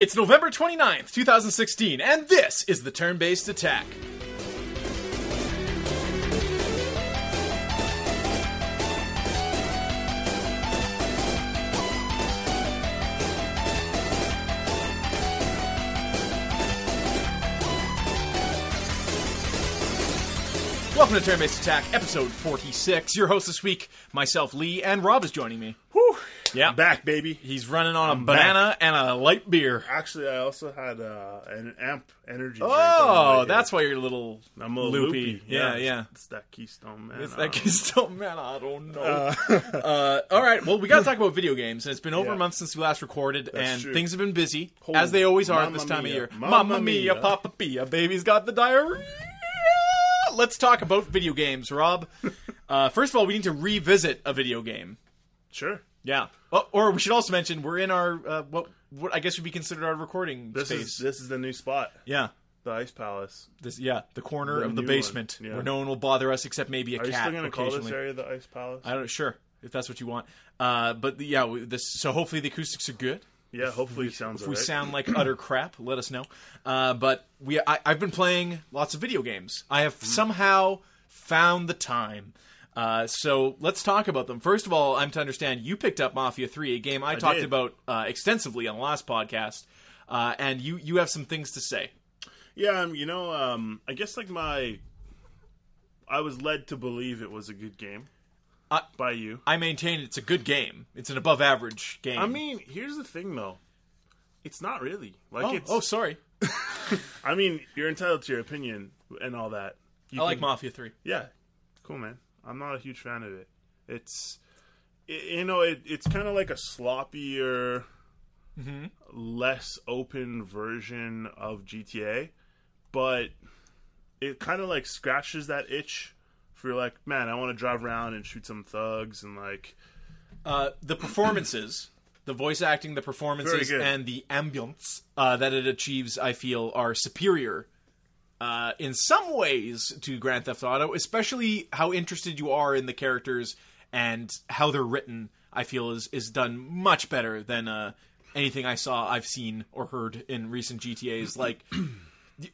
It's November 29th, 2016, and this is the Turn Based Attack. Welcome to Turn Based Attack, episode 46. Your host this week, myself, Lee, and Rob is joining me. Yeah. Back, baby. He's running on a I'm banana and a light beer. Actually, I also had uh, an amp energy. Oh, that's why you're a little I'm a little loopy. loopy. Yeah, it's- yeah. It's that Keystone, man. It's that kid's still man. I don't know. Uh, all right. Well, we got to talk about video games, and it's been over a month since we last recorded, and true. things have been busy Holy as they always are at this time mia. of year. Mama, Mamma mia, mia. Papa Pia, baby's got the diarrhea. Let's talk about video games, Rob. Uh, first of all, we need to revisit a video game. Sure. Yeah. Oh, or we should also mention we're in our uh, what what I guess would be considered our recording This space. is this is the new spot, yeah. the Ice Palace. This yeah, the corner The of the basement yeah. where no one will bother us except maybe a Are you still going to call this area the Ice Palace? I don't sure if that's what you want. Uh, but yeah, we- this so hopefully the acoustics are good. yeah, hopefully it sounds If we sound like utter crap, let us know. Uh, but we I, I've been playing lots of video games. I have somehow found the time. Uh, so let's talk about them. First of all, I'm to understand you picked up Mafia 3, a game I, talked did. about uh, extensively on the last podcast, uh, and you you have some things to say. Yeah, um, you know, um, I guess like my, I was led to believe it was a good game I- by you. I maintain it's a good game. It's an above average game. I mean, here's the thing though, it's not really like oh, it's. oh, sorry. I mean, you're entitled to your opinion and all that. You I like Mafia 3. Yeah, cool, man. I'm not a huge fan of it. It's, i you know, it, it's kind of like a sloppier, less open version of GTA, but it kind of like scratches that itch for like, man, I want to drive around and shoot some thugs and like, Uh, the performances, the voice acting, the performances, and the ambience uh, that it achieves, I feel, are superior uh, in some ways to Grand Theft Auto, especially how interested you are in the characters and how they're written. I feel is is done much better than uh, anything I saw, I've seen, or heard in recent GTA's. Like.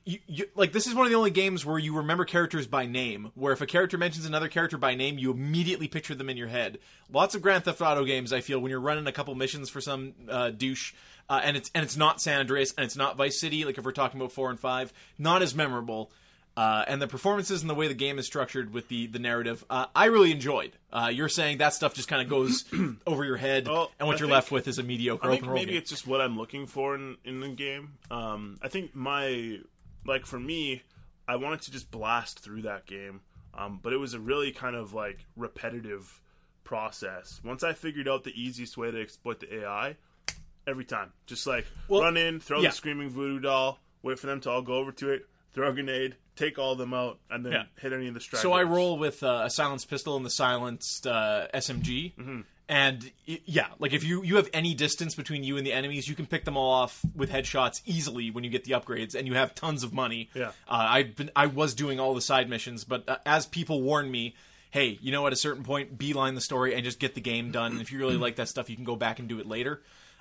You, you, like this is one of the only games where you remember characters by name. Where if a character mentions another character by name, you immediately picture them in your head. Lots of Grand Theft Auto games, I feel, when you're running a couple missions for some uh, douche, uh, and it's and it's not San Andreas and it's not Vice City. Like if we're talking about four and five, not as memorable. Uh, and the performances and the way the game is structured with the the narrative, uh, I really enjoyed. Uh, you're saying that stuff just kind of goes over your head, Well, and what I you're think- left with is a mediocre I think maybe game. it's just what I'm looking for in in the game. Um, I think my like for me, I wanted to just blast through that game, um, but it was a really kind of like repetitive process. Once I figured out the easiest way to exploit the AI, every time, just like Well, run in, throw yeah. the screaming voodoo doll, wait for them to all go over to it, throw a grenade, take all of them out, and then Yeah. hit any of the stragglers. So I roll with uh, a silenced pistol and the silenced uh, SMG, Mm-hmm. and yeah, like if you you have any distance between you and the enemies, you can pick them all off with headshots easily when you get the upgrades, and you have tons of money. Yeah. uh, I've been I was doing all the side missions, but uh, as people warn me. Hey, you know, at a certain point, beeline the story and just get the game done. And if you really like that stuff, you can go back and do it later.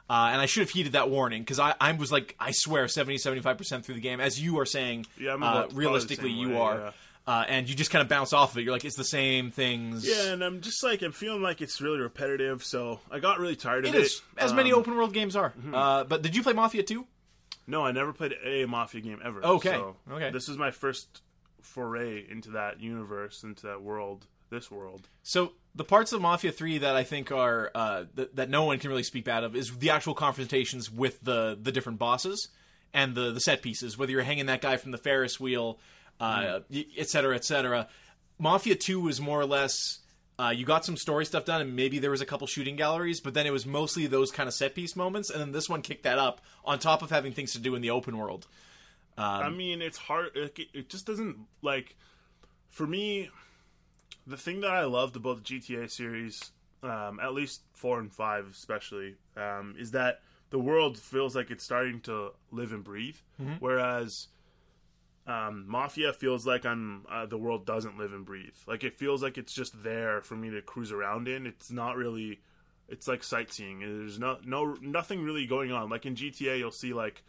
Uh, and I should have heeded that warning because I, I was like, I swear, 70, 75% through the game. As you are saying, Yeah, uh, about- probably the realistically, you way, are yeah. uh, and you just kind of bounce off of it. You're like, it's the same things. Yeah, and I'm just like I'm feeling like it's really repetitive, so I got really tired of it it. is as many Um, open world games are. Uh, but did you play Mafia 2? No, I never played a Mafia game ever. Okay, so okay. This is my first foray into that universe, into that world, this world. So the parts of Mafia 3 that I think are uh, that, that no one can really speak bad of is the actual confrontations with the the different bosses and the the set pieces. Whether you're hanging that guy from the Ferris wheel, uh, y et cetera, et cetera. Mafia 2 was more or less. Uh, you got some story stuff done, and maybe there was a couple shooting galleries, but then it was mostly those kind of set piece moments. And then this one kicked that up on top of having things to do in the open world. I mean, it's hard. It, it just doesn't like. For me, the thing that I loved about the GTA series, um, at least four and five especially, um, is that the world feels like it's starting to live and breathe, whereas um, Mafia feels like I'm uh, the world doesn't live and breathe. Like it feels like it's just there for me to cruise around in. It's not really it's like sightseeing. There's no no nothing really going on. Like in GTA, you'll see like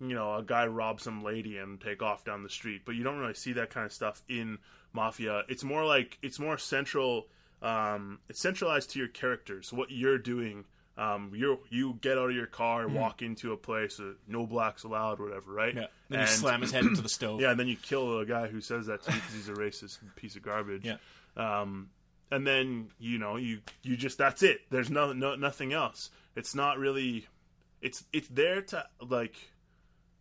you know a guy rob some lady and take off down the street, but you don't really see that kind of stuff in Mafia. It's more like it's more central. Um, it's centralized to your characters, what you're doing. Um, you you get out of your car, Hmm. walk into a place, uh, no blacks allowed, whatever, right? Yeah. Then and, you slam his head into the stove. yeah, and then you kill the guy who says that to you because he's a racist piece of garbage. Yeah. Um, and then you know you you just that's it. There's no no nothing else. It's not really. It's it's there to like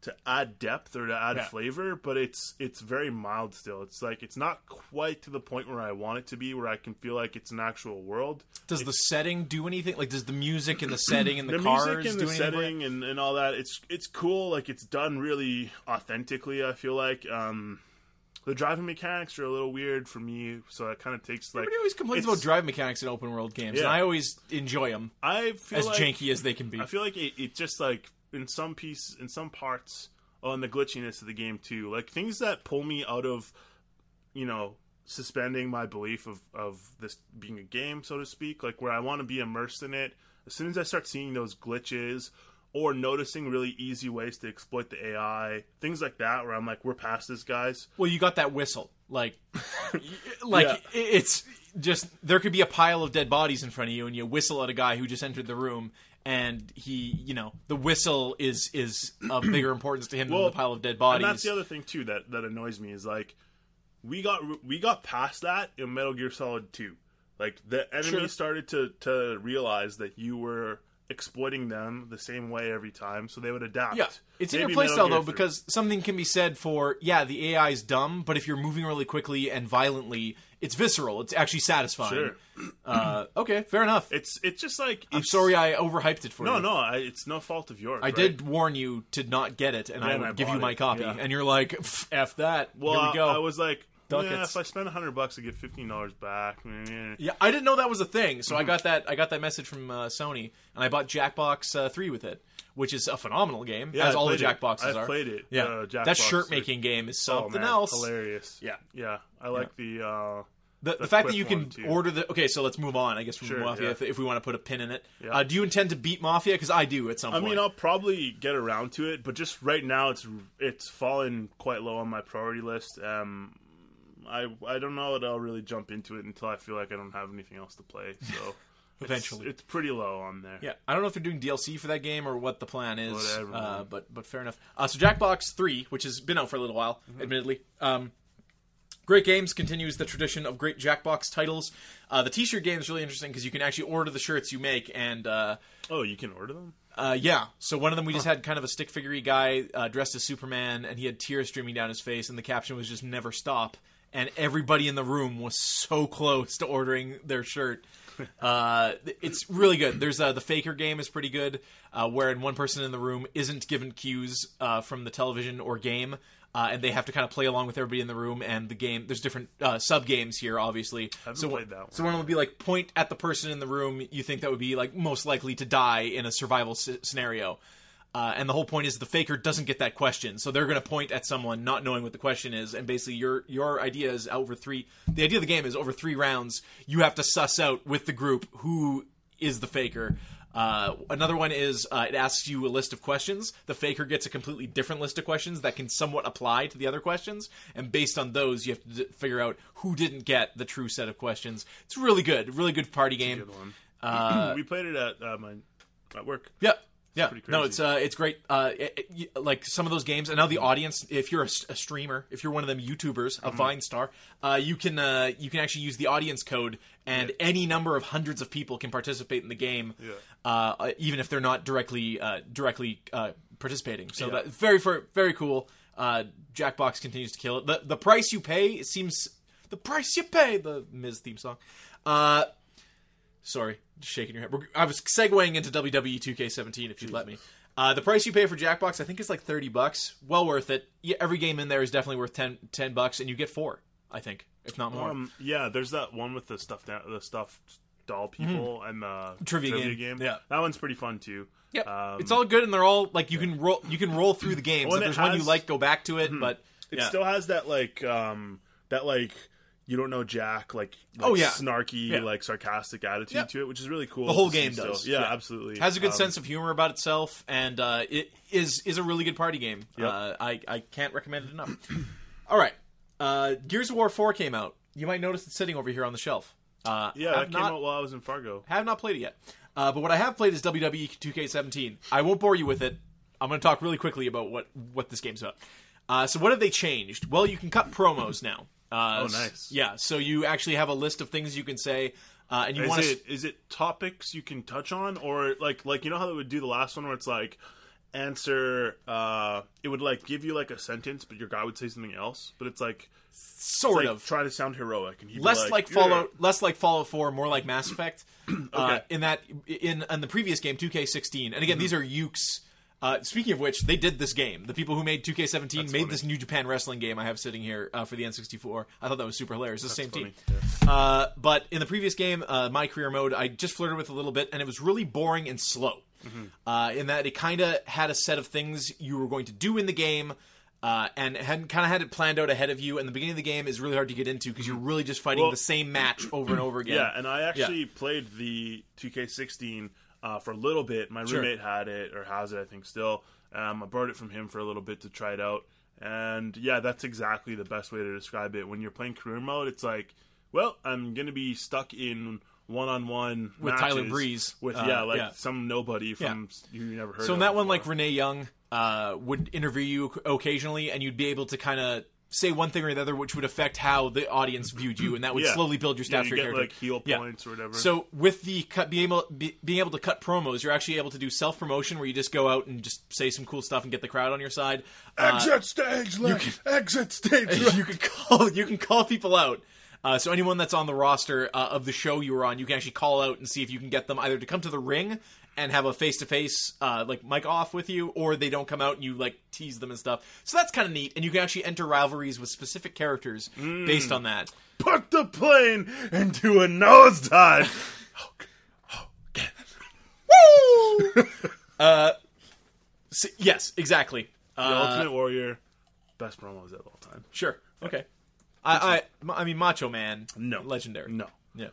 to add depth or to add Yeah. flavor, but it's it's very mild still. It's like it's not quite to the point where I want it to be, where I can feel like it's an actual world. Does the setting do anything? Like, does the music and the setting and the, the cars and do the anything? setting and, and all that it's it's cool like it's done really authentically i feel like um the driving mechanics are a little weird for me so it kind of takes like Everybody always complains about drive mechanics in open world games, and I always enjoy them i feel as like, janky as they can be. i feel like it, it just like in some piece in some parts on the glitchiness of the game too like things that pull me out of you know suspending my belief of of this being a game so to speak like where i want to be immersed in it as soon as i start seeing those glitches or noticing really easy ways to exploit the ai things like that where i'm like we're past this guys Well, you got that whistle, like, like Yeah. it's just there could be a pile of dead bodies in front of you, and you whistle at a guy who just entered the room, and he, you know, the whistle is is of bigger importance to him Well, than the pile of dead bodies. And that's the other thing too that that annoys me is like we got we got past that in Metal Gear Solid 2. Like the enemy Sure. started to to realize that you were exploiting them the same way every time, so they would adapt. Yeah, it's in your playstyle though, because something can be said for yeah, the AI is dumb, but if you're moving really quickly and violently, it's visceral. It's actually satisfying. Sure. Uh, okay, fair enough. it's it's just like I'm sorry I overhyped it for No, you. no, I, it's no fault of yours. I right? did warn you to not get it, and I would I give you my it, copy, yeah. and you're like, "F that." Well, Here we go. I was like, yeah, if I spend hundred bucks, I get fifteen dollars back. Yeah, I didn't know that was a thing, so I Mm-hmm. got that. I got that message from uh, Sony, and I bought Jackbox uh, Three with it, which is a phenomenal game, Yeah, as I all the. I've are. played it. Yeah, uh, that shirt making game is Oh, something man, else. hilarious. Yeah. yeah, I like the. uh The, the fact that you can too. order the okay, so let's move on. I guess from Sure, Mafia yeah. if, if we want to put a pin in it. Yeah. Uh, do you intend to beat Mafia? Because I do at some point. I point. mean, I'll probably get around to it, but just right now, it's it's fallen quite low on my priority list. Um, I I don't know that I'll really jump into it until I feel like I don't have anything else to play. So Eventually. it's, pretty low on there. yeah, I don't know if they're doing DLC for that game or what the plan is. Whatever, uh, but but fair enough. Uh, so Jackbox Three, which has been out for a little while, Mm-hmm. admittedly. Um, Great Games continues the tradition of great Jackbox titles. Uh, the T-shirt game is really interesting because you can actually order the shirts you make, and uh, Oh, you can order them. Uh, yeah. So one of them we just had kind of a stick figure guy uh, dressed as Superman, and he had tears streaming down his face, and the caption was just "Never stop." And everybody in the room was so close to ordering their shirt. Uh, it's really good. There's uh, the Faker game is pretty good, uh, wherein one person in the room isn't given cues uh, from the television or game. Uh, and they have to kind of play along with everybody in the room and the game. There's different uh, sub games here, obviously. haven't so, played that one. so one would be like point at the person in the room you think that would be like most likely to die in a survival s- scenario. Uh, and the whole point is the faker doesn't get that question, so they're going to point at someone not knowing what the question is, and basically your your idea is over three. The idea of the game is over three rounds, you have to suss out with the group who is the faker. Uh, another one is uh, it asks you a list of questions. The faker gets a completely different list of questions that can somewhat apply to the other questions, and based on those, you have to d- figure out who didn't get the true set of questions. It's really good, really good party game. Good one. Uh, we played it at uh, my at work. yeah. Yeah, no, it's uh, it's great. Uh, it- it- like some of those games, and now the audience. If you're a streamer, if you're one of them YouTubers, Mm-hmm. a Vine star, uh, you can uh, you can actually use the audience code, and any number of hundreds of people can participate in the game, Yeah. uh, even if they're not directly uh, directly uh, participating. So Yeah. that very very very cool. Uh, Jackbox continues to kill it. The the price you pay it seems the price you pay the Miz theme song. Uh, Sorry, just shaking your head. We're, I was segueing into WWE 2K17 if you'd let me. Uh, the price you pay for Jackbox, I think, is like 30 bucks. Well worth it. Yeah, every game in there is definitely worth 10, 10 bucks, and you get four, I think, if not more. Um, yeah, there's that one with the stuffed the stuffed doll people and the Mm-hmm. Trivia game. Yeah. that one's pretty fun too. Yep, um, it's all good, and they're all like you can roll. You can roll through the games. Well, if there's it one you like, go back to it. But It yeah. still has that like um that like you don't know Jack, like, like Oh, yeah. snarky, Yeah. like sarcastic attitude Yeah. to it, which is really cool. The whole game does, Yeah, yeah. absolutely. has a good Um, sense of humor about itself, and uh, it is is a really good party game. Yep. Uh, I I can't recommend it enough. All right, uh, Gears of War Four came out. You might notice it sitting over here on the shelf. Uh, Yeah, that came not, out while I was in Fargo. Have not played it yet. Uh, but what I have played is WWE 2K17. I won't bore you with it. I'm going to talk really quickly about what what this game's about. Uh, so what have they changed? Well, you can cut promos now. Uh, Oh, nice. Yeah, so you actually have a list of things you can say, uh, and you Is want to. it is it topics you can touch on, or like like you know how they would do the last one where it's like answer uh it would like give you like a sentence but your guy would say something else but it's like, Sort like of. try to sound heroic and less like, "Yeah." Fallout, less like Fallout 4, more like Mass Effect. uh, Okay. in that, in in the previous game, 2K16, and again, these are Yuke's. Uh, speaking of which, they did this game. The people who made 2K17 made funny. this New Japan Wrestling game I have sitting here uh, for the N64. I thought that was super hilarious. It's the same funny, team. Uh, but in the previous game, uh, my career mode, I just flirted with a little bit, and it was really boring and slow. Mm-hmm. Uh, in that it kind of had a set of things you were going to do in the game, uh, and had kind of had it planned out ahead of you. And the beginning of the game is really hard to get into because you're really just fighting Well- the same match over and over again. yeah and i actually played the 2k16 uh, for a little bit my Sure. roommate had it or has it i think still um, i borrowed it from him for a little bit to try it out and yeah that's exactly the best way to describe it when you're playing career mode it's like well i'm gonna be stuck in one-on-one With matches Tyler Breeze. with Uh, yeah like yeah. some nobody from you never heard So in that one, like Renee Young uh, would interview you occasionally, and you'd be able to kind of say one thing or the other, which would affect how the audience viewed you, and that would Yeah. slowly build your yeah, stats you get character. like heal Yeah. points or whatever So with the cut, being able be, being able to cut promos, you're actually able to do self promotion where you just go out and just say some cool stuff and get the crowd on your side. Uh, exit stage left exit stage left you can call you can call people out. Uh, so anyone that's on the roster uh, of the show you were on, you can actually call out and see if you can get them either to come to the ring and have a face to face like mic off with you, or they don't come out and you like tease them and stuff. So that's kind of neat, and you can actually enter rivalries with specific characters mm. based on that. put the plane into a nosedive. So, uh, yes, exactly. the Uh, Ultimate Warrior, best promos of all time. sure. Okay. I, I I mean Macho Man. No. legendary. No. Yeah.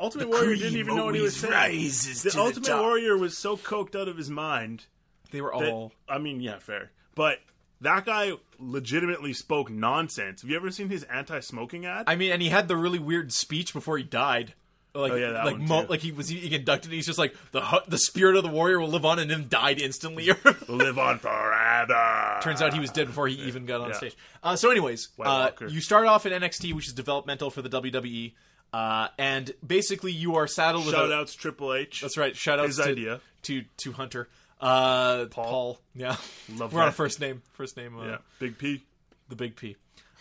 Ultimate Warrior didn't even know what he was saying. rises the Ultimate Warrior was so coked out of his mind They were that all. I mean, yeah, fair, but that guy legitimately spoke nonsense. Have you ever seen his anti-smoking ad? I mean, and he had the really weird speech before he died. Like, Oh, yeah, that like, one, mo- too. like he was he inducted. He's just like the hu- the spirit of the warrior will live on, and then died instantly. Live on forever. Turns out he was dead before he even got on Yeah. stage. Uh, so, anyways, uh, you start off in NXT, which is developmental for the WWE, uh, and basically you are saddled with. Shout a- outs Triple H. That's right. Shout out His to, idea. to to Hunter. Uh, Paul. Yeah, Love we're on a that. first name. First name. Uh, Yeah, Big P. the big P.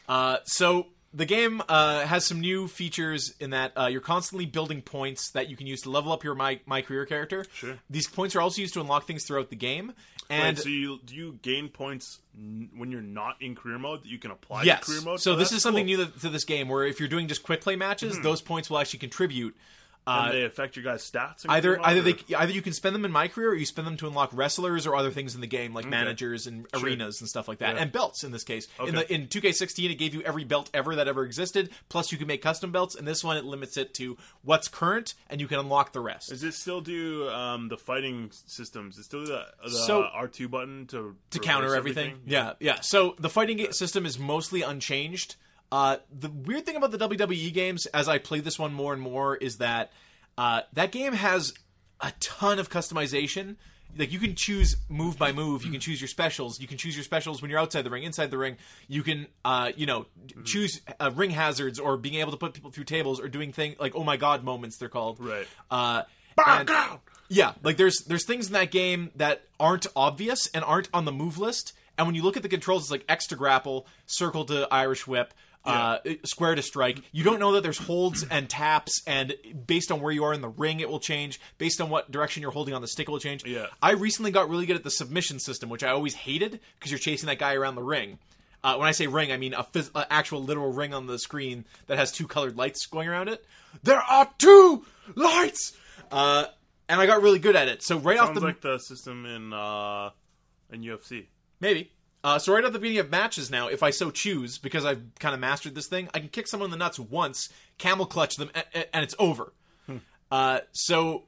Uh, so the game uh, has some new features in that uh, you're constantly building points that you can use to level up your my my career character. Sure. These points are also used to unlock things throughout the game. And so you do you gain points n- when you're not in career mode that you can apply yes, to career mode? so Oh, this is something cool. Hmm. new to, to this game where if you're doing just quick play matches, those points will actually contribute. Uh, And they affect your guys' stats. either either or- they either you can spend them in my career or you spend them to unlock wrestlers or other things in the game like managers and arenas and stuff like that Yeah. and belts in this case in Okay. the in 2k16 it gave you every belt ever that ever existed plus you can make custom belts and this one it limits it to what's current and you can unlock the rest Does it still do um, the fighting systems? It still do the, the So- R two button to to counter everything. Yeah, yeah. So the fighting system is mostly unchanged. Uh, the weird thing about the WWE games, as I play this one more and more, is that uh, that game has a ton of customization. Like you can choose move by move. You can choose your specials. You can choose your specials when you're outside the ring, inside the ring. You can, uh, you know, choose uh, ring hazards or being able to put people through tables or doing things like oh my god moments. They're called Right. Uh, and- yeah, like there's there's things in that game that aren't obvious and aren't on the move list. And when you look at the controls, it's like X to grapple, circle to Irish whip, uh, square to strike. You don't know that there's holds and taps, and based on where you are in the ring, it will change. Based on what direction you're holding on the stick, it will change. Yeah. I recently got really good at the submission system, which I always hated because you're chasing that guy around the ring. Uh, when I say ring, I mean a phys- uh, actual literal ring on the screen that has two colored lights going around it. There are two lights, uh, and I got really good at it. So right off Sounds the like the system in uh, in UFC. maybe Uh, so right at the beginning of matches now, if I so choose, because I've kind of mastered this thing, I can kick someone in the nuts once, camel clutch them, and, and it's over. Uh, so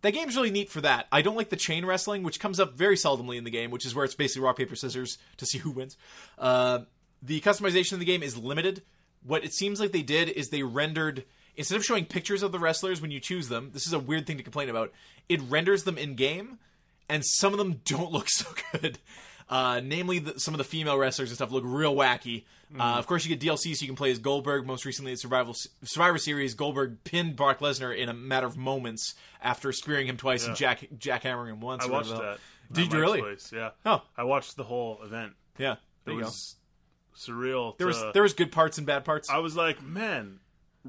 that game's really neat for that. I don't like the chain wrestling, which comes up very seldomly in the game, which is where it's basically rock paper scissors to see who wins. Uh, the customization of the game is limited. What it seems like they did is they rendered instead of showing pictures of the wrestlers when you choose them. This is a weird thing to complain about. It renders them in game, and some of them don't look so good. Uh, namely, the, some of the female wrestlers and stuff look real wacky. Uh, of course, you get DLC, so you can play as Goldberg. Most recently, in Survival Survivor Series, Goldberg pinned Brock Lesnar in a matter of moments after spearing him twice and jack jackhammering him once. I watched that. Did you really? Place. Yeah. Oh. I watched the whole event. Yeah, It there you go. was surreal. There was there was good parts and bad parts. I was like, man,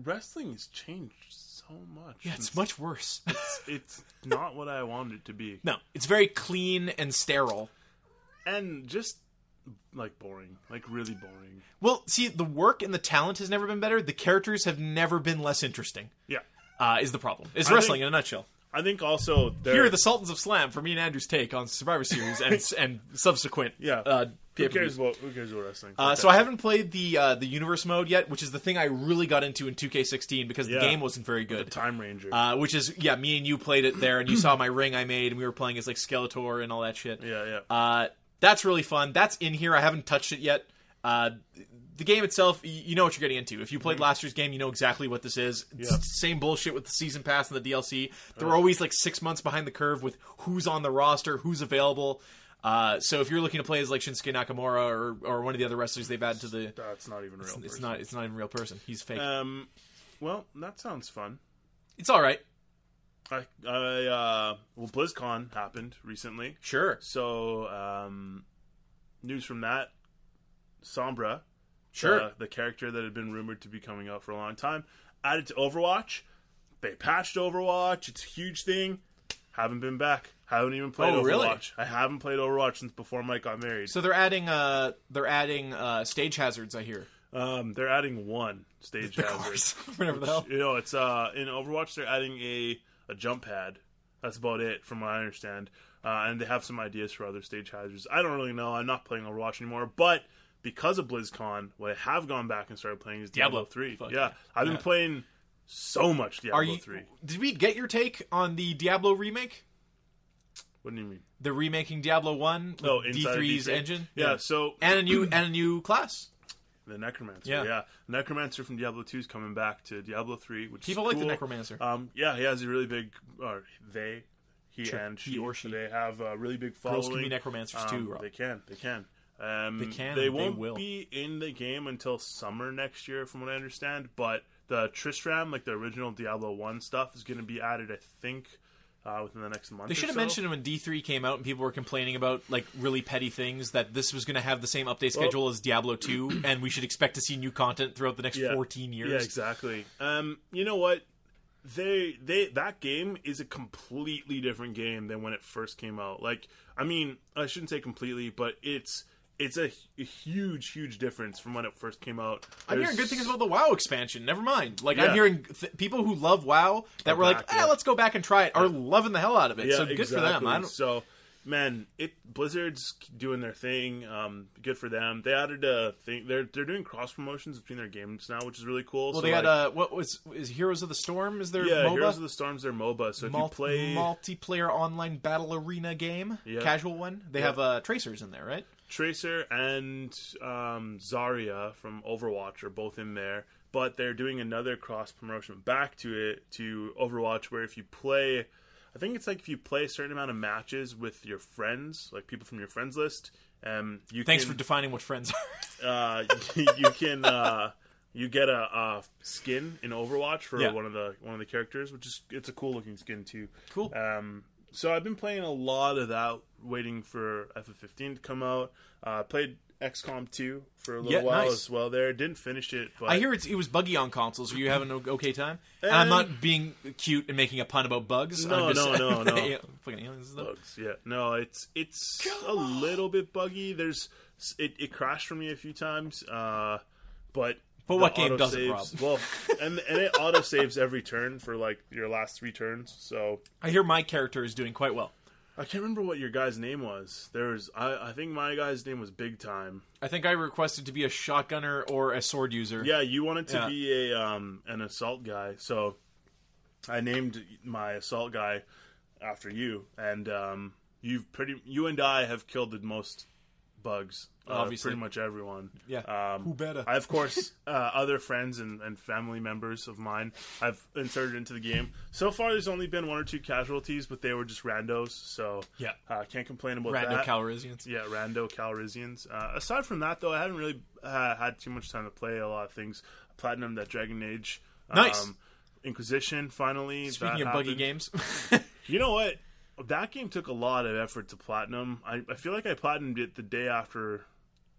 wrestling has changed so much. yeah, it's since- much worse. It's not what I wanted it to be, no, it's very clean and sterile. And just like boring, like really boring. Well, see, the work and the talent has never been better. The characters have never been less interesting. Yeah, Uh, is the problem? Is I wrestling think- in a nutshell. I think also. Here are the Sultans of Slam for me and Andrew's take on Survivor Series and and subsequent. yeah. Uh, who cares about who cares about wrestling? Uh, so I haven't played the uh, the universe mode yet, which is the thing I really got into in 2K16 because Yeah. the game wasn't very good. Time Ranger. Uh, which is yeah, me and you played it there, and you saw my ring I made, and we were playing as like Skeletor and all that shit. yeah, yeah. That's really fun. That's in here. I haven't touched it yet. Uh, the game itself, you know what you're getting into. If you played last year's game, you know exactly what this is. It's Yeah. Same bullshit with the season pass and the DLC. They're always like six months behind the curve with who's on the roster, who's available. Uh, so if you're looking to play as like Shinsuke Nakamura or, or one of the other wrestlers they've added to the, That's not even real. it's person. not it's not even real person. He's fake. Um, well, that sounds fun. it's all right. I, I, uh, well, BlizzCon happened recently, Sure, so um, news from that: Sombra, sure. uh, the character that had been rumored to be coming out for a long time, added to Overwatch. They patched Overwatch. It's a huge thing. Haven't been back. Haven't even played Oh, Overwatch. really? I haven't played Overwatch since before Mike got married. so they're adding uh they're adding uh stage hazards. I hear. Um, they're adding one stage hazard. whatever the hell. You know, it's uh in Overwatch they're adding a a jump pad. That's about it, from what I understand. Uh, and they have some ideas for other stage hazards. I don't really know. I'm not playing Overwatch anymore, but because of BlizzCon, what I have gone back and started playing is Diablo, Diablo. Three. Yeah, yeah. I've been Yeah. playing so much Diablo you? Three. Did we get your take on the Diablo remake? What do you mean? The remaking Diablo One with Oh, D3's D3? engine. Yeah, so and a new and a new class. The Necromancer. Yeah. Yeah, Necromancer from Diablo Two is coming back to Diablo Three, which People like the. Necromancer. Um, yeah, he has a really big. Or they, he Sure, and he she, or she. They have a really big following. Girls can be necromancers Um, too, Rob. They can. They can. Um, They can, They they won't will. be in the game until summer next year, from what I understand. But the Tristram, like the original Diablo One stuff, is going to be added. I think uh, within the next month. They should have so. mentioned when D three came out and people were complaining about like really petty things that this was going to have the same update schedule as Diablo two, and we should expect to see new content throughout the next Yeah. fourteen years. Yeah, exactly. Um, you know what? They they that game is a completely different game than when it first came out. Like, I mean, I shouldn't say completely, but it's it's a, a huge, huge difference from when it first came out. I'm hearing good things about the WoW expansion. Never mind. Like I'm hearing th- people who love WoW that were like, back, eh, yeah. let's go back and try it, are loving the hell out of it. Yeah, so good exactly. for them. I don't, So, man, it Blizzard's doing their thing. Um, good for them. They added a thing. They're they're doing cross promotions between their games now, which is really cool. well, so, they like, uh, what was is Heroes of the Storm? Is their yeah, MOBA? Heroes of the Storms. Their MOBA. So if you play multiplayer online battle arena game, Yeah. casual one. They Yeah. have uh, tracers in there, right? Tracer and um, Zarya from Overwatch are both in there, but they're doing another cross promotion back to it to Overwatch, where if you play, I think it's like if you play a certain amount of matches with your friends, like people from your friends list, um, you Thanks can, for defining what friends are. uh, you can uh, you get a, a skin in Overwatch for Yeah. one of the one of the characters, which is it's a cool looking skin too. Cool. Um, so I've been playing a lot of that, waiting for FF15 to come out. Uh, played XCOM 2 for a little Yeah, while nice. as well. There, didn't finish it, but I hear it's, it was buggy on consoles. Are you having an okay time? and I'm Um, not being cute and making a pun about bugs. No, I'm just no, no, no. Yeah, fucking aliens and bugs. Yeah, no, it's it's a little bit buggy. There's it, it crashed for me a few times, uh, but But what game auto doesn't, saves- Well, and and it auto saves every turn for like your last three turns. So I hear my character is doing quite well. I can't remember what your guy's name was. There was, I, I think my guy's name was Big Time. I think I requested to be a shotgunner or a sword user. Yeah, you wanted to Yeah. be a um an assault guy, so I named my assault guy after you, and um you've pretty you and I have killed the most bugs. Uh, Obviously. pretty much everyone. Yeah. Um, Who better? I, of course, uh, other friends and, and family members of mine I've inserted into the game. So far, there's only been one or two casualties, but they were just randos, so Yeah. uh, can't complain about Rando that. Calrissians. Yeah, Rando Calrissians. Uh, aside from that, though, I haven't really uh, had too much time to play a lot of things. Platinum, that Dragon Age. Nice. Um, Inquisition, finally. Speaking of buggy games, You know what? That game took a lot of effort to platinum. I, I feel like I platinumed it the day after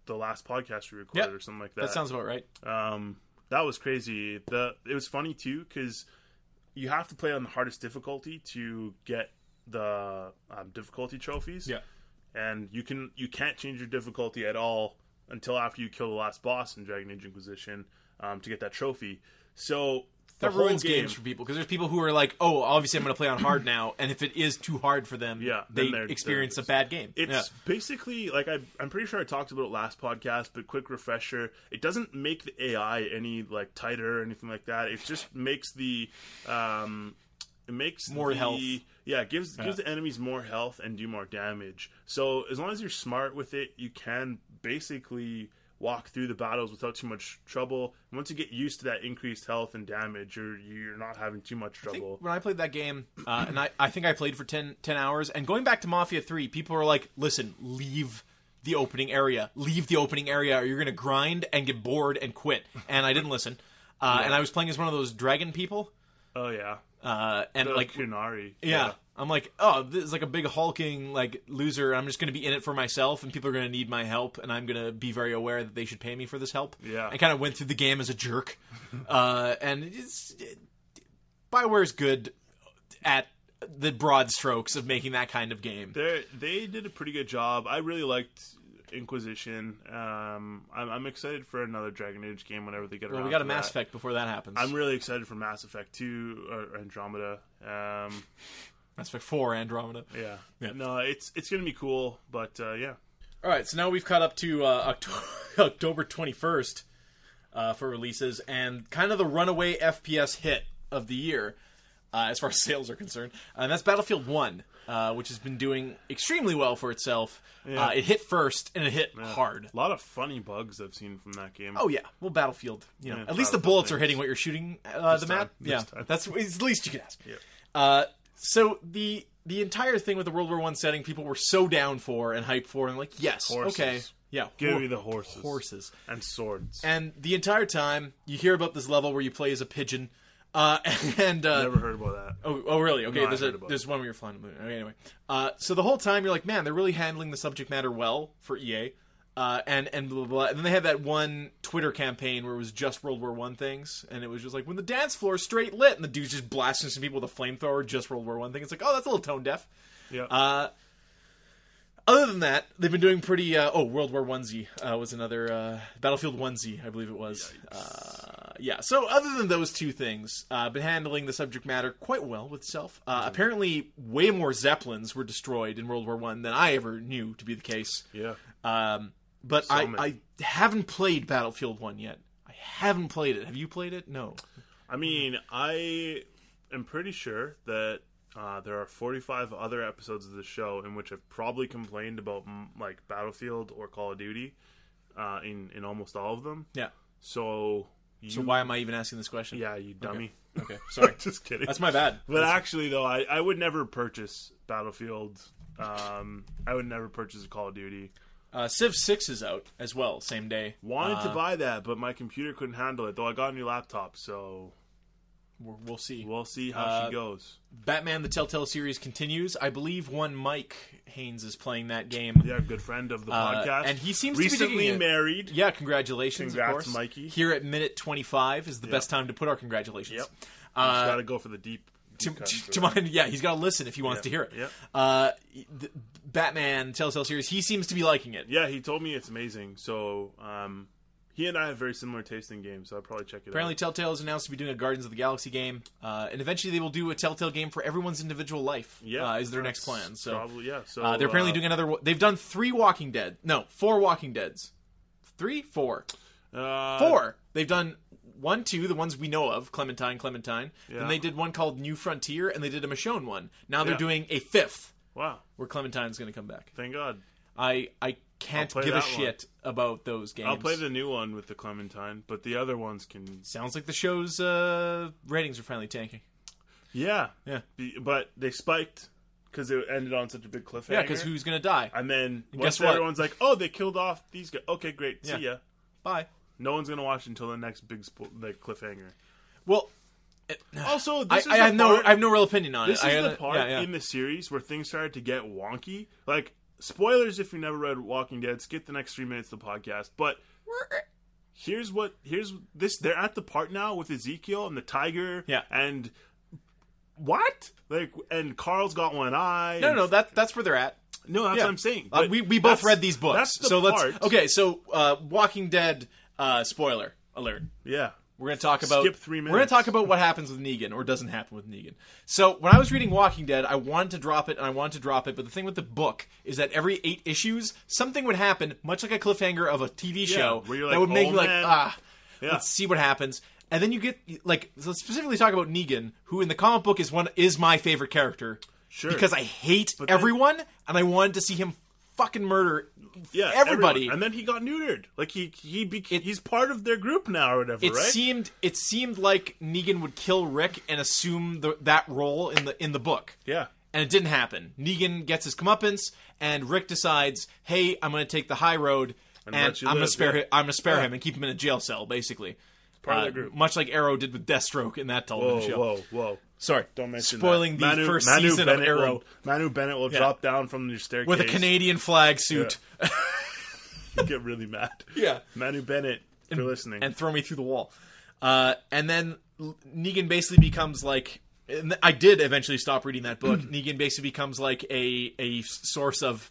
the last podcast we recorded Yep. or something like that. that sounds about right. Um, that was crazy. The it was funny too because you have to play on the hardest difficulty to get the um, difficulty trophies. Yeah. and you can you can't change your difficulty at all until after you kill the last boss in Dragon Age Inquisition um, to get that trophy. So That ruins game, games for people because there's people who are like, "Oh, obviously I'm going to play on hard now," and if it is too hard for them, Yeah, they experience a bad game. It's Yeah. basically like I, I'm pretty sure I talked about it last podcast, but quick refresher: it doesn't make the AI any like tighter or anything like that. It just makes the um, it makes More the- health. Yeah, it gives gives the enemies more health and do more damage. So as long as you're smart with it, you can basically walk through the battles without too much trouble. And once you get used to that increased health and damage, you're you're not having too much I trouble. when I played that game, uh, and I, I think I played for 10, 10 hours, and going back to Mafia 3, people were like, listen, leave the opening area. Leave the opening area, or you're going to grind and get bored and quit. And I didn't listen. Uh, And I was playing as one of those dragon people. Oh yeah, Uh, and like like, Qunari. yeah. I'm like, oh, this is like a big hulking like loser. I'm just going to be in it for myself, and people are going to need my help, and I'm going to be very aware that they should pay me for this help. Yeah. I kind of went through the game as a jerk, uh, and it's it, Bioware's good at the broad strokes of making that kind of game. They they did a pretty good job. I really liked Inquisition. Um, I'm, I'm excited for another Dragon Age game whenever they get Well, around. we got a Mass that. Effect before that happens. I'm really excited for Mass Effect Two or Andromeda. Um, Mass Effect Four, Andromeda. yeah. Yeah. no, it's it's gonna be cool. But uh, yeah, All right, so now we've caught up to uh, October, October 21st uh, for releases, and kind of the runaway FPS hit of the year, uh, as far as sales are concerned, and that's Battlefield One, uh, which has been doing extremely well for itself. Yeah. Uh, it hit first, and it hit hard. a lot of funny bugs I've seen from that game. Oh yeah, well, Battlefield. You know, Yeah, at least the Battlefield bullets are hitting what you're shooting uh, the time. map. This Yeah, time. that's it's the least you can ask. Yeah. So the the entire thing with the World War One setting, people were so down for and hyped for, and like, yes, Horses. okay, yeah, Give hor- me the horses. horses. and swords. And the entire time, you hear about this level where you play as a pigeon. Uh, and uh, Never heard about that. oh, oh, really? Okay, No, there's a there's one where you're flying. Okay, anyway, uh, so the whole time you're like, man, they're really handling the subject matter well for EA. Uh, and and blah, blah, blah. And then they had that one Twitter campaign where it was just World War One things, and it was just like when the dance floor is straight lit, and the dude's just blasting some people with a flamethrower, just World War One thing. It's like, oh, that's a little tone deaf. Yeah. Uh, other than that, they've been doing pretty. Uh, oh, World War One Z uh, was another uh, Battlefield One Z, I believe it was. Uh, yeah. So other than those two things, uh, been handling the subject matter quite well with itself. Uh, Apparently, way more zeppelins were destroyed in World War One than I ever knew to be the case. yeah. Um, but I, many. I haven't played Battlefield One yet. I haven't played it. Have you played it? No. I mean, I am pretty sure that uh, there are 45 other episodes of the show in which I've probably complained about like Battlefield or Call of Duty uh, in in almost all of them. Yeah. So, you, So why am I even asking this question? Yeah, you dummy. Okay. Sorry. Just kidding. That's my bad. But actually, though, I, I would never purchase Battlefield. Um, I would never purchase a Call of Duty. Uh, Civ Six is out as well, same day. Wanted Uh, to buy that, but my computer couldn't handle it. Though I got a new laptop, so we'll see. we'll see how Uh, she goes. Batman: The Telltale series continues. I believe one Mike Haynes is playing that game. Yeah, good friend of the Uh, podcast, and he seems to be recently digging it. married. Yeah, congratulations, Congrats, of course. Mikey. Here at minute 25 is the best time to put our congratulations. Yep. Uh, got to go for the deep. to, deep to, for to that. mind, yeah, he's got to listen if he wants Yeah, to hear it. yeah. Uh, the Batman Telltale series, he seems to be liking it. Yeah, he told me it's amazing. So um, He and I have very similar taste in games, so I'll probably check it out. Apparently, out. Telltale is announced to be doing a Guardians of the Galaxy game, uh, and eventually they will do a Telltale game for everyone's individual life. Yeah, uh, is their next plan. So probably yeah. So uh, they're apparently uh, doing another. They've done three Walking Dead. No, four Walking Deads. Three, four, uh, four. They've done one, two, the ones we know of, Clementine, Clementine. Yeah. Then they did one called New Frontier, and they did a Michonne one. Now they're Yeah. doing a fifth, Wow, where Clementine's going to come back. thank God. I I can't give a that one. shit about those games. I'll play the new one with the Clementine, but the other ones can. Sounds like the show's uh, ratings are finally tanking. Yeah, Yeah. Be- but they spiked because it ended on such a big cliffhanger. Yeah, because who's going to die? And then guess what? everyone's like, "Oh, they killed off these guys." Okay, great. Yeah. See ya. Bye. No one's gonna watch until the next big spo- like cliffhanger. Well, Also, I, this is I the have no I have no real opinion on it. This is I, the part yeah, yeah. in the series where things started to get wonky. Like spoilers if you never read Walking Dead, skip the next three minutes of the podcast. But here's what here's this. They're at the part now with Ezekiel and the tiger. Yeah. and what like and Carl's got one eye. no, and- no, that that's where they're at. no. That's Yeah. what I'm saying. Uh, we we both read these books, That's the so part. let's okay. So, uh, Walking Dead uh, spoiler alert. Yeah. We're going to talk about Skip three minutes. We're going to talk about what happens with Negan or doesn't happen with Negan. So when I was reading Walking Dead, I wanted to drop it and I wanted to drop it, but the thing with the book is that every eight issues, something would happen, much like a cliffhanger of a TV show, where you're that like, would make "Oh, you like, man." ah, Yeah. let's see what happens. And then you get like let's specifically talk about Negan, who in the comic book is one is my favorite character. Sure. Because I hate then- everyone and I wanted to see him fucking murder Yeah, everybody. everyone. and then he got neutered. Like he he be, he's part of their group now or whatever, it right? seemed it seemed like Negan would kill Rick and assume the, that role in the in the book. yeah, And it didn't happen. Negan gets his comeuppance, and Rick decides, "Hey, I'm going to take the high road, and, you I'm going to spare yeah. him. I'm going to spare Yeah. him and keep him in a jail cell, basically." Part of their group. much like Arrow did with Deathstroke in that television Whoa, show. whoa, whoa! Sorry, Don't mention spoiling that. the Manu, first Manu season Bennett of Arrow Will, Manu Bennett will Yeah. drop down from your staircase with a Canadian flag suit. You get really mad. Yeah. Manu Bennett, for listening. and throw me through the wall. Uh, and then Negan basically becomes like. and I did eventually stop reading that book. Negan basically becomes like a a source of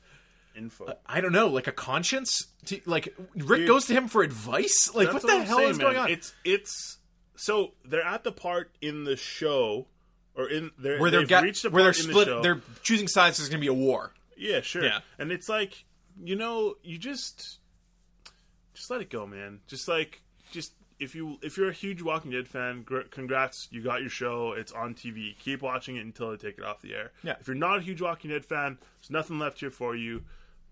Info. Uh, I don't know, like a conscience. To, like Rick Dude. goes to him for advice. Like what the I'm hell saying, is going man. on? It's it's so they're at the part in the show, or in they're, where they're got, reached a where they're in the split. They're choosing sides. There's going to be a war. Yeah, sure. Yeah. And it's like, you know, you just just let it go, man. Just like just if you if you're a huge Walking Dead fan, gr- congrats, you got your show. It's on TV. Keep watching it until they take it off the air. Yeah. If you're not a huge Walking Dead fan, there's nothing left here for you.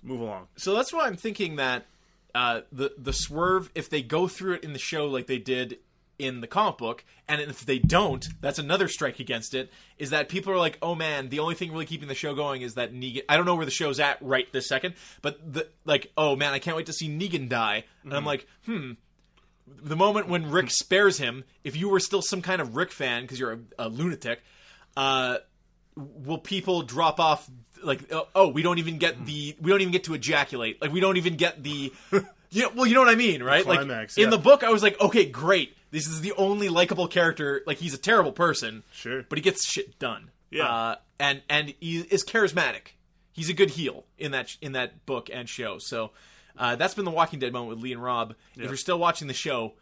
Move along. So that's why I'm thinking that uh, the the swerve, if they go through it in the show like they did in the comic book, and if they don't, that's another strike against it. Is that people are like, oh man, the only thing really keeping the show going is that Negan. I don't know where the show's at right this second, but the like, oh man, I can't wait to see Negan die. And I'm like, hmm. The moment when Rick spares him, if you were still some kind of Rick fan because you're a, a lunatic, uh, will people drop off like oh, oh we don't even get the we don't even get to ejaculate. Like we don't even get the you know, well you know what I mean right? Climax, like in the book I was like okay great. This is the only likable character. Like he's a terrible person. Sure. but he gets shit done. Yeah. uh, and and he is charismatic. He's a good heel in that in that book and show. So uh, that's been the Walking Dead moment with Lee and Rob. If you're still watching the show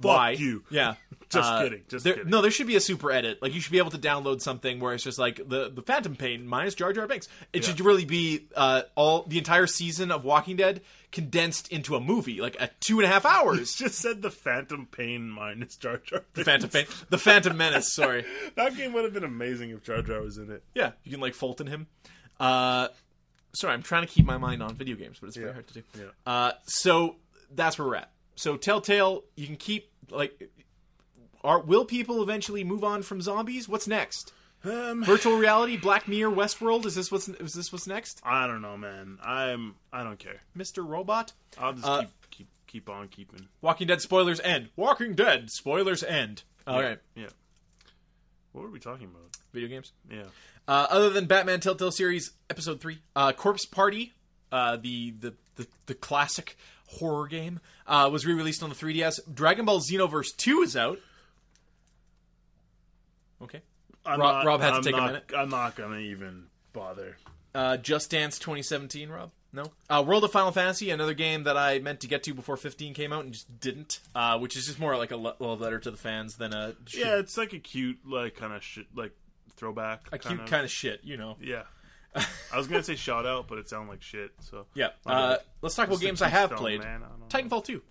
why you. yeah Just Uh, kidding, just there- kidding. no, there should be a super edit. Like you should be able to download something where it's just like the the Phantom Pain minus Jar Jar Binks. It should really be uh, all the entire season of Walking Dead condensed into a movie, like a two and a half hours. Just said the Phantom Pain minus Jar Jar. the Phantom Pain, the Phantom Menace. Sorry. That game would have been amazing if Jar Jar was in it. Yeah, you can like Fulton him. Uh, sorry, I'm trying to keep my mind on video games, but it's very Yeah. hard to do. Yeah. Uh, so that's where we're at. So Telltale, you can keep like. Are, will people eventually move on from zombies? What's next? Um, Virtual reality, Black Mirror, Westworld. Is this what's is this what's next? I don't know, man. I'm. I don't care. Mr. Robot. I'll just Uh, keep keep keep on keeping. Walking Dead spoilers end. Walking Dead spoilers end. All right, Yeah. What were we talking about? video games. Yeah. Uh, other than Batman Telltale series episode three, uh, Corpse Party, uh, the, the the the classic horror game, uh, was re-released on the 3DS. Dragon Ball Xenoverse two is out. Okay. I'm Rob- not, Rob had to take a minute. I'm not gonna even bother. Uh, Just Dance 2017, Rob. No. Uh, World of Final Fantasy, another game that I meant to get to before 15 came out and just didn't. Uh, which is just more like a lo- love letter to the fans than a Yeah, it's like a cute, like kind of shit, like throwback. a cute kind of shit, you know. Yeah. I was gonna say shout out, but it sounded like shit. So Yeah. Uh, let's talk about games I have played. man, I. Titanfall 2.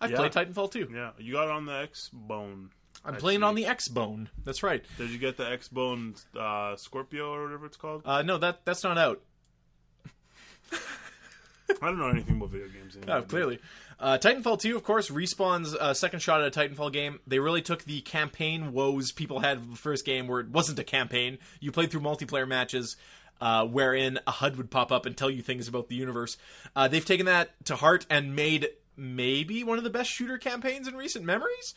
I've Yeah. played Titanfall 2. Yeah, you got it on the X Bone. I'm I playing see. on the X Bone. That's right. Did you get the X Bone uh, Scorpio or whatever it's called? Uh, no, that that's not out. I don't know anything about video games. Anymore, Oh, clearly. Uh, Titanfall 2, of course, Respawn's uh, second shot at a Titanfall game. They really took the campaign woes people had the first game, where it wasn't a campaign. You played through multiplayer matches, uh, wherein a HUD would pop up and tell you things about the universe. Uh, they've taken that to heart and made maybe one of the best shooter campaigns in recent memories.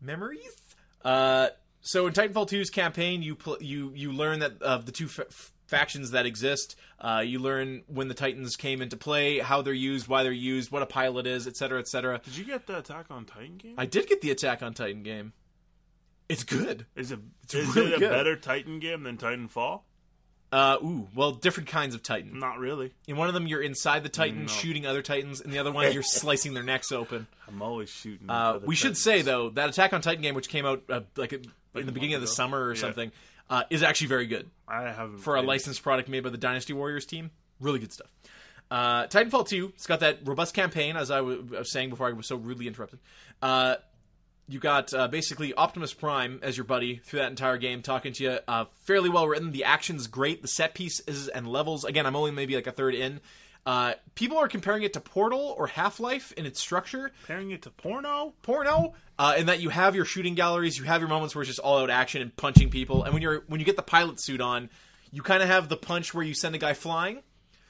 Memories. Uh, so in Titanfall 2's campaign, you pl- you you learn that of the two f- factions that exist. Uh, you learn when the Titans came into play, how they're used, why they're used, what a pilot is, etc., etc. Did you get the Attack on Titan game? I did get the Attack on Titan game. It's good. Is it is really it a good. better Titan game than Titanfall? Uh, ooh, well, different kinds of Titan. Not really. In one of them, you're inside the Titan No. shooting other Titans. In the other one, you're slicing their necks open. I'm always shooting. Uh, other we should Titans. say though that Attack on Titan game, which came out uh, like in the beginning of the ago. summer or Yeah. something, uh, is actually very good. I haven't for a licensed product made by the Dynasty Warriors team. Really good stuff. Uh, Titanfall 2, it's got that robust campaign, as I w- was saying before I was so rudely interrupted. Uh, you got uh, basically Optimus Prime as your buddy through that entire game, talking to you. Uh, fairly well written. The action's great. The set pieces and levels. Again, I'm only maybe like a third in. Uh, people are comparing it to Portal or Half Life in its structure Comparing it to porno. porno uh, in that you have your shooting galleries you have your moments where it's just all out action and punching people and when you're when you get the pilot suit on you kind of have the punch where you send a guy flying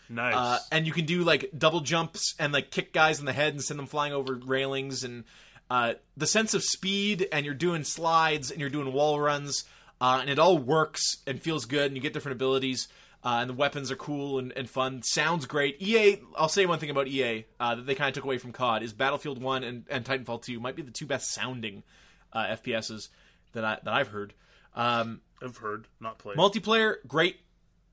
Nice. uh, and you can do like double jumps and like kick guys in the head and send them flying over railings and uh, the sense of speed and you're doing slides and you're doing wall runs uh, and it all works and feels good and you get different abilities uh, and the weapons are cool and, and fun sounds great ea i'll say one thing about ea uh, that they kind of took away from cod is battlefield 1 and, and titanfall 2 might be the two best sounding uh, fps's that, I, that i've heard um, I've heard, not played. Multiplayer, great.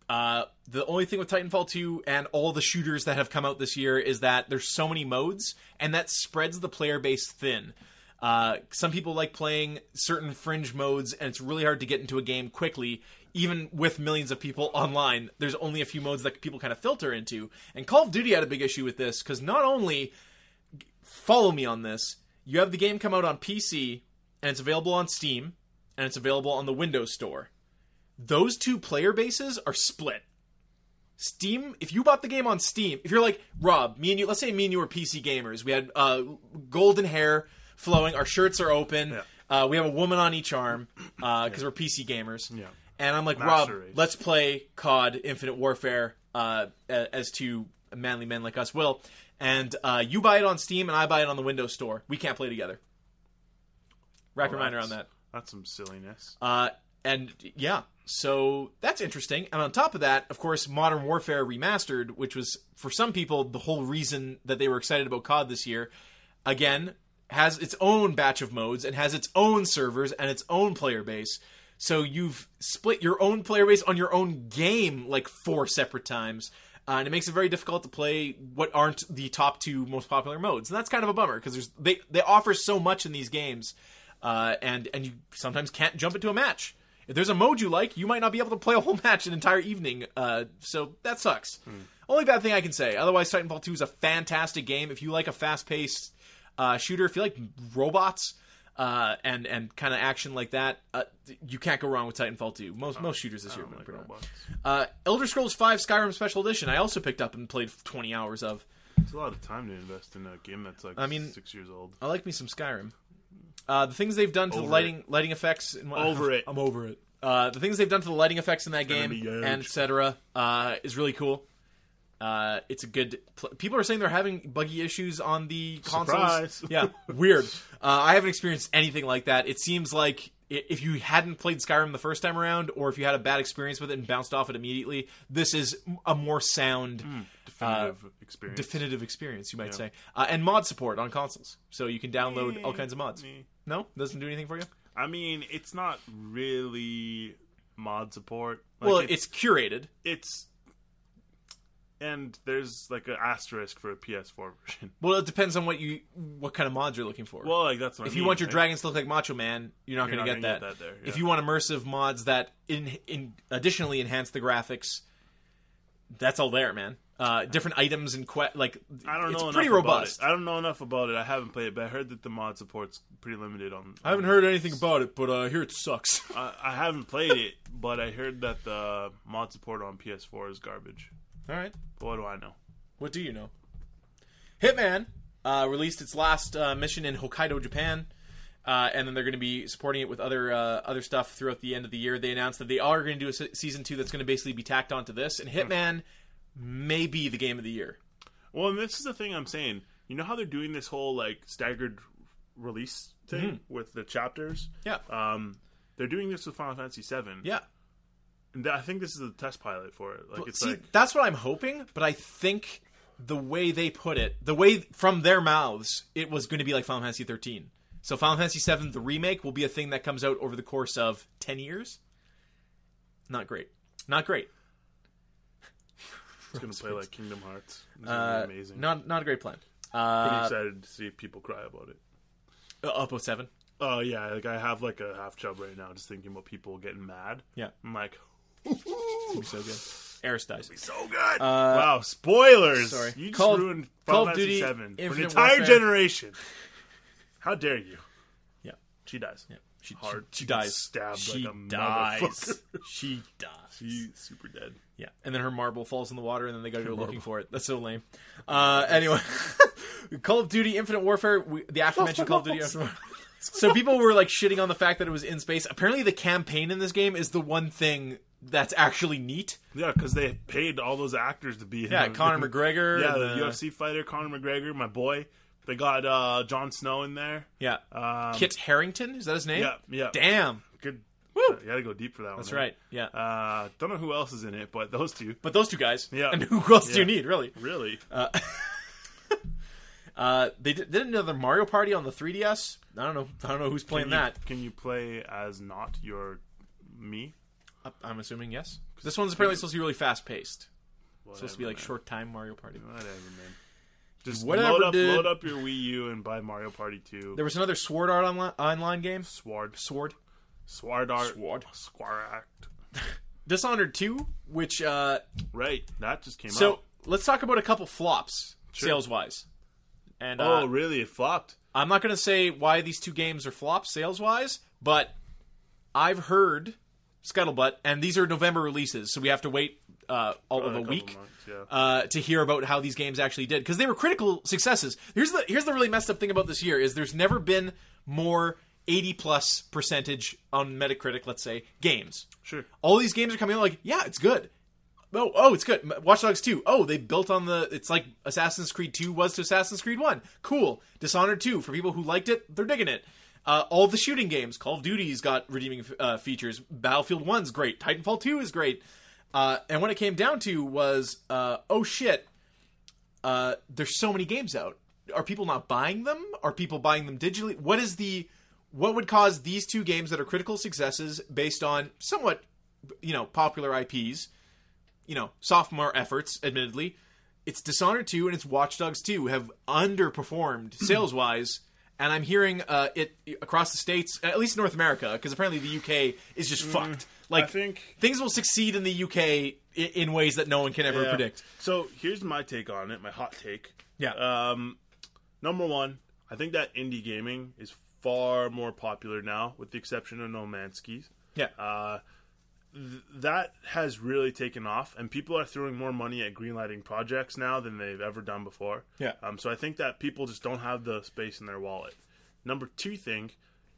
Uh, the only thing with Titanfall 2 and all the shooters that have come out this year is that there's so many modes, and that spreads the player base thin. Uh, some people like playing certain fringe modes, and it's really hard to get into a game quickly, even with millions of people online. There's only a few modes that people kind of filter into. And Call of Duty had a big issue with this, because not only follow me on this. You have the game come out on PC and it's available on Steam and it's available on the Windows Store. Those two player bases are split. Steam, if you bought the game on Steam, if you're like Rob, me and you, let's say me and you were PC gamers. We had uh, golden hair flowing, our shirts are open. Yeah. Uh, we have a woman on each arm because we're PC gamers. Yeah. And I'm like, Master Rob, let's play COD Infinite Warfare uh, as two manly men like us will. And uh, you buy it on Steam and I buy it on the Windows Store. We can't play together. Wrap your mind around that. That's some silliness. Uh, and yeah, so that's interesting. And on top of that, of course, Modern Warfare Remastered, which was for some people the whole reason that they were excited about COD this year, again has its own batch of modes and has its own servers and its own player base. So you've split your own player base on your own game like four separate times. Uh, and it makes it very difficult to play what aren't the top two most popular modes, and that's kind of a bummer because they they offer so much in these games, uh, and and you sometimes can't jump into a match. If there's a mode you like, you might not be able to play a whole match an entire evening. Uh, so that sucks. Only bad thing I can say. Otherwise, Titanfall 2 is a fantastic game. If you like a fast-paced uh, shooter, if you like robots uh, and and kind of action like that, uh, you can't go wrong with Titanfall 2. Most most shooters this year. have been pretty uh, Elder Scrolls 5 Skyrim Special Edition. I also picked up and played 20 hours of. It's a lot of time to invest in a game that's like I mean- six years old. I like me some Skyrim. Uh, the things they've done to the Over lighting lighting effects. And Over it. I'm over it. Uh, the things they've done to the lighting effects in that game gonna be huge. and etc. Uh, is really cool. Uh, it's a good. Pl- People are saying they're having buggy issues on the consoles. Surprise. Yeah, weird. Uh, I haven't experienced anything like that. It seems like if you hadn't played Skyrim the first time around, or if you had a bad experience with it and bounced off it immediately, this is a more sound, Definitive experience. definitive experience, you might say. Uh, and mod support on consoles, so you can download all kinds of mods. Eh. No, doesn't do anything for you. I mean, it's not really mod support. Like, well, it's, curated. it's and there's like an asterisk for a PS4 version. Well, it depends on what you what kind of mods you're looking for. Well, like that's what if I you mean. want your like, dragons to look like Macho Man, you're not going to get that. get that there, If you want immersive mods that in, in additionally enhance the graphics, that's all there, man. Uh, different items and que- like I don't know. it's pretty robust. I don't know enough about it. I haven't played it, but I heard that the mod support's pretty limited on. I haven't heard anything about it, but uh, I hear it sucks. I, I haven't played it, but I heard that the mod support on PS4 is garbage. all right, But what do I know? what do you know? Hitman uh, released its last uh, mission in Hokkaido, Japan. Uh, and then they're going to be supporting it with other uh, other stuff throughout the end of the year. They announced that they are going to do a se- season two that's going to basically be tacked onto this, and Hitman may be the game of the year. Well, and this is the thing I'm saying. You know how they're doing this whole like staggered release thing with the chapters? Yeah, Um, they're doing this with Final Fantasy VII. yeah. And I think this is a test pilot for it. Like it's See, like that's what I'm hoping, but I think the way they put it, the way from their mouths, it was going to be like Final Fantasy 13. So Final Fantasy 7, the remake, will be a thing that comes out over the course of 10 years. Not great. Not great. It's gonna play like Kingdom Hearts. It's Uh, gonna be amazing. Not not a great plan. Pretty Uh, excited to see people cry about it. Uppo 7. Oh yeah, like I have like a half chub right now, just thinking about people getting mad. Yeah. I'm like, Be so good. Aeris dies. so good. wow, spoilers! sorry. you just Call of- ruined Call Final of Fantasy Duty Seven for an Infinite entire Warfare. generation. How dare you? Yeah. She dies. Yeah. She, Hard. she, she dies. stabbed she like a dies. she dies. She's super dead. Yeah, and then her marble falls in the water, and then they gotta go looking for it. That's so lame. Uh, anyway, Call of Duty Infinite Warfare, we, the aforementioned Call of Duty. so people were like shitting on the fact that it was in space. Apparently, the campaign in this game is the one thing that's actually neat. Yeah, because they paid all those actors to be. in Yeah, the- Conor McGregor. Yeah, and the UFC fighter Conor McGregor, my boy. They got uh Jon Snow in there. Yeah, Um, Kit Harington is that his name? Yeah, yeah. Damn, Good. Woo! You gotta go deep for that one. that's eh? right. Yeah, Uh, don't know who else is in it, but those two. but those two guys. Yeah. and who else do you Yeah. need really? Really? Uh, they did, did another Mario Party on the 3DS. I don't know. I don't know who's playing Can you- that. Can you play as not your me? I- I'm assuming yes. Because this one's apparently supposed to be really fast paced. Supposed to be like short time Mario Party. Whatever, man. Just Whatever, load up, dude. load up your Wii U and buy Mario Party 2. There was another Sword Art online, online game. Sword. Sword. Sword Art. Sword. Square Act. Dishonored 2, which uh Right. That just came so out. So let's talk about a couple flops Sure. sales wise. And Oh, uh, really? It flopped. I'm not going to say why these two games are flops sales wise, but I've heard scuttlebutt and these are November releases, so we have to wait uh, all of a week. months, yeah. uh, to hear about how these games actually did because they were critical successes. Here's the here's the really messed up thing about this year is there's never been more 80 plus percentage on Metacritic, let's say, games. Sure. All these games are coming out like, yeah, it's good. Oh, oh, it's good. Watch Dogs 2. Oh, they built on the. It's like Assassin's Creed 2 was to Assassin's Creed 1. Cool. Dishonored 2. For people who liked it, they're digging it. Uh, all the shooting games. Call of Duty's got redeeming uh, features. Battlefield 1's great. Titanfall 2 is great. Uh, and what it came down to was, uh, oh shit, uh, there's so many games out. Are people not buying them? Are people buying them digitally? What is the what would cause these two games that are critical successes based on somewhat you know popular IPs, you know sophomore efforts, admittedly. It's Dishonored 2 and it's Watch Dogs 2 have underperformed sales wise, and I'm hearing uh, it across the states, at least North America, because apparently the UK is just fucked. Like I think things will succeed in the UK in ways that no one can ever Yeah. predict. So here's my take on it, my hot take. Yeah. Um, number one, I think that indie gaming is far more popular now, with the exception of No Man's Skis. yeah. Uh, th- that has really taken off, and people are throwing more money at greenlighting projects now than they've ever done before. Yeah. Um, so I think that people just don't have the space in their wallet. Number two thing,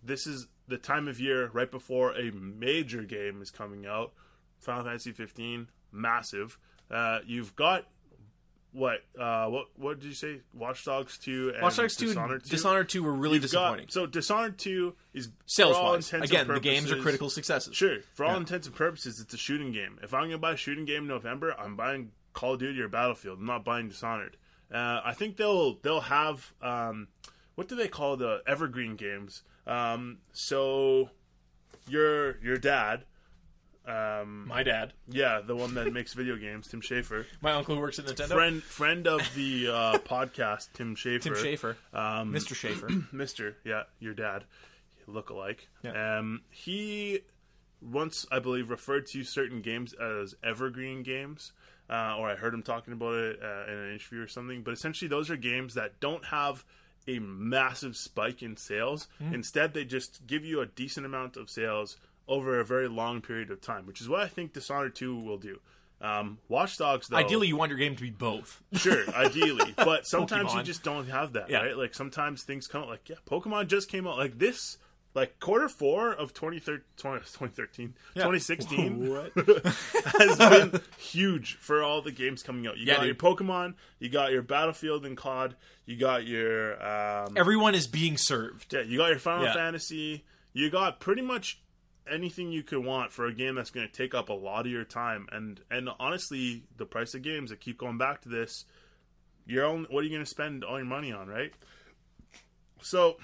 this is the time of year right before a major game is coming out. Final Fantasy 15, massive. Uh, you've got what? Uh, what? What did you say? Watch Dogs 2 and Watch Dogs 2 Dishonored 2. Dishonored 2 were really disappointing. Got, so Dishonored 2 is Sales for all wise. Again, the games are critical successes. Sure, for all Yeah. intents and purposes, it's a shooting game. If I'm gonna buy a shooting game in November, I'm buying Call of Duty or Battlefield. I'm not buying Dishonored. Uh, I think they'll they'll have um, what do they call the evergreen games? Um, so your your dad Um, My dad, yeah, the one that makes video games, Tim Schafer, my uncle who works at Nintendo, friend friend of the uh, podcast, Tim Schafer. Tim Schafer, Um, Mr. Schafer. Mister, yeah, your dad, look alike. Yeah. Um, he once, I believe, referred to certain games as evergreen games, uh, or I heard him talking about it uh, in an interview or something. But essentially, those are games that don't have a massive spike in sales. Hmm. Instead, they just give you a decent amount of sales over a very long period of time, which is what I think Dishonored 2 will do. Um, Watch Dogs, though, Ideally, you want your game to be both. Sure, ideally, but sometimes you just don't have that, Yeah. right? Like sometimes things come out. Like yeah, Pokemon just came out. Like this, like quarter four of 2013, 2013 2016 What? has been huge for all the games coming out. You Yeah, got your. Pokemon, you got your Battlefield and COD, you got your um, Everyone is being served. yeah, you got your Final Yeah. Fantasy. You got pretty much anything you could want for a game that's going to take up a lot of your time. And and honestly, the price of games I keep going back to this, you're only, what are you going to spend all your money on, right? So,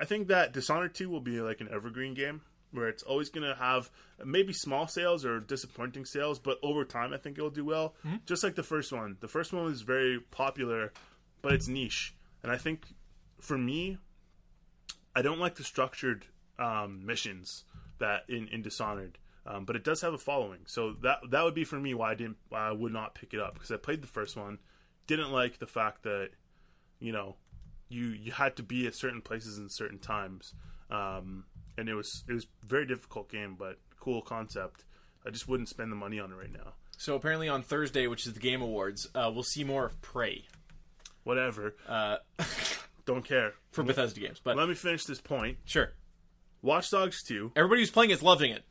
I think that Dishonored 2 will be like an evergreen game where it's always going to have maybe small sales or disappointing sales, but over time I think it'll do well. Just like the first one. The first one was very popular, but it's niche. And I think for me, I don't like the structured um, missions that in, in Dishonored, um, but it does have a following. So that that would be for me why I didn't why I would not pick it up because I played the first one, didn't like the fact that you know you you had to be at certain places in certain times, um, and it was it was very difficult game, but cool concept. I just wouldn't spend the money on it right now. So apparently on Thursday, which is the Game Awards, uh, we'll see more of Prey Whatever, uh, don't care. for Bethesda games. But Let me finish this point. sure, Watch Dogs two. everybody who's playing it's loving it,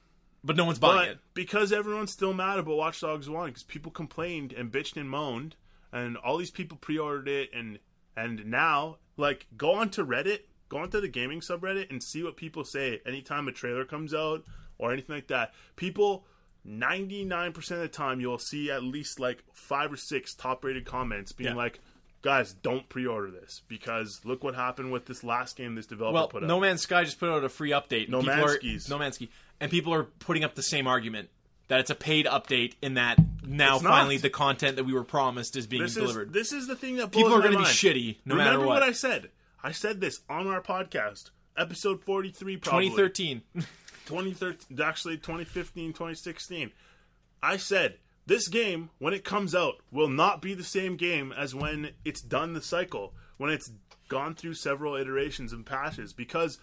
but no one's buying But it. because everyone's still mad about Watch Dogs One, because people complained and bitched and moaned, and all these people pre-ordered it, and and now like go onto Reddit, go onto the gaming subreddit, and see what people say anytime a trailer comes out or anything like that. People. 99% of the time you'll see at least like five or six top rated comments being Yeah. like guys don't pre-order this because look what happened with this last game this developer Well, put out No Man's Sky just put out a free update. No Man's Skis. No Man's Ski, and people are putting up the same argument that it's a paid update in that now It's not. finally the content that we were promised is being this delivered. is this is the thing that people are going to be shitty no Remember matter what. I said? I said this on our podcast, episode 43, probably. 2013. 2013, actually 2015, 2016. I said, this game, when it comes out, will not be the same game as when it's done the cycle, when it's gone through several iterations and patches, because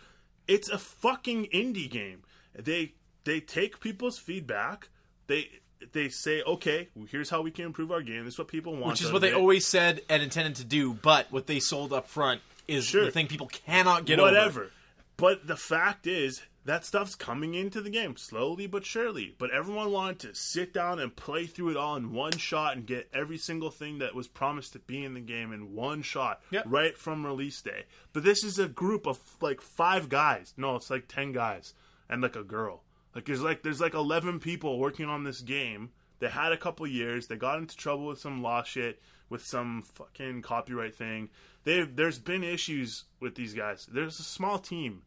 it's a fucking indie game. They they take people's feedback, they they say, okay, well, here's how we can improve our game. This is what people want. which is what they it. always said and intended to do, but what they sold up front is Sure. the thing people cannot get over. whatever. But the fact is, that stuff's coming into the game slowly but surely. But everyone wanted to sit down and play through it all in one shot and get every single thing that was promised to be in the game in one shot, Yep. right from release day. But this is a group of like five guys. No, it's like ten guys and like a girl. Like there's like there's like eleven people working on this game. They had a couple years. They got into trouble with some law shit, with some fucking copyright thing. They there's been issues with these guys. There's a small team.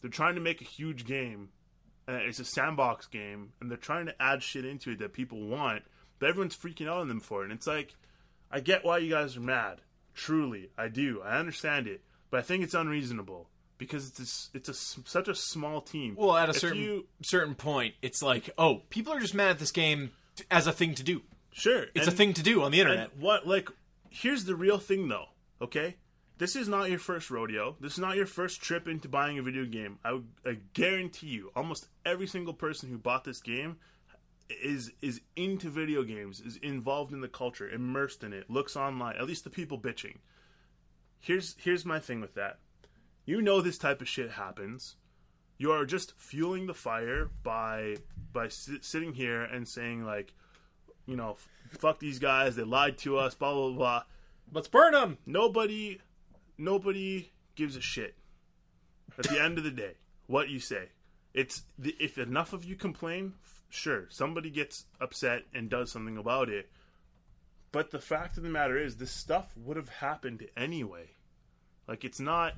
They're trying to make a huge game. Uh, it's a sandbox game, and they're trying to add shit into it that people want. But everyone's freaking out on them for it. And it's like, I get why you guys are mad. Truly, I do. I understand it, but I think it's unreasonable because it's it's a such a small team. Well, at a If certain you- certain point, it's like, oh, people are just mad at this game as a thing to do. sure, It's and- a thing to do on the internet. And what like here's the real thing though, okay? This is not your first rodeo. This is not your first trip into buying a video game. I, I guarantee you, almost every single person who bought this game is is into video games, is involved in the culture, immersed in it, looks online. At least the people bitching. Here's here's my thing with that. You know this type of shit happens. You are just fueling the fire by by sit, sitting here and saying like, you know, fuck these guys. They lied to us. Blah blah blah. Let's burn them. Nobody, nobody gives a shit. At the end of the day, what you say, it's the, if enough of you complain, f- sure, somebody gets upset and does something about it. But the fact of the matter is, this stuff would have happened anyway. Like it's not,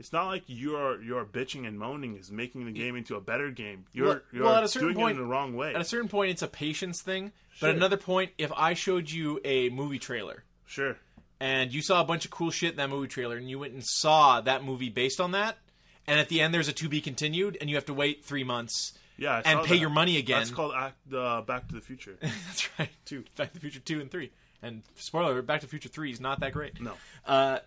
It's not like you're you're bitching and moaning is making the game into a better game. You're Well- you're well, at a certain doing point- it in the wrong way. At a certain point, it's a patience thing. But at another point, if I showed you a movie trailer Sure. and you saw a bunch of cool shit in that movie trailer and you went and saw that movie based on that, and at the end there's a to be continued and you have to wait three months Yeah. And pay that. your money again. That's called act, uh, Back to the Future. That's right. Two. Back to the Future two and three. And spoiler: Back to the Future three is not that great. No. Uh,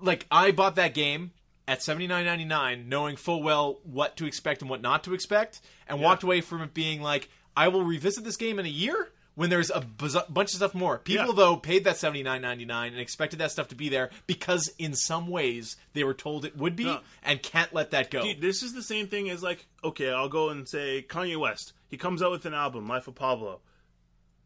like I bought that game at seventy nine ninety nine, knowing full well what to expect and what not to expect, and walked away from it being like, I will revisit this game in a year. When there's a bunch of stuff more, people Yeah. though paid that seventy nine ninety nine and expected that stuff to be there because in some ways they were told it would be No. and can't let that go. Dude, this is the same thing as like, okay, I'll go and say Kanye West. He comes out with an album, Life of Pablo,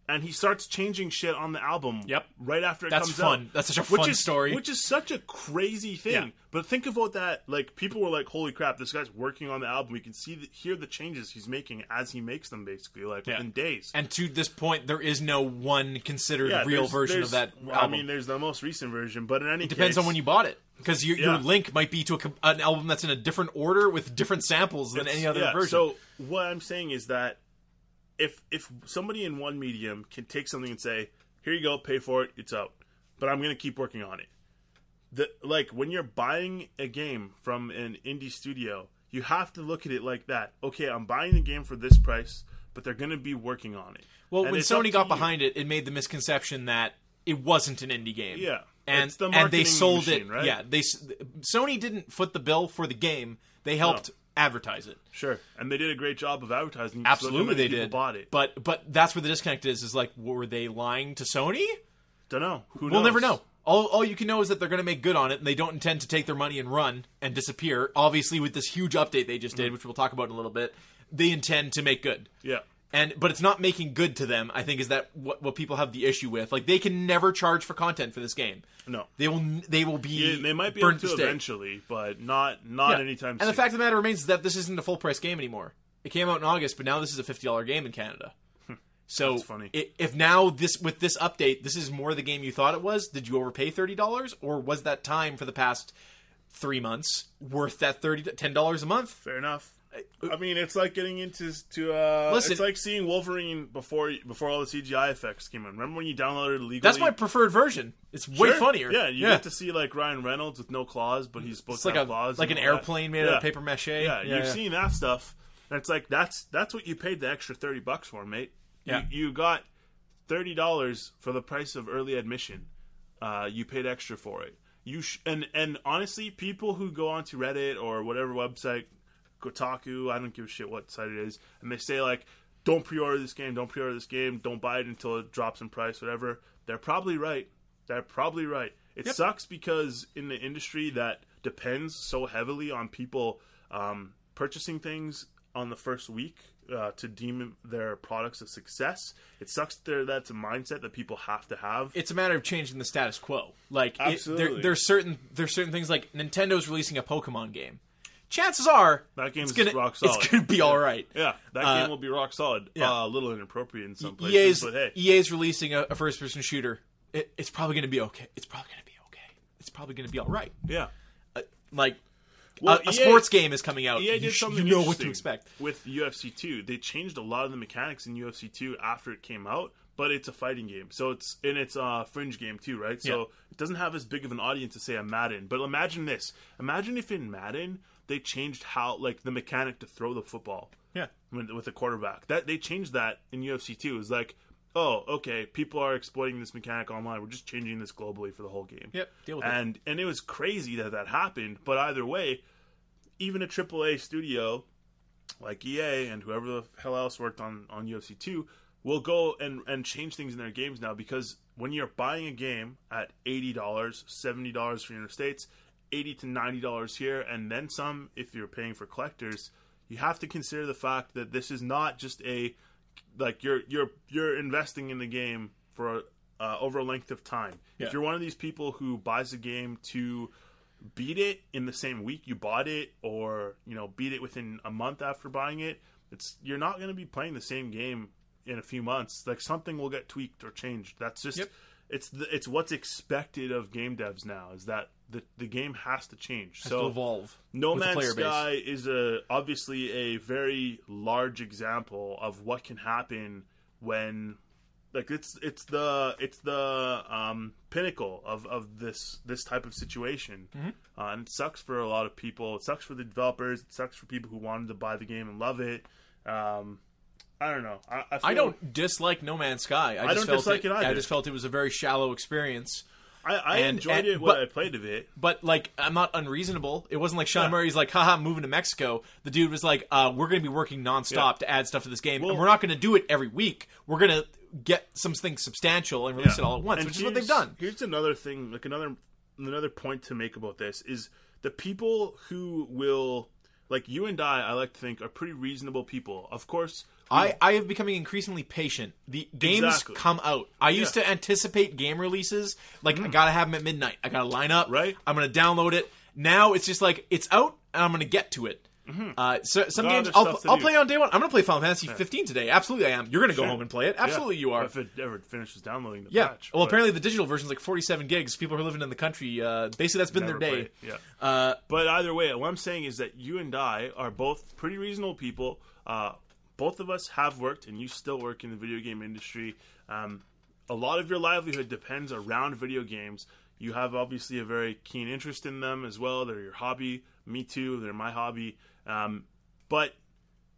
and he starts changing shit on the album. Yep. right after it That's comes fun. out. That's such a which fun is, story. Which is such a crazy thing. Yeah. But think about that. Like people were like, "Holy crap, this guy's working on the album." We can see, the, hear the changes he's making as he makes them, basically, like Yeah. within days. and to this point, there is no one considered real there's- version of there's- that I album. mean, there's the most recent version, but in any it Depends case, on when you bought it, because your, your link might be to a, an album that's in a different order with different samples than It's- any other yeah, version. So what I'm saying is that if if somebody in one medium can take something and say, "Here you go, pay for it, it's out," but I'm going to keep working on it. The like when you're buying a game from an indie studio, you have to look at it like that. Okay, I'm buying the game for this price, but they're going to be working on it. well, And when Sony got you. behind it, it made the misconception that it wasn't an indie game. Yeah. and the and they sold machine, it. right? Yeah, they Sony didn't foot the bill for the game. They helped advertise it. Sure, and they did a great job of advertising. Absolutely, they did. Bought it. But but that's where the disconnect is. Is like, were they lying to Sony? Don't know. Who We'll knows? never know. All, all you can know is that they're going to make good on it, and they don't intend to take their money and run and disappear. Obviously, with this huge update they just did, Mm-hmm. which we'll talk about in a little bit, they intend to make good. Yeah. And but it's not making good to them. I think is that what, what people have the issue with. Like they can never charge for content for this game. No. They will they will be Yeah, they might be burnt able to to eventually, but not not Yeah. anytime And soon. the fact of the matter remains is that this isn't a full price game anymore. It came out in August, but now this is a fifty dollar game in Canada. So Hmm. That's funny. i- if now this with this update, this is more the game you thought it was, did you overpay thirty dollars, or was that time for the past three months worth that thirty ten dollars a month? Fair enough. I mean, it's like getting into to uh, Listen- it's like seeing Wolverine before before all the CGI effects came in. Remember when you downloaded legally? That's my preferred version. It's way Sure. funnier. Yeah, you get to see like Ryan Reynolds with no claws, but he's supposed It's to like have a claws, like an all that. airplane made out of paper mache. Yeah, you've seen that stuff. And it's like that's that's what you paid the extra thirty bucks for, mate. Yeah. You, you got thirty dollars for the price of early admission. Uh, you paid extra for it. You sh- and and honestly, people who go onto Reddit or whatever website, Kotaku, I don't give a shit what site it is, and they say like, "Don't pre-order this game. Don't pre-order this game. Don't buy it until it drops in price. Whatever." They're probably right. They're probably right. It Yep. sucks because in the industry that depends so heavily on people um, purchasing things on the first week uh, to deem their products a success. It sucks that that's a mindset that people have to have. it's a matter of changing the status quo. Like it, there, Absolutely. there's certain there's certain things like Nintendo's releasing a Pokemon game. Chances are That game's gonna rock solid. it's gonna be all right. yeah, that Uh, game will be rock solid. yeah. Uh, a little inappropriate in some places, EA's but hey, EA's releasing a, a first person shooter. It, it's probably gonna be okay. It's probably gonna be okay. It's probably gonna be all right. yeah. Uh, like Well, a, a EA sports game is coming out. EA you, did sh- something you know what to expect. with UFC 2. They changed a lot of the mechanics in UFC 2 after it came out, but it's a fighting game, so it's and it's a fringe game too, right? So Yeah. it doesn't have as big of an audience to say a Madden. But imagine this: imagine if in Madden they changed how like the mechanic to throw the football Yeah. with, with the quarterback. That they changed that in UFC 2. It's like, oh, okay, people are exploiting this mechanic online. We're just changing this globally for the whole game. Yep, deal with it. and and it was crazy that that happened. But either way, even a AAA studio like EA and whoever the hell else worked on on UFC 2 will go and and change things in their games now because when you're buying a game at $80, $70 for United States, 80 to $90 here and then some if you're paying for collectors, you have to consider the fact that this is not just a like you're you're you're investing in the game for uh, over a length of time. Yeah. If you're one of these people who buys a game to beat it in the same week you bought it or you know beat it within a month after buying it it's you're not going to be playing the same game in a few months like something will get tweaked or changed that's just Yep. it's the, it's what's expected of game devs now is that the the game has to change. to so evolve. No Man's player base. Sky is a obviously a very large example of what can happen when like it's it's the it's the um, pinnacle of, of this this type of situation, Mm-hmm. uh, and it sucks for a lot of people. It sucks for the developers. It sucks for people who wanted to buy the game and love it. Um, I don't know. I, I, feel, I don't dislike No Man's Sky. I, just don't felt dislike it I either. just felt it was a very shallow experience. I, I and- enjoyed and- it when but- I played of it. But like, I'm not unreasonable. It wasn't like Sean Yeah. Murray's like, haha, moving to Mexico. The dude was like, uh, we're going to be working nonstop Yeah. to add stuff to this game, Well- and we're not going to do it every week. We're going to get something substantial and release it all at once, And which is what they've done. Here's another thing, like another another point to make about this is the people who will like you and I. I like to think are pretty reasonable people. Of course, I, I have becoming increasingly patient. The games Exactly. come out. I used Yeah. Mm-hmm. to anticipate game releases. Like, I gotta have them at midnight. I gotta line up. Right. I'm gonna download it. Now it's just like, it's out, and I'm gonna get to it. Uh, so some games I'll, I'll play on day one. I'm gonna play Final Fantasy 15 today. Absolutely, I am. You're gonna go Sure. home and play it. Absolutely, Yeah. you are. If it ever finishes downloading the Yeah. patch. well, but apparently the digital version is like 47 gigs. People who are living in the country, uh, basically that's been never their day. Yeah. Uh, But either way, what I'm saying is that you and I are both pretty reasonable people. Uh, both of us have worked, and you still work in the video game industry. Um, a lot of your livelihood depends around video games. You have obviously a very keen interest in them as well. They're your hobby. Me too. They're my hobby. Um, but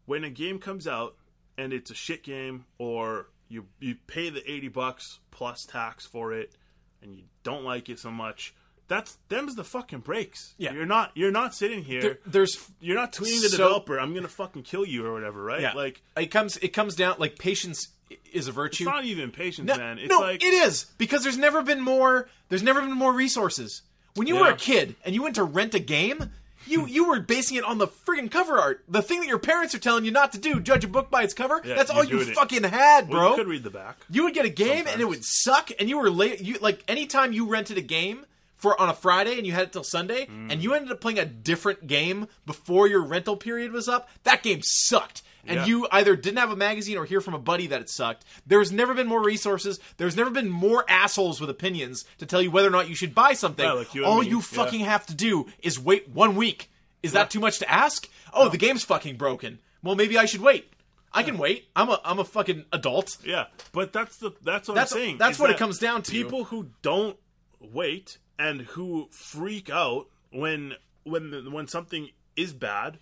when a game comes out and it's a shit game, or you you pay the eighty bucks plus tax for it, and you don't like it so much, that's them's the fucking breaks. Yeah. you're not you're not sitting here. there, there's you're not tweeting the So- developer, "I'm gonna fucking kill you" or whatever, right? yeah, Like it comes it comes down like patience is a virtue. it's not even patience, No, man. It's no, like it is because there's never been more. There's never been more resources. When you were a kid and you went to rent a game, you you were basing it on the friggin' cover art. The thing that your parents are telling you not to do, judge a book by its cover. Yeah, that's all you it. fucking had, Well, bro. you could read the back. You would get a game and it would suck, and you were late. You like anytime you rented a game for on a Friday and you had it till Sunday, Mm. and you ended up playing a different game before your rental period was up. That game sucked, and Yeah. you either didn't have a magazine or hear from a buddy that it sucked. There's never been more resources. There's never been more assholes with opinions to tell you whether or not you should buy something. Yeah, like you All me, you yeah. fucking have to do is wait one week. Is that too much to ask? Oh, the game's fucking broken. Well, maybe I should wait. I can wait. I'm a I'm a fucking adult. Yeah, but that's the that's what That's- I'm saying. that's what it comes down to. People who don't wait and who freak out when when the, when something is bad,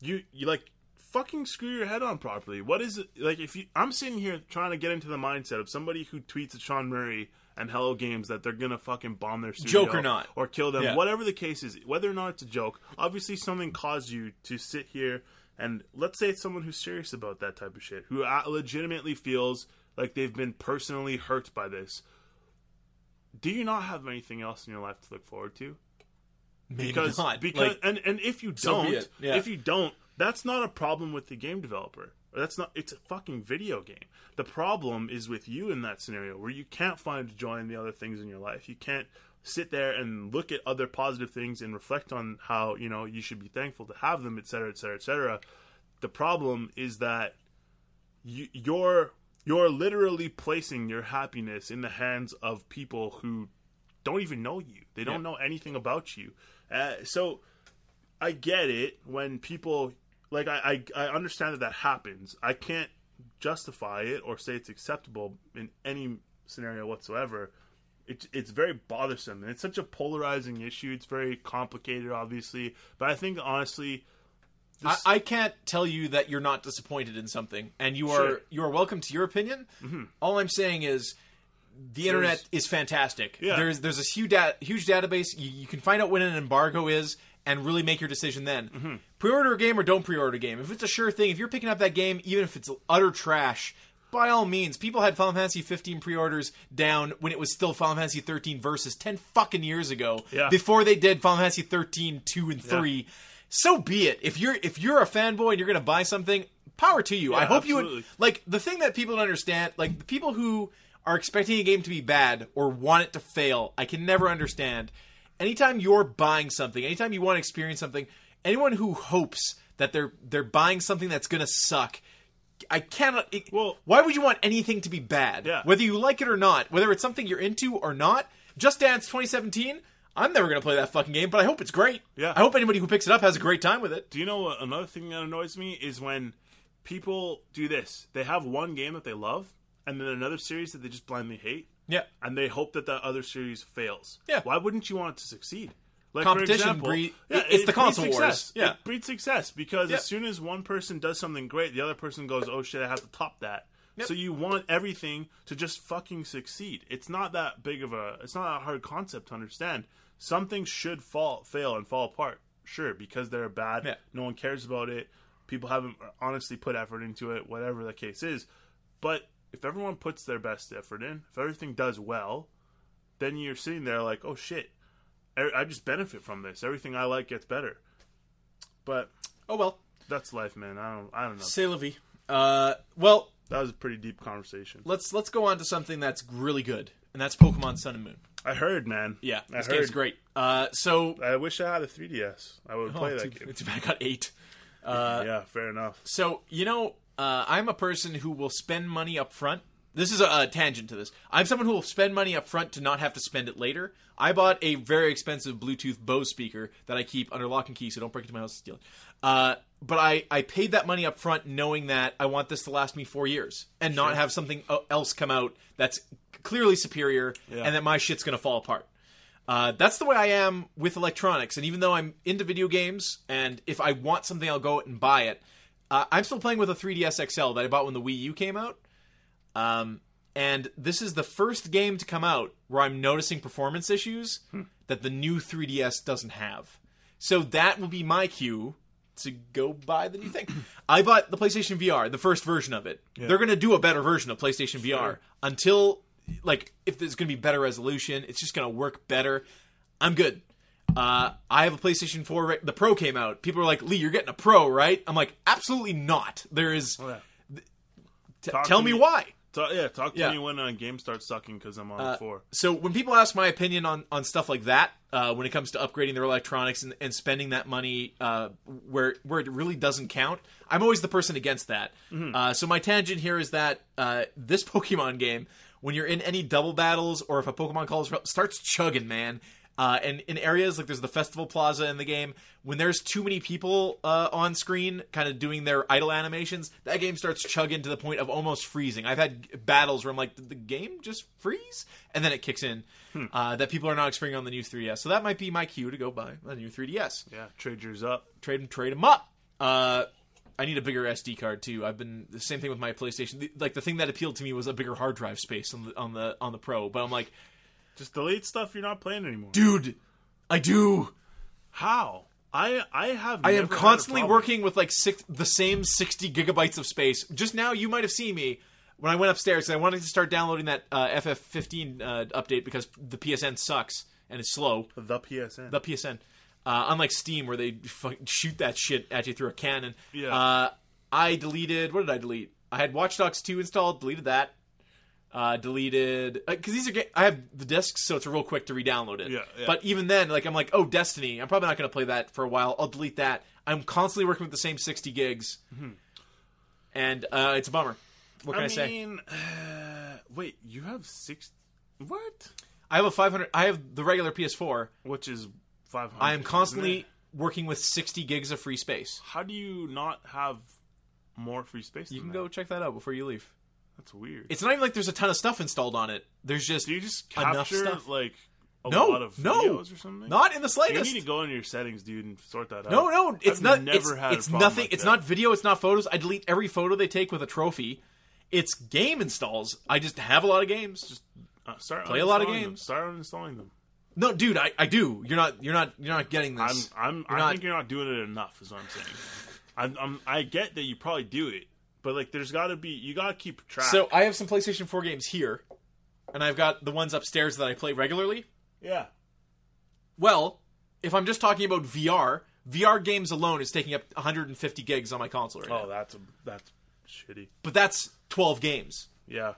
you you like fucking screw your head on properly. What is it like? If you, I'm sitting here trying to get into the mindset of somebody who tweets at Sean Murray and Hello Games that they're gonna fucking bomb their studio, Joke or not. or kill them, Yeah. whatever the case is, whether or not it's a joke. Obviously, something caused you to sit here and let's say it's someone who's serious about that type of shit, who uh, legitimately feels like they've been personally hurt by this. Do you not have anything else in your life to look forward to? Maybe Because not. because Like, and and if you So don't. Yeah. if you don't, that's not a problem with the game developer. That's not. It's a fucking video game. The problem is with you in that scenario where you can't find joy in the other things in your life. You can't sit there and look at other positive things and reflect on how you know you should be thankful to have them, et cetera, et cetera, et cetera. The problem is that you, you're you're literally placing your happiness in the hands of people who don't even know you. They don't Yeah. know anything about you. Uh, so I get it when people like I, I I understand that that happens. I can't justify it or say it's acceptable in any scenario whatsoever. It, it's very bothersome and it's such a polarizing issue. It's very complicated, obviously, but I think honestly, I, I can't tell you that you're not disappointed in something, and you are Sure. Mm-hmm. you are welcome to your opinion. All I'm saying is. The internet There's- is fantastic. Yeah. There's there's a huge da- huge database. You, you can find out when an embargo is and really make your decision then. Mm-hmm. Pre-order a game or don't pre-order a game. If it's a sure thing, if you're picking up that game, even if it's utter trash, by all means, people had Final Fantasy 15 pre-orders down when it was still Final Fantasy 13 versus 10 fucking years ago. Yeah. Before they did Final Fantasy 13, 2, and 3. So be it. If you're if you're a fanboy and you're gonna buy something, power to you. I hope you would like the thing that people don't understand, like the people who are expecting a game to be bad or want it to fail, I can never understand. Anytime you're buying something, anytime you want to experience something, anyone who hopes that they're they're buying something that's gonna suck, I cannot. It, Well- why would you want anything to be bad? Yeah. Whether you like it or not, whether it's something you're into or not. Just Dance 2017. I'm never gonna play that fucking game, but I hope it's great. Yeah. I hope anybody who picks it up has a great time with it. Do you know what another thing that annoys me is when people do this? They have one game that they love, and then another series that they just blindly hate, Yeah. and they hope that that other series fails. Yeah. Why wouldn't you want it to succeed? Like Competition for example, breed- yeah, it's it the breeds console wars. success. Yeah. it breeds success because as soon as one person does something great, the other person goes, "Oh shit, I have to top that." Yep. So you want everything to just fucking succeed. It's not that big of a. It's not a hard concept to understand. Something should fall, fail, and fall apart. Sure, because they're bad. Yeah. No one cares about it. People haven't honestly put effort into it. Whatever the case is, but if everyone puts their best effort in, if everything does well, then you're sitting there like, oh shit, I I just benefit from this. Everything I like gets better. But Oh well. that's life, man. I don't. I don't know. C'est la vie. Uh, well, That was a pretty deep conversation. let's let's go on to something that's really good, and that's Pokemon Sun and Moon. I heard, man. Yeah, I this heard. game's great. Uh, so I wish I had a 3DS. I would play oh, that too, game. too bad I got eight. Uh, yeah, fair enough. So you know, uh, I'm a person who will spend money up front. This is a, a tangent to this. I'm someone who will spend money up front to not have to spend it later. I bought a very expensive Bluetooth Bose speaker that I keep under lock and key, so don't break into my house and steal it. Uh, but I, I paid that money up front knowing that I want this to last me four years and not have something else come out that's clearly superior Yeah. and that my shit's going to fall apart. Uh, that's the way I am with electronics. And even though I'm into video games, and if I want something, I'll go out and buy it. Uh, I'm still playing with a 3DS XL that I bought when the Wii U came out. Um, and this is the first game to come out where I'm noticing performance issues that the new 3DS doesn't have. So that will be my cue to go buy the new thing. I bought the PlayStation VR, the first version of it. They're going to do a better version of PlayStation VR until, like, if there's going to be better resolution, it's just going to work better. I'm good. Uh, I have a PlayStation 4. Right, the Pro came out. People are like, Lee, you're getting a Pro, right? I'm like, absolutely not. There is. Oh, yeah. T- tell me me- why. Yeah, talk to Yeah. me when a game starts sucking because I'm on Uh, four. So when people ask my opinion on, on stuff like that, uh, when it comes to upgrading their electronics and, and spending that money uh, where where it really doesn't count, I'm always the person against that. Uh, so my tangent here is that uh, this Pokemon game, when you're in any double battles or if a Pokemon calls starts chugging, man. Uh, and in areas like there's the festival plaza in the game, when there's too many people uh, on screen, kind of doing their idle animations, that game starts chugging to the point of almost freezing. I've had battles where I'm like, did the game just freeze? And then it kicks in. Uh, that people are not experiencing on the new 3DS. So that might be my cue to go buy a new 3DS. Yeah, trade yours up. Trade them, trade them up. Uh, I need a bigger SD card too. I've been the same thing with my PlayStation. The- Like the thing that appealed to me was a bigger hard drive space on the on the on the Pro. But I'm like, Just delete stuff you're not playing anymore. dude, I do. How? I I have. I am never had a constantly working with like six, the same 60 gigabytes of space. Just now, you might have seen me when I went upstairs. 'cause I wanted to start downloading that uh, FF15 uh, update because the PSN sucks and it's slow. the PSN. The PSN, uh, unlike Steam, where they shoot that shit at you through a cannon. Yeah. Uh, I deleted. What did I delete? I had Watch Dogs 2 installed. Deleted that. Uh, deleted because these are. Ga- I have the discs, so it's real quick to re-download it. Yeah, yeah. But even then, like I'm like, oh, Destiny. I'm probably not going to play that for a while. I'll delete that. I'm constantly working with the same 60 gigs, and uh, it's a bummer. What can I, I say? mean, uh, wait, you have six. What? I have a 500. I have the regular PS4. Which is five hundred. I am constantly working with 60 gigs of free space. How do you not have more free space? You can that? go check that out before you leave. That's weird. It's not even like there's a ton of stuff installed on it. There's just do you just enough capture stuff. like a no, lot of no, videos or something? not in the slightest. You need to go into your settings, dude, and sort that out. no, no, it's I've not. Never it's had it's nothing. like it's that. not video. It's not photos. I delete every photo they take with a trophy. It's game installs. I just have a lot of games. Just Uh, start play a lot of uninstalling them. games. Start uninstalling them. no, dude. I, I do. You're not. You're not. You're not getting this. I'm. I'm. I not- think you're not doing it enough. Is what I'm saying. I'm, I'm. I get that you probably do it, but like, there's got to be. You got to keep track. so I have some PlayStation 4 games here, and I've got the ones upstairs that I play regularly. yeah. Well, if I'm just talking about VR, VR games alone is taking up 150 gigs on my console right Oh, now. that's a, that's shitty. But that's 12 games. Yeah.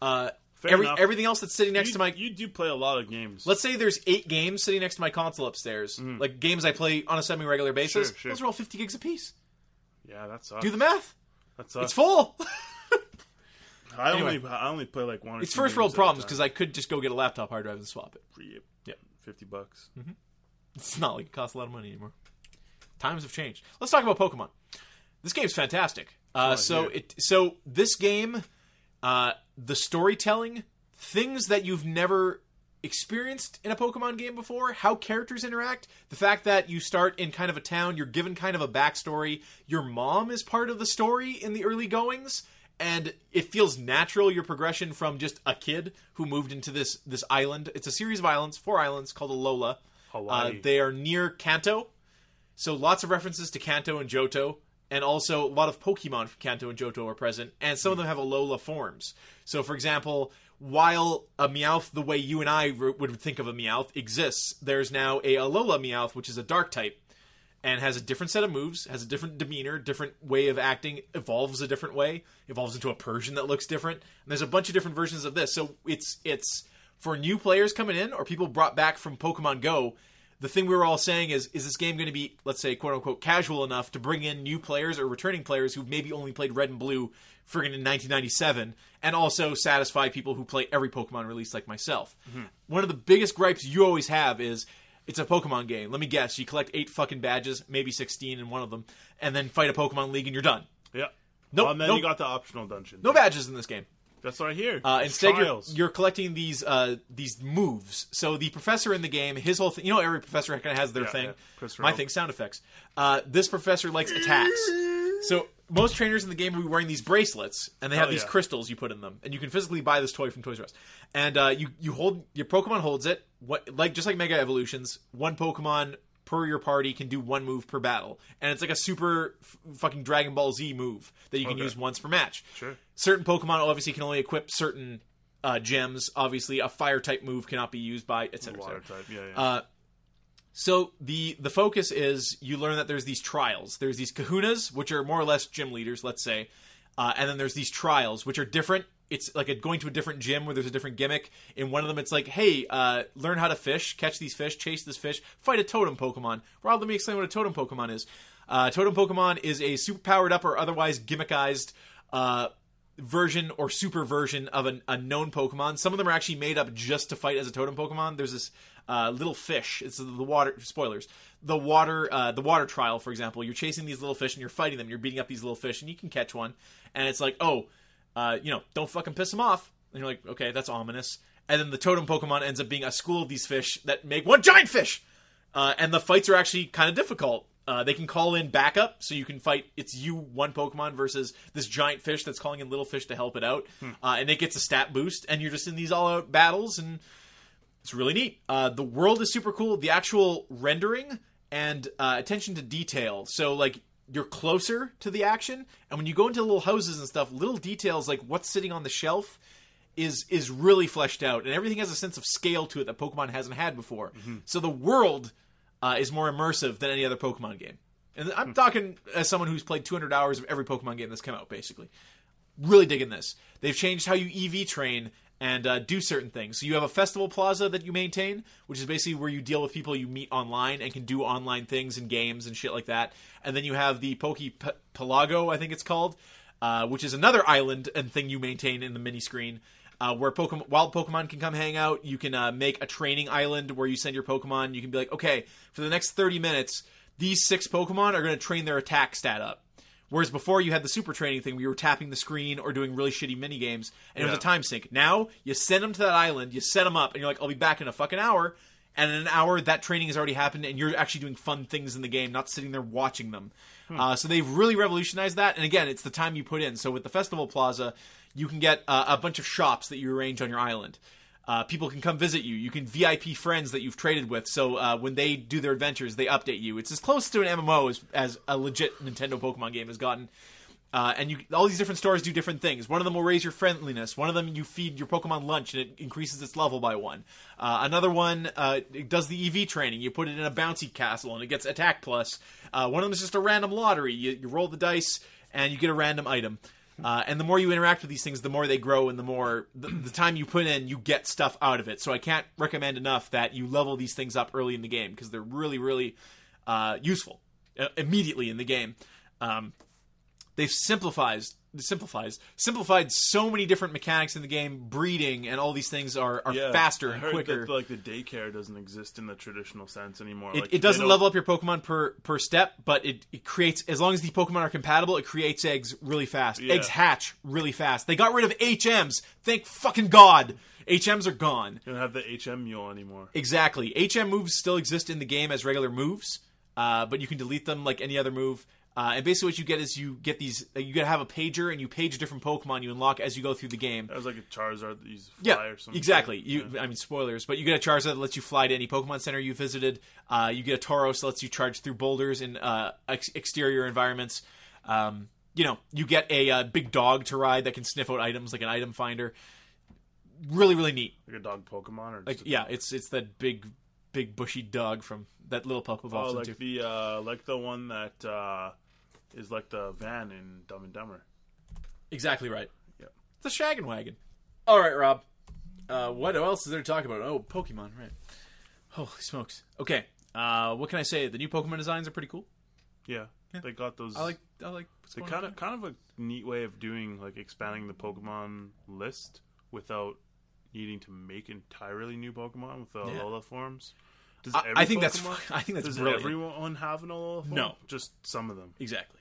Uh, Fair every, enough. everything else that's sitting next you, to my you do play a lot of games. let's say there's eight games sitting next to my console upstairs, like games I play on a semi-regular basis. Sure, sure. Those are all 50 gigs apiece. yeah, that's. Do the math. That sucks. It's full. I Anyway. only I only play like one. Or It's two first world games at a problems time. because I could just go get a laptop hard drive and swap it. Yep. Yep. fifty bucks. It's not like it costs a lot of money anymore. Times have changed. Let's talk about Pokemon. This game's fantastic. Uh, so yeah. it so this game, uh, the storytelling, things that you've never experienced in a Pokemon game before, how characters interact, the fact that you start in kind of a town, you're given kind of a backstory. Your mom is part of the story in the early goings, and it feels natural your progression from just a kid who moved into this this island. It's a series of islands, four islands called Alola. Uh, Hawaii. they are near Kanto, so lots of references to Kanto and Johto, and also a lot of Pokemon from Kanto and Johto are present, and some of them have Alola forms. So, for example, while a Meowth, the way you and I would think of a Meowth, exists, there's now a Alola Meowth, which is a Dark type, and has a different set of moves, has a different demeanor, different way of acting, evolves a different way, evolves into a Persian that looks different. And there's a bunch of different versions of this. So it's it's for new players coming in or people brought back from Pokemon Go. The thing we were all saying is, is this game going to be, let's say, quote unquote, casual enough to bring in new players or returning players who maybe only played Red and Blue friggin' in 1997, and also satisfy people who play every Pokemon release like myself? One of the biggest gripes you always have is, it's a Pokemon game. Let me guess. You collect eight fucking badges, maybe 16 in one of them, and then fight a Pokemon League and you're done. yeah. Nope, Oh, and then nope. you got the optional dungeon. No badges in this game. That's what I hear. Uh, instead, you're, you're collecting these uh, these moves. So the professor in the game, his whole thing, you know, every professor kind of has their Yeah, thing. yeah. My thing, sound effects. Uh, this professor likes attacks. So most trainers in the game will be wearing these bracelets, and they have Oh, these yeah. crystals you put in them, and you can physically buy this toy from Toys R Us. And uh, you you hold your Pokemon holds it, what like just like Mega Evolutions, one Pokemon per your party can do one move per battle, and it's like a super f- fucking Dragon Ball Z move that you can Okay. use once per match Sure. certain Pokemon obviously can only equip certain uh, gems. Obviously, a fire type move cannot be used by etc. Water type. Yeah, yeah. Uh, so the the focus is you learn that there's these trials. There's these Kahunas, which are more or less gym leaders, let's say, uh, and then there's these trials, which are different. It's like a, going to a different gym where there's a different gimmick. In one of them, it's like, hey, uh, learn how to fish, catch these fish, chase this fish, fight a totem Pokemon. Rob, let me explain what a totem Pokemon is. Uh, totem Pokemon is a super powered up or otherwise gimmickized uh, version or super version of an, a known Pokemon. Some of them are actually made up just to fight as a totem Pokemon. There's this uh, little fish. It's the water. Spoilers. The water. Uh, the water trial, for example. You're chasing these little fish and you're fighting them. You're beating up these little fish and you can catch one. And it's like, oh, uh, you know, don't fucking piss them off. And you're like, okay, that's ominous. And then the totem Pokemon ends up being a school of these fish that make one giant fish. Uh, and the fights are actually kind of difficult. Uh, they can call in backup, so you can fight. It's you one Pokemon versus this giant fish that's calling in little fish to help it out, uh, and it gets a stat boost. And you're just in these all-out battles, and it's really neat. Uh, the world is super cool. The actual rendering and uh, attention to detail. So like you're closer to the action, and when you go into little houses and stuff, little details like what's sitting on the shelf is is really fleshed out, and everything has a sense of scale to it that Pokemon hasn't had before. So the world uh, is more immersive than any other Pokemon game. And I'm talking as someone who's played 200 hours of every Pokemon game that's come out, basically. Really digging this. They've changed how you EV train and uh, do certain things. So you have a festival plaza that you maintain, which is basically where you deal with people you meet online and can do online things and games and shit like that. And then you have the Poke P- Pelago, I think it's called, uh, which is another island and thing you maintain in the mini screen. Uh, where Pokemon, wild Pokemon can come hang out. You can uh, make a training island where you send your Pokemon. You can be like, okay, for the next 30 minutes, these six Pokemon are going to train their attack stat up. Whereas before you had the super training thing where you were tapping the screen or doing really shitty mini games and it was a time sink. Now you send them to that island, you set them up, and you're like, I'll be back in a fucking hour. And in an hour, that training has already happened, and you're actually doing fun things in the game, not sitting there watching them. Uh, so they've really revolutionized that. And again, it's the time you put in. So with the Festival Plaza, you can get uh, a bunch of shops that you arrange on your island. Uh, people can come visit you. You can VIP friends that you've traded with. So uh, when they do their adventures, they update you. It's as close to an MMO as, as a legit Nintendo Pokemon game has gotten. Uh, and you, all these different stores do different things. One of them will raise your friendliness. One of them you feed your Pokemon lunch and it increases its level by one. Uh, another one uh, does the EV training. You put it in a bouncy castle and it gets attack plus. Uh, one of them is just a random lottery. You, you roll the dice and you get a random item. Uh, and the more you interact with these things, the more they grow, and the more the, the time you put in, you get stuff out of it. So I can't recommend enough that you level these things up early in the game because they're really, really uh, useful uh, immediately in the game. Um, they've simplified simplifies simplified so many different mechanics in the game. Breeding and all these things are, are faster I and quicker. That, like the daycare doesn't exist in the traditional sense anymore. It, like, it doesn't level up your Pokemon per per step, but it, it creates as long as the Pokemon are compatible, it creates eggs really fast. Yeah. Eggs hatch really fast. They got rid of HMs. Thank fucking god. HMs are gone. You don't have the HM mule anymore. Exactly. HM moves still exist in the game as regular moves, uh, but you can delete them like any other move. Uh, and basically, what you get is you get these. uh, You gotta have a pager, and you page different Pokemon you unlock as you go through the game. That was like a Charizard that used to fly Yeah, or something. exactly. You, I mean, spoilers, but you get a Charizard that lets you fly to any Pokemon Center you visited. Uh, you get a Tauros that lets you charge through boulders in uh, ex- exterior environments. Um, you know, you get a uh, big dog to ride that can sniff out items like an item finder. Really, really neat. Like a dog Pokemon or Like, yeah, it's it's that big, big bushy dog from that little pup Oh, evolves like into. the uh, like the one that uh, is like the van in Dumb and Dumber. Exactly right. Yeah. The Shaggin' Wagon. All right, Rob. Uh, what else is there to talk about? Oh, Pokemon, right. Holy smokes. Okay. Uh, what can I say? The new Pokemon designs are pretty cool. Yeah, they got those. I like. I like. going kind of kind of a neat way of doing like expanding the Pokemon list without needing to make entirely new Pokemon with the Yeah. Alola forms. Does I- I think that's- Pokemon- I think that's does brilliant. everyone have an Alola form? No. just some of them. Exactly.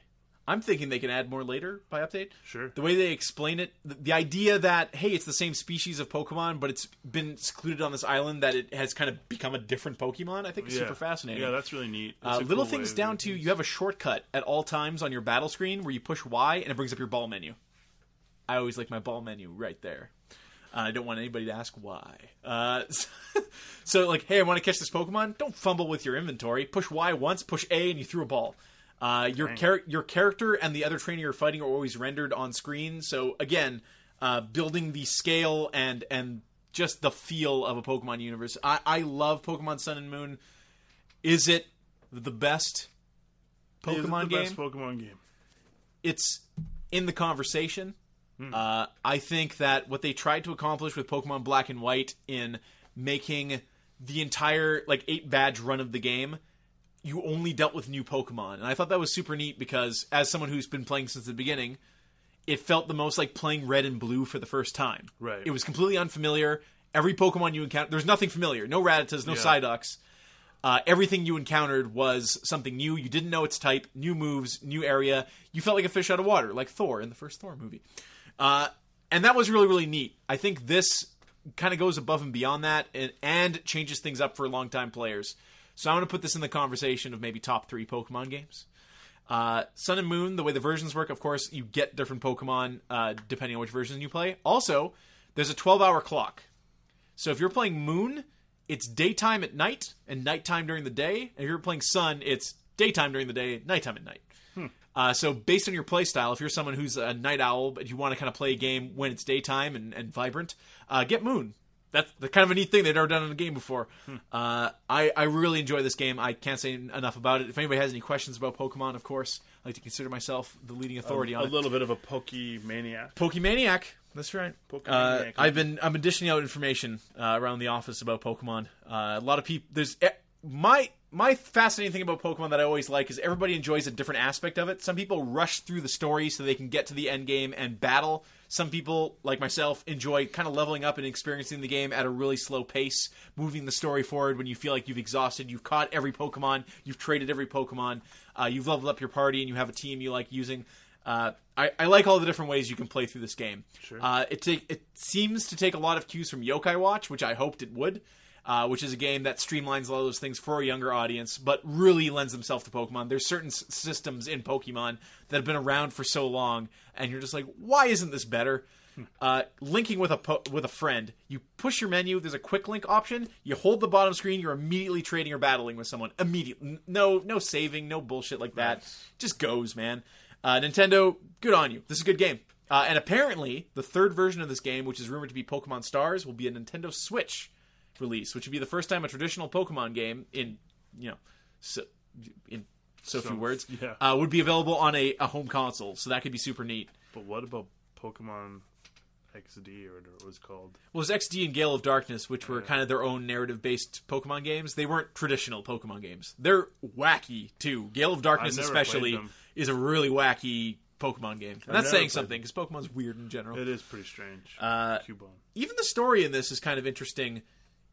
I'm thinking they can add more later by update. Sure. The way they explain it, the, the idea that hey, it's the same species of Pokemon, but it's been secluded on this island that it has kind of become a different Pokemon. I think is yeah. super fascinating. Yeah, that's really neat. Uh, That's a little cool things down to things. you have a shortcut at all times on your battle screen where you push Y and it brings up your ball menu. I always like my ball menu right there. Uh, I don't want anybody to ask why. Uh, so, like, hey, I want to catch this Pokemon. Don't fumble with your inventory. Push Y once, push A, and you threw a ball. Uh, your char- your character and the other trainer you're fighting are always rendered on screen. So again, uh, building the scale and and just the feel of a Pokemon universe. I, I love Pokemon Sun and Moon. Is it the best Pokemon the game? best Pokemon game. it's in the conversation. Uh, I think that what they tried to accomplish with Pokemon Black and White in making the entire like eight badge run of the game, you only dealt with new Pokemon, and I thought that was super neat because as someone who's been playing since the beginning, it felt the most like playing Red and Blue for the first time. Right. It was completely unfamiliar. Every Pokemon you encounter, there's nothing familiar. No Rattatas, no Yeah. Psyducks. Uh, everything you encountered was something new. You didn't know its type, new moves, new area. You felt like a fish out of water, like Thor in the first Thor movie. Uh, and that was really, really neat. I think this kind of goes above and beyond that and, and changes things up for longtime players. So I'm going to put this in the conversation of maybe top three Pokemon games. Uh, Sun and Moon, the way the versions work, of course, you get different Pokemon uh, depending on which version you play. Also, there's a 12 hour clock. So if you're playing Moon, it's daytime at night and nighttime during the day. And if you're playing Sun, it's daytime during the day, nighttime at night. Uh, so based on your play style, if you're someone who's a night owl but you want to kind of play a game when it's daytime and, and vibrant, uh, get Moon. That's the kind of a neat thing they've never done in a game before. Uh, I, I really enjoy this game. I can't say enough about it. If anybody has any questions about Pokemon, of course, I like to consider myself the leading authority a on it. A little bit of a Pokemaniac. Pokemaniac. That's right. Pokemaniac. Uh, I've been I've been dishing out information uh, around the office about Pokemon. Uh, a lot of people. There's my my fascinating thing about Pokemon that I always like is everybody enjoys a different aspect of it. Some people rush through the story so they can get to the end game and battle. Some people, like myself, enjoy kind of leveling up and experiencing the game at a really slow pace, moving the story forward when you feel like you've exhausted, you've caught every Pokemon, you've traded every Pokemon, uh, you've leveled up your party, and you have a team you like using. Uh, I, I like all the different ways you can play through this game. Sure. Uh, it take it seems to take a lot of cues from Yokai Watch, which I hoped it would. Uh, which is a game that streamlines a lot of those things for a younger audience, but really lends themselves to Pokemon. There's certain s- systems in Pokemon that have been around for so long, and you're just like, why isn't this better? Uh, linking with a po- with a friend, you push your menu. There's a quick link option. You hold the bottom screen. You're immediately trading or battling with someone. Immediately, no no saving, no bullshit like that. Nice. Just goes, man. Uh, Nintendo, good on you. This is a good game. Uh, and apparently, the third version of this game, which is rumored to be Pokemon Stars, will be a Nintendo Switch release, which would be the first time a traditional Pokemon game in you know so, in so, few words yeah. uh, would be available on a, a home console. So that could be super neat. But what about Pokemon XD or whatever it was called? Well, it was XD and Gale of Darkness, which were kind of their own narrative-based Pokemon games. They weren't traditional Pokemon games. They're wacky too. Gale of Darkness, especially, is a really wacky Pokemon game. And that's saying played something because Pokemon's weird in general. It is pretty strange. Uh, Cubone. even the story in this is kind of interesting.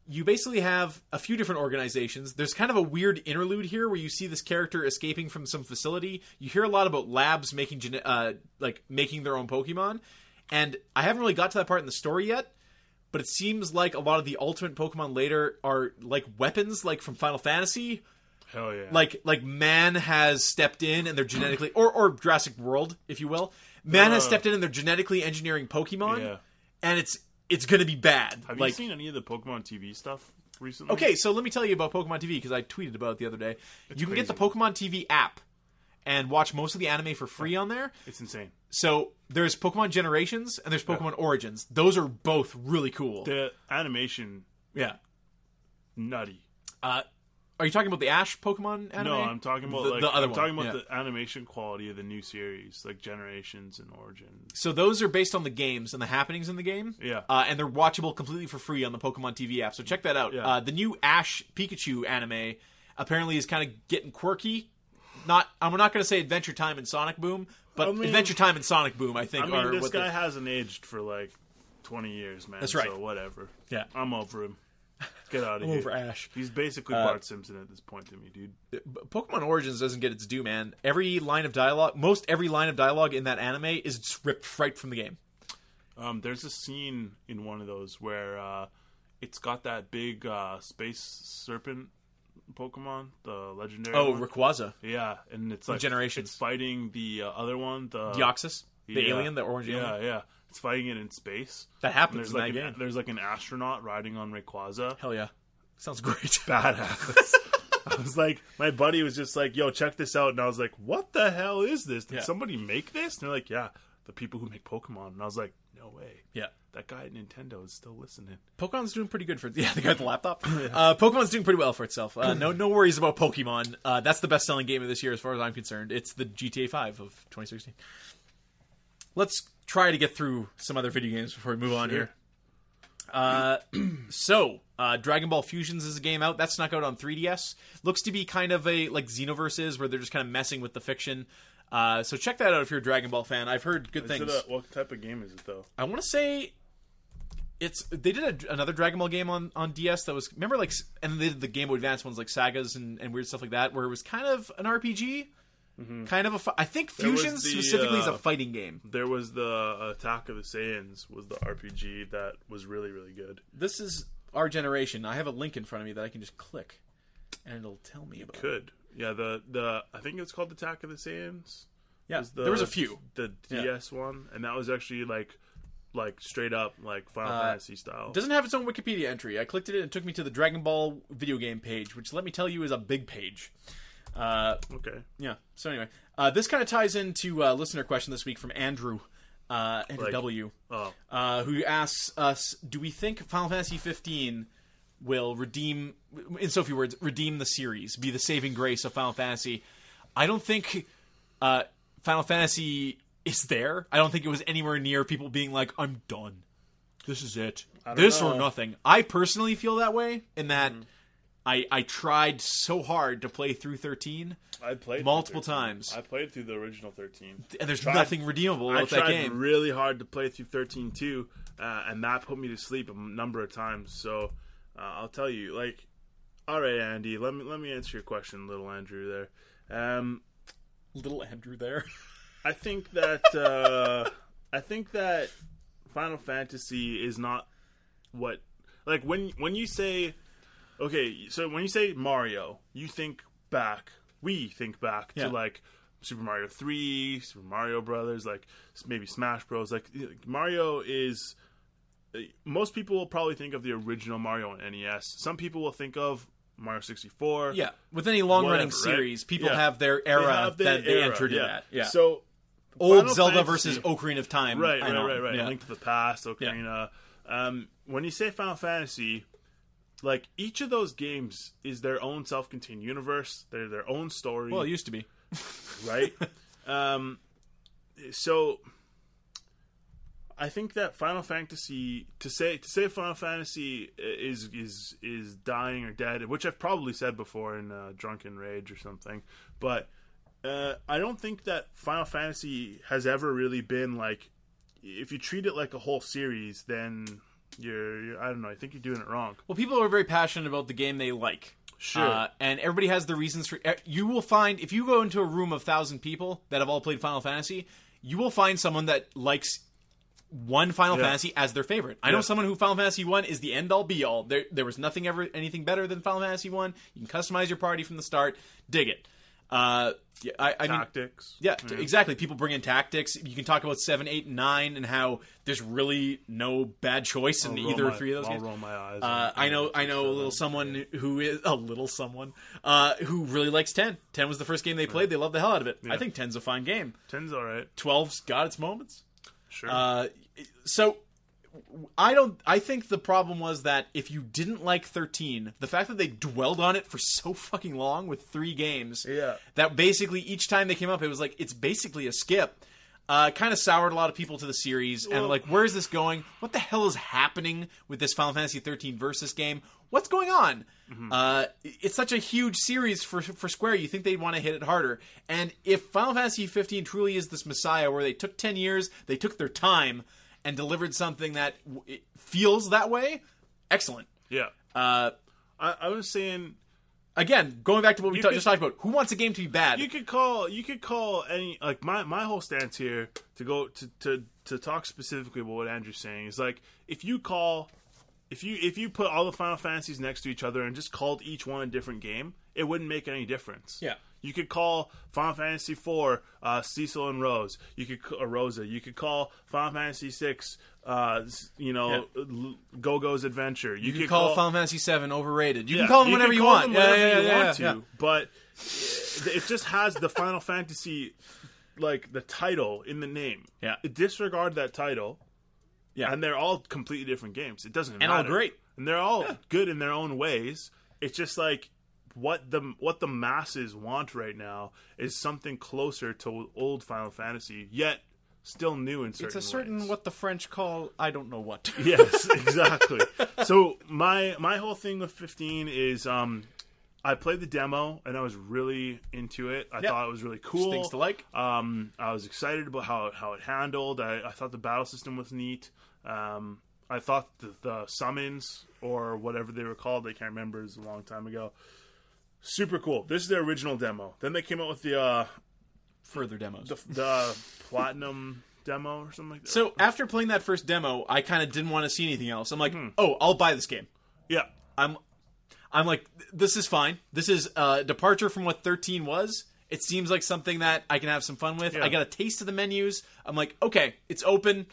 You basically have a few different organizations. There's kind of a weird interlude here where you see this character escaping from some facility. You hear a lot about labs making uh, like making their own Pokemon, and I haven't really got to that part in the story yet. But it seems like a lot of the ultimate Pokemon later are like weapons, like from Final Fantasy. Hell yeah. Like like man has stepped in and they're genetically or or Jurassic World, if you will. Man has Uh. stepped in and they're genetically engineering Pokemon, Yeah. and it's it's going to be bad. Have like you seen any of the Pokemon TV stuff recently? Okay, so let me tell you about Pokemon TV because I tweeted about it the other day. you can get the. Pokemon TV app and watch most of the anime for free on there. It's insane. So there's Pokemon Generations and there's Pokemon Origins. Those are both really cool. The animation, yeah. nutty. Uh, are you talking about the Ash Pokemon anime? No, I'm talking about the, like the other I'm one. talking about yeah. the animation quality of the new series, like Generations and Origins. So those are based on the games and the happenings in the game. Yeah. Uh, and they're watchable completely for free on the Pokemon TV app. So check that out. Yeah. Uh, the new Ash Pikachu anime apparently is kind of getting quirky. Not, I'm not going to say Adventure Time and Sonic Boom, but I mean- Adventure Time and Sonic Boom, I think, I mean, are this guy the- hasn't aged for like 20 years, man. That's right. So whatever. Yeah. I'm over him. Get out of I'm here. over Ash. He's basically Uh, Bart Simpson at this point to me, dude. Pokemon Origins doesn't get its due, man. Every line of dialogue, most every line of dialogue in that anime is ripped right from the game. Um, there's a scene in one of those where uh, it's got that big uh, space serpent Pokemon, the legendary. Oh, one. Rayquaza, yeah, and it's like Generations. It's fighting the uh, other one, the Deoxys, the yeah. alien, the orange Yeah, alien. yeah. It's fighting it in space. That happens there's in like that an, game. there's like an astronaut riding on Rayquaza. Hell yeah, sounds great. Badass. I was like, my buddy was just like, "Yo, check this out," and I was like, "What the hell is this? Did Yeah. somebody make this?" And they're like, "Yeah, the people who make Pokemon." And I was like, "No way." yeah. That guy at Nintendo is still listening. Pokemon's doing pretty good for yeah. The guy at the laptop. Uh, Pokemon's doing pretty well for itself. Uh, no, no worries about Pokemon. Uh, that's the best selling game of this year, as far as I'm concerned. It's the GTA 5 of 2016. Let's try to get through some other video games before we move on Sure. here. Uh, so uh, Dragon Ball Fusions is a game out that snuck out on 3DS. Looks to be kind of a like Xenoverse is, where they're just kind of messing with the fiction. Uh, so check that out if you're a Dragon Ball fan. I've heard good Is things. a, what type of game is it though? I want to say it's they did a, another Dragon Ball game on on DS that was remember like and they did the Game Boy Advance ones like sagas and, and weird stuff like that where it was kind of an RPG, kind of a I think Mm-hmm. Fusion the, specifically is a uh, fighting game. There was the Attack of the Saiyans was the RPG that was really really good. This is our generation. I have a link in front of me that I can just click and it'll tell me about. it. Could yeah the the I think it's called Attack of the Saiyans. Yeah, was the, there was a few. the Yeah. DS one, and that was actually like like straight up like Final Uh, Fantasy style. Doesn't have its own Wikipedia entry. I clicked it and it took me to the Dragon Ball video game page, which let me tell you is a big page. Uh, okay, Yeah. So anyway, uh, this kind of ties into a listener question this week from Andrew, uh, Andrew Like- W, oh uh, who asks us, "Do we think Final Fantasy 15 will redeem, in so few words, redeem the series, be the saving grace of Final Fantasy?" I don't think uh, Final Fantasy is there. I don't think it was anywhere near people being like, "I'm done. This is it. This or nothing." I personally feel that way in that. Mm-hmm. I, I tried so hard to play through 13 I played multiple 13. times. I played through the original thirteen. and there's Tried- nothing redeemable I about that tried game. really hard to play through 13 too, uh, and that put me to sleep a number of times. So uh, I'll tell you, like, all right, Andy, let me let me answer your question, little Andrew. There, um, Little Andrew there. I think that uh, I think that Final Fantasy is not what like when when you say okay, so when you say Mario, you think back. We think back Yeah. to like Super Mario Three, Super Mario Brothers, like maybe Smash Bros. Like Mario is. Most people will probably think of the original Mario on NES. Some people will think of Mario 64. yeah, with any long running Whatever, right? series, people Yeah. have their They era have their that they era, entered in yeah. that. Yeah. So Old Final Zelda Fantasy- versus Ocarina of Time. Right, I right, right, right. Yeah. Link to the Past, Ocarina. Um, when you say Final Fantasy, like each of those games is their own self-contained universe. They're their own story, Well, it used to be. right? um, so I think that Final Fantasy to say to say Final Fantasy is is is dying or dead, which I've probably said before in uh, Drunken Rage or something, but uh, I don't think that Final Fantasy has ever really been like. If you treat it like a whole series, then you're, you're I don't know. I think you're doing it wrong. Well, people are very passionate about the game they like. Sure. Uh, and everybody has the reasons for. eh, You will find if you go into a room of thousand people that have all played Final Fantasy, you will find someone that likes one Final Yeah. Fantasy as their favorite. I know someone who Final Fantasy One is the end all be all. There, there was nothing ever anything better than Final Fantasy One. You can customize your party from the start. Dig it. Uh, yeah, I, I mean, Tactics. yeah, exactly. People bring in tactics. You can talk about seven, eight, and nine, and how there's really no bad choice in I'll either my- three of those I'll games. roll my eyes. Uh, I know, I know a little someone who is a little someone uh, who really likes ten. Ten was the first game they played. They loved the hell out of it. I think 10's a fine game. Ten's all right. 12's got its moments. Sure. Uh, so I don't. I think the problem was that if you didn't like 13, the fact that they dwelled on it for so fucking long with three games, Yeah. that basically each time they came up, it was like it's basically a skip. Uh, kind of soured a lot of people to the series, and Well- like, where is this going? What the hell is happening with this Final Fantasy 13 versus game? What's going on? Uh, it's such a huge series for for Square. You think they'd want to hit it harder? And if Final Fantasy 15 truly is this messiah, where they took 10 years, they took their time, and delivered something that w- it feels that way, excellent. yeah. Uh, I, I was saying again, going back to what we You ta- could- just talked about, who wants a game to be bad? you could call you could call any like my my whole stance here to go to to to talk specifically about what Andrew's saying is like if you call if you if you put all the Final Fantasies next to each other and just called each one a different game, it wouldn't make any difference. Yeah. You could call Final Fantasy IV uh, Cecil and Rose. You could uh, Rosa. You could call Final Fantasy VI, uh, you know, Go Go's Adventure. You, You can call, Final Fantasy VII overrated. You can call them whatever can you want. Yeah, whatever yeah, you want yeah, to, but it just has the Final Fantasy, like the title in the name. Yeah. Disregard that title, yeah. and they're all completely different games. It doesn't And all matter. great. and they're all good in their own ways. It's just like what the what the masses want right now is something closer to old Final Fantasy, yet still new in certain it's a certain ways. what the French call I don't know what. yes, exactly. so my my whole thing with 15 is um I played the demo and I was really into it. I Yep. thought it was really cool. Things to like. Um, I was excited about how how it handled. I, I thought the battle system was neat. Um, I thought the, the summons or whatever they were called, I can't remember, it was a long time ago. Super cool. This is the original demo. Then they came out with the uh, Further demos. the, the platinum demo or something like that. so after playing that first demo, I kind of didn't want to see anything else. I'm like, Hmm. oh, I'll buy this game. yeah, I'm, I'm like, this is fine. This is a departure from what 13 was. It seems like something that I can have some fun with. Yeah. I got a taste of the menus. I'm like, okay, it's open.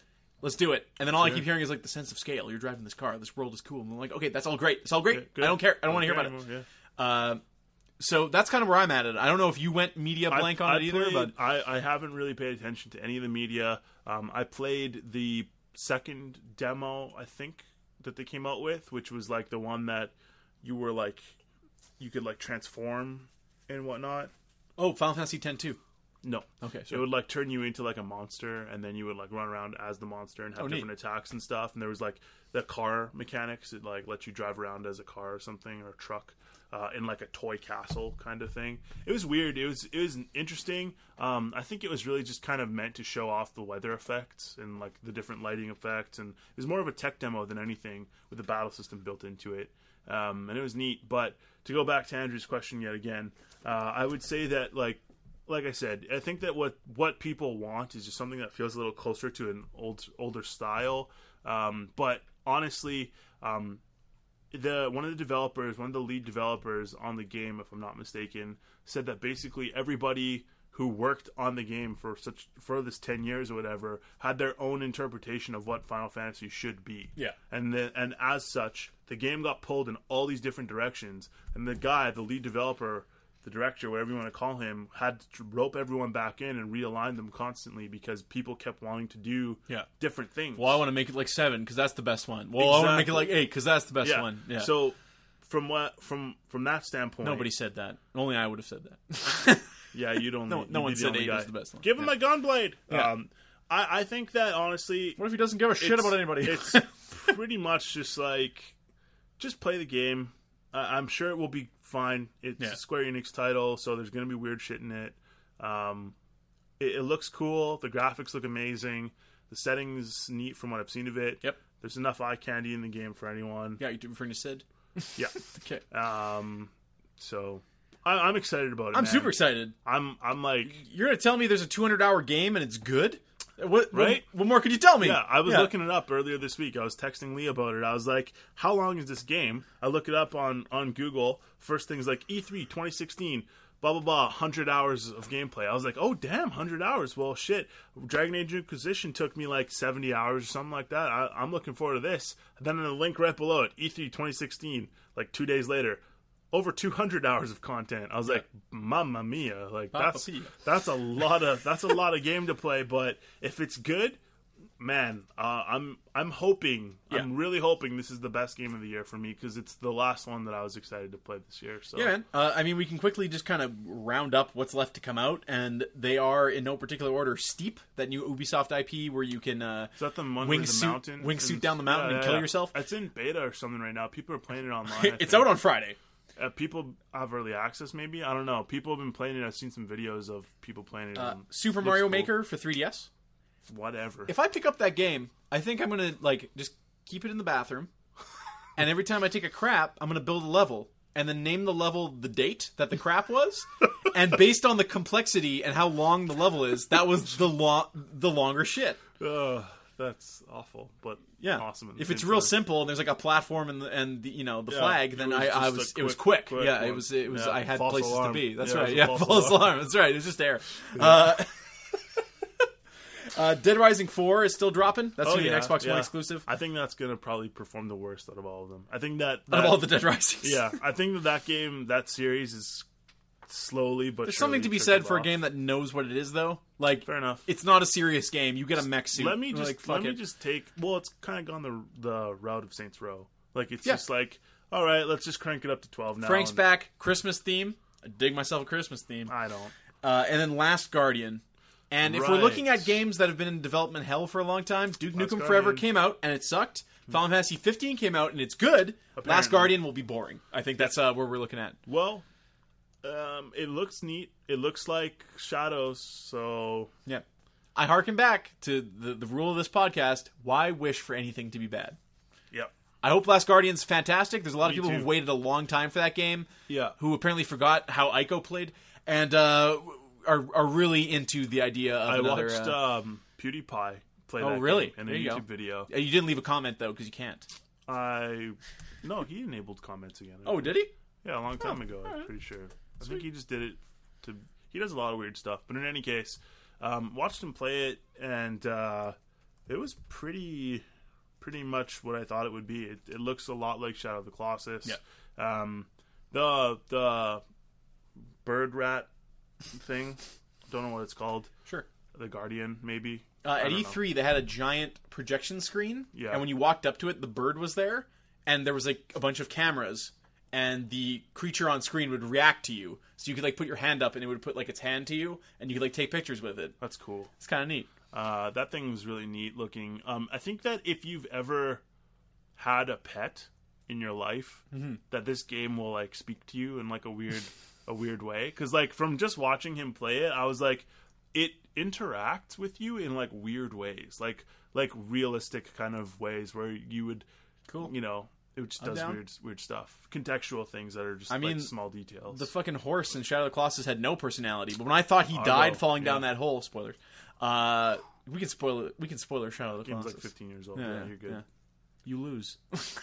Let's do it. And then all I keep hearing is like the sense of scale. You're driving this car. This world is cool. And I'm like, okay, that's all great. It's all great. I don't care. I don't want to hear about it. Uh, so that's kind of where I'm at it. I don't know if you went media I- blank on I it either, but I, I haven't really paid attention to any of the media. Um, I played the second demo, I think, that they came out with, which was like the one that you were like, you could like transform and whatnot. oh, Final Fantasy X too. No. Okay, It would like turn you into like a monster, and then you would like run around as the monster and have Oh, neat. different attacks and stuff. And there was like the car mechanics; it like let you drive around as a car or something or a truck uh, in like a toy castle kind of thing. It was weird. It was it was interesting. Um, I think it was really just kind of meant to show off the weather effects and like the different lighting effects, and it was more of a tech demo than anything with the battle system built into it. Um, and it was neat. But to go back to Andrew's question yet again, uh, I would say that like like I said, I think that what what people want is just something that feels a little closer to an old older style. Um, but honestly, um, the one of the developers, one of the lead developers on the game, if I'm not mistaken, said that basically everybody who worked on the game for such for this 10 years or whatever had their own interpretation of what Final Fantasy should be. Yeah. And then and as such, the game got pulled in all these different directions and the guy, the lead developer, the director, whatever you want to call him, had to rope everyone back in and realign them constantly because people kept wanting to do Yeah. different things. Well, I want to make it like seven because that's the best one. Well, I want to make it like eight because that's the best yeah. one. Yeah. So from what from from that standpoint, nobody said that. Only I would have said that. Yeah, you don't. No- no one said eight guy. was the best one. Give him Yeah. a gunblade. Yeah. Um, I I think that honestly, what if he doesn't give a shit about anybody? It's pretty much just like just play the game. Uh, I'm sure it will be fine. It's Yeah. a Square Enix title, so there's going to be weird shit in it. Um, it, it looks cool. The graphics look amazing. The settings neat from what I've seen of it. Yep. There's enough eye candy in the game for anyone. Yeah, you're referring to Sid. Yeah. Okay. Um, so I, I'm excited about it. I'm man. super excited. I'm I'm like You're gonna tell me there's a 200 hour game and it's good? What? Right? What, what more could you tell me? yeah. I was looking it up earlier this week. I was texting Lee about it. I was like, "How long is this game?" I look it up on on Google. First things like E E3 2016. Blah blah blah, hundred hours of gameplay. I was like, oh damn, hundred hours. Well, shit. Dragon Age Inquisition took me like seventy hours or something like that. I, I'm looking forward to this. then in the link right below it, E E3 2016, like two days later, over 200 hours of content. I was like, "Mamma mia!" Like Mamma that's mia. that's a lot of that's a lot of game to play. But if it's good, man, uh, I'm I'm hoping I'm really hoping this is the best game of the year for me because it's the last one that I was excited to play this year. So Yeah, man. Uh, I mean, we can quickly just kind of round up what's left to come out, and they are in no particular order. Steep, that new Ubisoft IP where you can uh, Is that the one Wing the suit- mountain wing suit down the mountain and kill yourself? It's in beta or something right now. People are playing it online. It's out on Friday. Uh, people have early access, maybe. I don't know. People have been playing it. I've seen some videos of people playing it. Uh, Super looks Mario cool. Maker for 3DS. whatever. If I pick up that game, I think I'm gonna like just keep it in the bathroom, and every time I take a crap, I'm gonna build a level and then name the level the date that the crap was, and based on the complexity and how long the level is, that was the lo- the longer shit. Ugh, that's awful, but Yeah, awesome. If it's real simple and there's like a platform and the, and the, you know the Yeah, flag, then I, I was a it was quick- quick. quick yeah, it was it was Yeah, I had places alarm. to be. That's Yeah, right. Yeah, false false alarm. alarm. That's right. It was just there. Uh, uh, Dead Rising Four is still dropping. That's Oh, gonna be an Xbox One exclusive. I think that's gonna probably perform the worst out of all of them. I think that, Out of all the Dead Risings, yeah, I think that that game, that series is slowly but There's something to be said for a game that knows what it is, though. Like, Fair enough. it's not a serious game. You get a mech suit. Let me just like, let me it. just take. Well, it's kind of gone the the route of Saints Row. Like it's Yeah. just like, all right, let's just crank it up to twelve now. Frank's and- back. Christmas theme. I dig myself a Christmas theme. I don't. Uh, and then Last Guardian. And if we're looking at games that have been in development hell for a long time, Duke Nukem Guardian. Forever came out and it sucked. Final Fantasy 15 came out and it's good. Last Guardian will be boring. I think that's uh, where we're looking at. Well, um, it looks neat. It looks like Shadows. So Yeah. I harken back to the, the rule of this podcast why wish for anything to be bad? yeah, I hope Last Guardian's fantastic. There's a lot of people too. who've waited a long time for that game. Yeah. Who apparently forgot how Ico played and uh, are are really into the idea of I another. watched uh, um, PewDiePie play Oh, that really? game in a you YouTube go. video. you didn't leave a comment though because you can't. I no, he enabled comments again. Oh, did he? Yeah, a long time Oh, ago. I'm pretty sure. I think he just did it to. He does a lot of weird stuff, but in any case, um, watched him play it, and uh, it was pretty, pretty much what I thought it would be. It, it looks a lot like Shadow of the Colossus. Yeah. Um, the the bird rat thing. Don't know what it's called. Sure. The Guardian, maybe. Uh, at don't know. E3, they had a giant projection screen, Yeah. and when you walked up to it, the bird was there, and there was like a bunch of cameras, and the creature on screen would react to you. So you could like put your hand up, and it would put like its hand to you, and you could like take pictures with it. That's cool. It's kind of neat. Uh, that thing was really neat looking. Um, I think that if you've ever had a pet in your life, Mm-hmm. that this game will like speak to you in like a weird, a weird way. Because like from just watching him play it, I was like, it interacts with you in like weird ways, like like realistic kind of ways where you would, Cool. you know, it just does down. weird weird stuff, contextual things that are just I like mean, small details. The fucking horse in Shadow of the Colossus had no personality, but when I thought he died know, falling down yeah. that hole, spoilers. Uh, we can spoil it. We can spoiler Shadow of the Game's Colossus. like 15 years old. Yeah, Yeah, you're good. yeah. You lose.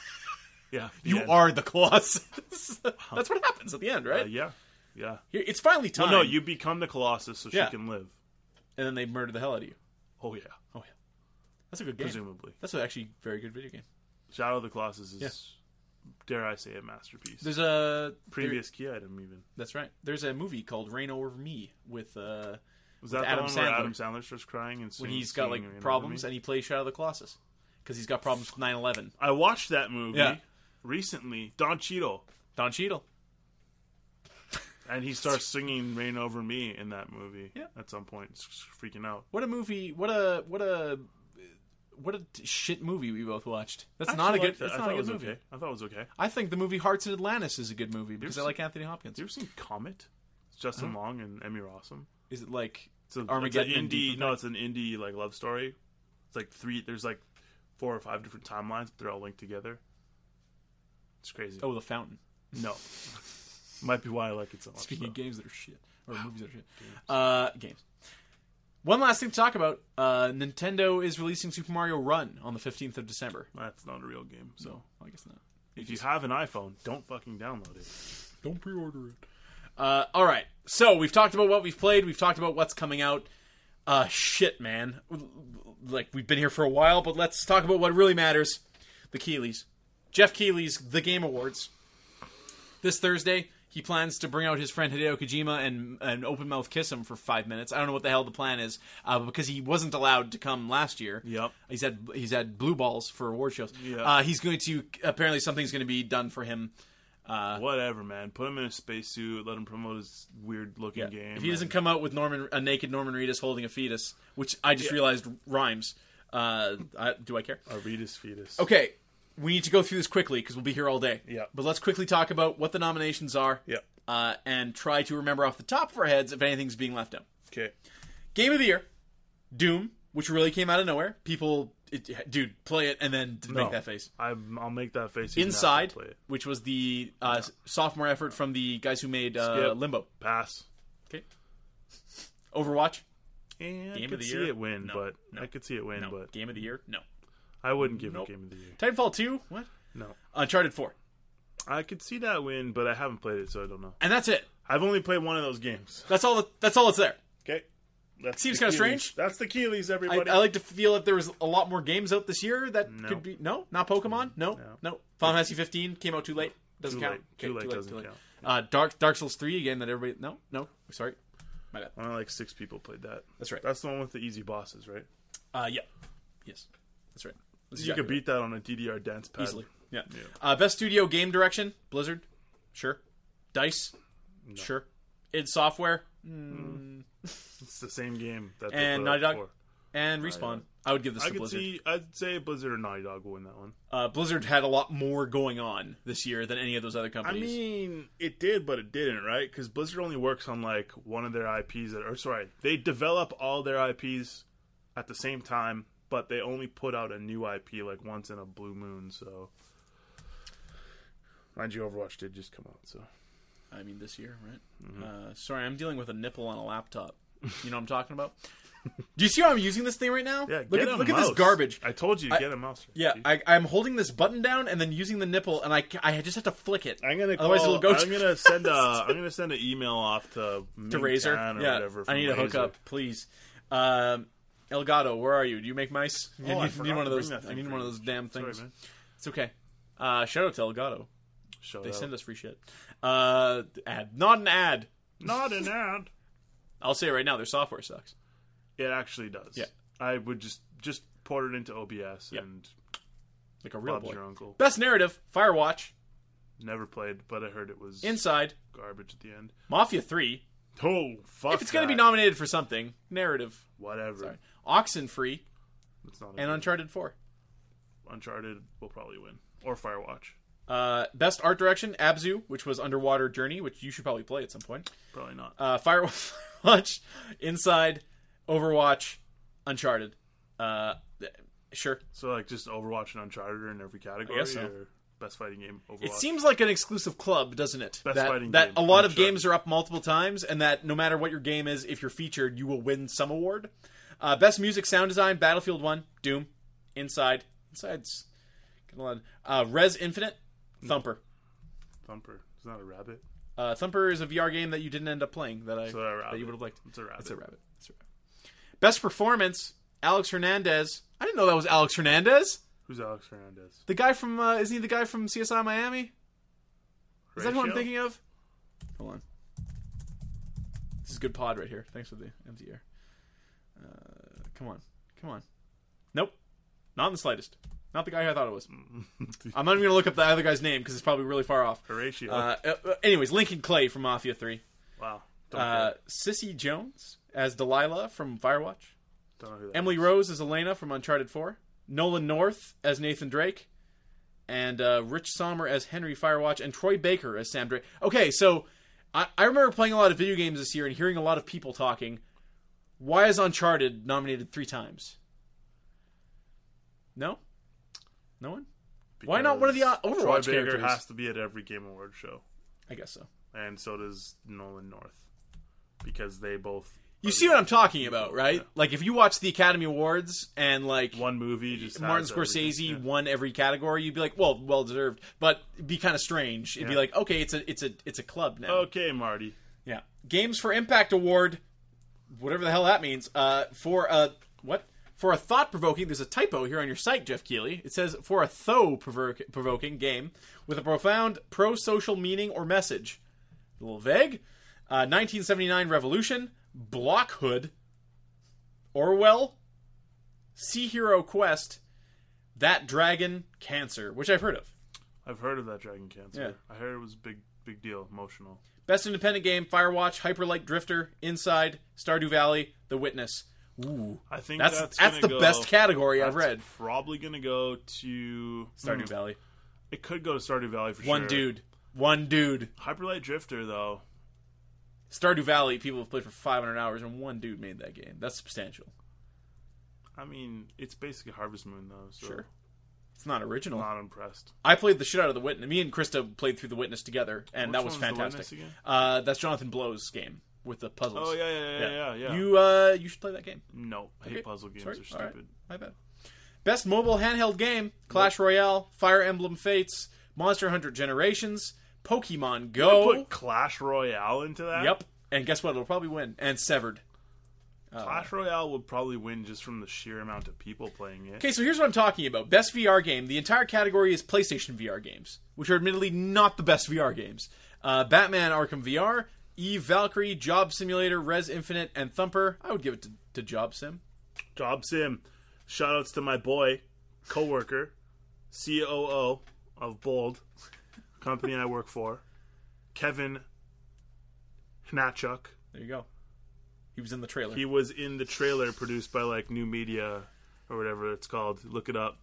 Yeah, You yeah. are the Colossus. That's what happens at the end, Uh, right? yeah, yeah. Here- It's finally time. Well, no, you become the Colossus so Yeah. she can live. and then they murder the hell out of you. Oh yeah, Oh yeah, that's a good game. presumably. That's a actually very good video game. Shadow of the Colossus is, Yeah. dare I say, a masterpiece. There's a Previous key item, even. That's right. There's a movie called Reign Over Me with uh, Was that Adam the one where Sandler. Adam Sandler starts crying and when he's got like problems and he plays Shadow of the Colossus because he's got problems with 9/11. I watched that movie Yeah. recently. Don Cheadle, Don Cheadle. and he starts singing "Reign Over Me" in that movie. Yeah. At some point, It's freaking out. What a movie! What a what a what a shit movie we both watched. That's not a good. That's not a good movie. okay. I thought it was okay. I think the movie Hearts in Atlantis is a good movie because I seen- like Anthony Hopkins. You ever seen Comet? It's Justin Long and Emmy Rossum. Is it like It's a, Armageddon It's an indie. No, it's an indie like love story. It's like three. There's like four or five different timelines, but they're all linked together. It's crazy. oh the Fountain? No, might be why I like it so much. Speaking of games that are shit or movies that are shit, uh, games. One last thing to talk about: uh, Nintendo is releasing Super Mario Run on the fifteenth of December. that's not a real game. So So I guess not. if you have an iPhone, don't fucking download it. Don't pre-order it. Uh, all right. So we've talked about what we've played. We've talked about what's coming out. Uh, shit, man. Like we've been here for a while, but let's talk about what really matters: the Keighleys. Jeff Keighley's The Game Awards. This Thursday, he plans to bring out his friend Hideo Kojima and and open mouth kiss him for five minutes. I don't know what the hell the plan is, uh, because he wasn't allowed to come last year. Yep. He's had he's had blue balls for award shows. Yeah. Uh, he's going to apparently something's going to be done for him. Uh, Whatever, man. Put him in a spacesuit. Let him promote his weird looking game. If he doesn't come out with Norman a naked Norman Reedus holding a fetus, which I just realized rhymes, uh, I, do I care? Arvidas fetus. Okay, we need to go through this quickly because we'll be here all day. Yeah. But let's quickly talk about what the nominations are. Yep. Uh, and try to remember off the top of our heads if anything's being left out. Okay. Game of the year, Doom, which really came out of nowhere. People, it, dude, play it and then No. make that face. I, I'll make that face. I Inside, which was the uh, sophomore effort from the guys who made uh. Limbo. Pass. Okay. Overwatch. And I Game of could the see year? it win, No. but No. I could see it win, No. but Game of the year. No. I wouldn't give Nope. it game of the year. Titanfall 2. What? No. Uncharted 4. I could see that win, but I haven't played it, so I don't know. And that's it. I've only played one of those games. That's all. That's all that's there. Okay. That's Seems kinda strange. That's the Keighleys, I, everybody. I like to feel that there was a lot more games out this year that No. could be. No, not Pokemon. No, no. No. Final Fantasy 15 came out too late. Doesn't Too count. late. Too Okay, late doesn't count. Uh, Dark Dark Souls 3 again. That everybody. No, no. Sorry. My bad. Only like six people played that. That's right. That's the one with the easy bosses, right? Uh, yeah. Yes. That's right. That's You exactly could beat that on a DDR dance pad. easily. Yeah. Yeah. Uh, best studio game direction: Blizzard. Sure. Dice. Sure. id Software. It's the same game that And Naughty Dog? And Respawn. I would give this I to could Blizzard. see. I'd say Blizzard or Naughty Dog will win that one. uh, Blizzard had a lot more going on this year than any of those other companies. I mean, it did, but it didn't, right? Because Blizzard only works on like one of their IPs. That, or sorry, they develop all their IPs at the same time, but they only put out a new IP like once in a blue moon. So, mind you, Overwatch did just come out. So, I mean, this year, right? Mm-hmm. Uh, sorry, I'm dealing with a nipple on a laptop. You know what I'm talking about? Do you see how I'm using this thing right now? yeah, look get at look at this garbage. I told you to I- get a mouse. Yeah, I, I'm holding this button down and then using the nipple, and I, I just have to flick it. I'm gonna Otherwise call, it'll go I'm to- gonna send a I'm gonna send an email off to to Razer. or yeah, whatever. I need a hookup, please. Um, Elgato, where are you? Do you make mice? Oh, I need, forgot need one of those. I need one of those damn Sorry, things. man. It's okay. Uh, shout out to Elgato. Shout They out. send us free shit. Uh, ad, not an ad. Not an ad. I'll say it right now. Their software sucks. It actually does. Yeah. I would just just port it into OBS and Like a real Bob's boy. your uncle. Best narrative: Firewatch, Never played, but I heard it was Inside, garbage at the end. Mafia Three. Oh fuck! If it's going to be nominated for something, narrative. whatever. Sorry. Oxenfree and Uncharted Four. Uncharted will probably win or Firewatch. Uh, best art direction: Abzu, which was Underwater Journey, which you should probably play at some point. Probably not. Uh, Firewatch, Inside, Overwatch, Uncharted. Uh, sure. so like just Overwatch and Uncharted are in every category. so. Or best fighting game. Overwatch. It seems like an exclusive club, doesn't it? Best that fighting that game, a lot of games are up multiple times, and that no matter what your game is, if you're featured, you will win some award. Uh, best music sound design: Battlefield One, Doom, Inside. Inside's getting a lot. Of, uh, Rez Infinite, Thumper. Thumper. It's not a rabbit. Uh, Thumper is a VR game that you didn't end up playing that I It's a rabbit. that you would have liked. It's a rabbit. It's a rabbit. It's a rabbit. Best performance: Alex Hernandez. I didn't know that was Alex Hernandez. Who's Alex Hernandez? The guy from uh, isn't he the guy from CSI Miami? Is that who I'm thinking of? Hold on. This is good pod right here. Thanks for the empty air. Uh, come on, come on. Nope, not in the slightest. Not the guy I thought it was. I'm not even gonna look up the other guy's name because it's probably really far off. Horatio. Uh, uh, anyways, Lincoln Clay from Mafia Three. wow. Don't, Uh. Cissy Jones as Delilah from Firewatch. Don't know who that Emily is. Rose as Elena from Uncharted 4. Nolan North as Nathan Drake. And uh, Rich Sommer as Henry Firewatch. And Troy Baker as Sam Drake. Okay, so I, I remember playing a lot of video games this year and hearing a lot of people talking. Why is Uncharted nominated three times? No, no one. Why not one of the, Overwatch Troy Baker characters? has to be at every Game Award show, I guess so. and so does Nolan North, because they both. You see what I'm talking about, right? Yeah. Like if you watch the Academy Awards and like One movie just Martin. Scorsese Yeah. won every category, you'd be like, well, well deserved, but it'd be kind of strange. It'd be like, okay, it's a it's a it's a club now. Okay, Marty. Yeah. Games for Impact Award, whatever the hell that means. Uh, for a what? For a thought provoking, there's a typo here on your site, Jeff Keighley. It says for a though provoking game with a profound pro social meaning or message. A little vague. Uh, 1979 Revolution, Blockhood, Orwell, Sea Hero Quest, That Dragon, Cancer, which I've heard of. I've heard of that Dragon Cancer. Yeah. I heard it was a big, big deal, emotional. Best independent game: Firewatch, Hyperlight Drifter, Inside, Stardew Valley, The Witness. Ooh, I think that's that's that's, the go- best category I've read. Probably gonna go to Stardew Hmm. Valley. It could go to Stardew Valley for One sure. dude, one dude. Hyperlight Drifter though. Stardew Valley. People have played for 500 hours, and one dude made that game. That's substantial. I mean, it's basically Harvest Moon though. So Sure. It's not original. Not impressed. I played the shit out of the Witness. Me and Krista played through the Witness together, and Which that was fantastic. Uh, that's Jonathan Blow's game with the puzzles. Oh yeah, yeah, yeah, yeah. yeah, You uh, you should play that game. No, I hate puzzle games. Sorry. They're All right. stupid. My bad. Best mobile handheld game: Clash Royale, Fire Emblem Fates, Monster Hunter Generations, Pokemon Go. Put Clash Royale into that. Yep. And guess what? It'll probably win. And Severed. Clash Royale would probably win just from the sheer amount of people playing it. Okay, so here's what I'm talking about. Best VR game. The entire category is PlayStation VR games, which are admittedly not the best VR games. Uh, Batman Arkham VR, Eve Valkyrie, Job Simulator, Rez Infinite, and Thumper. I would give it to, to Job Sim. Job Sim. Shoutouts to my boy, coworker, COO of Bold, company I work for, Kevin Hnachuk. There you go. He was in the trailer. He was in the trailer produced by like New Media or whatever it's called. Look it up.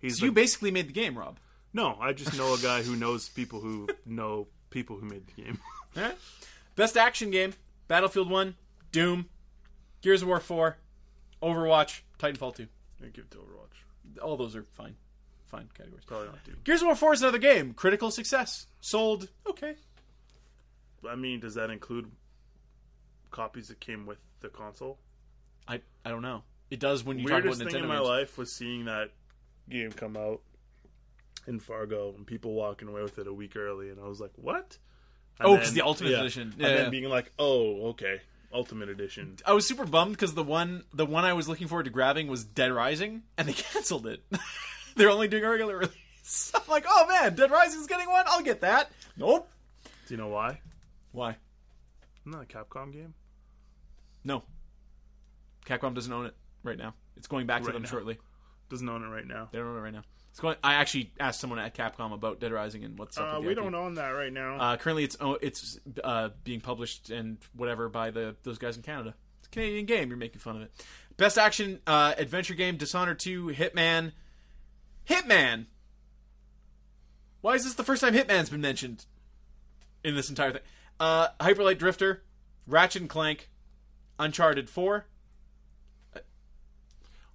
He's so the- you basically made the game, Rob. no, I just know a guy who knows people who know people who made the game. Best action game: Battlefield One, Doom, Gears of War Four, Overwatch, Titanfall Two. I give it to Overwatch. All those are fine, fine categories. Probably not Doom. Gears of War Four is another game. Critical success. Sold. Okay. I mean, does that include copies that came with the console? I I don't know. It does when you Weirdest talk about Nintendo. thing in my games. life was seeing that game come out in Fargo and people walking away with it a week early, and I was like, "What?" And Oh, 'cause the Ultimate Edition. and Yeah, then being like, "Oh, okay, Ultimate Edition." I was super bummed because the one the one I was looking forward to grabbing was Dead Rising, and they canceled it. They're only doing a regular release. I'm like, oh man, Dead Rising's getting one. I'll get that. Nope. Do you know why? Why? Isn't that a Capcom game? No. Capcom doesn't own it right now. It's going back to Right them now. shortly. Doesn't own it right now. They don't own it right now. It's going. I actually asked someone at Capcom about Dead Rising and what's up. Uh, we IP. don't own that right now. Uh, currently, it's oh, it's uh, being published and whatever by the those guys in Canada. It's a Canadian game. You're making fun of it. Best action uh, adventure game: Dishonored 2, Hitman. Hitman. Why is this the first time Hitman's been mentioned in this entire thing? Uh, Hyperlight Drifter, Ratchet and Clank, Uncharted 4.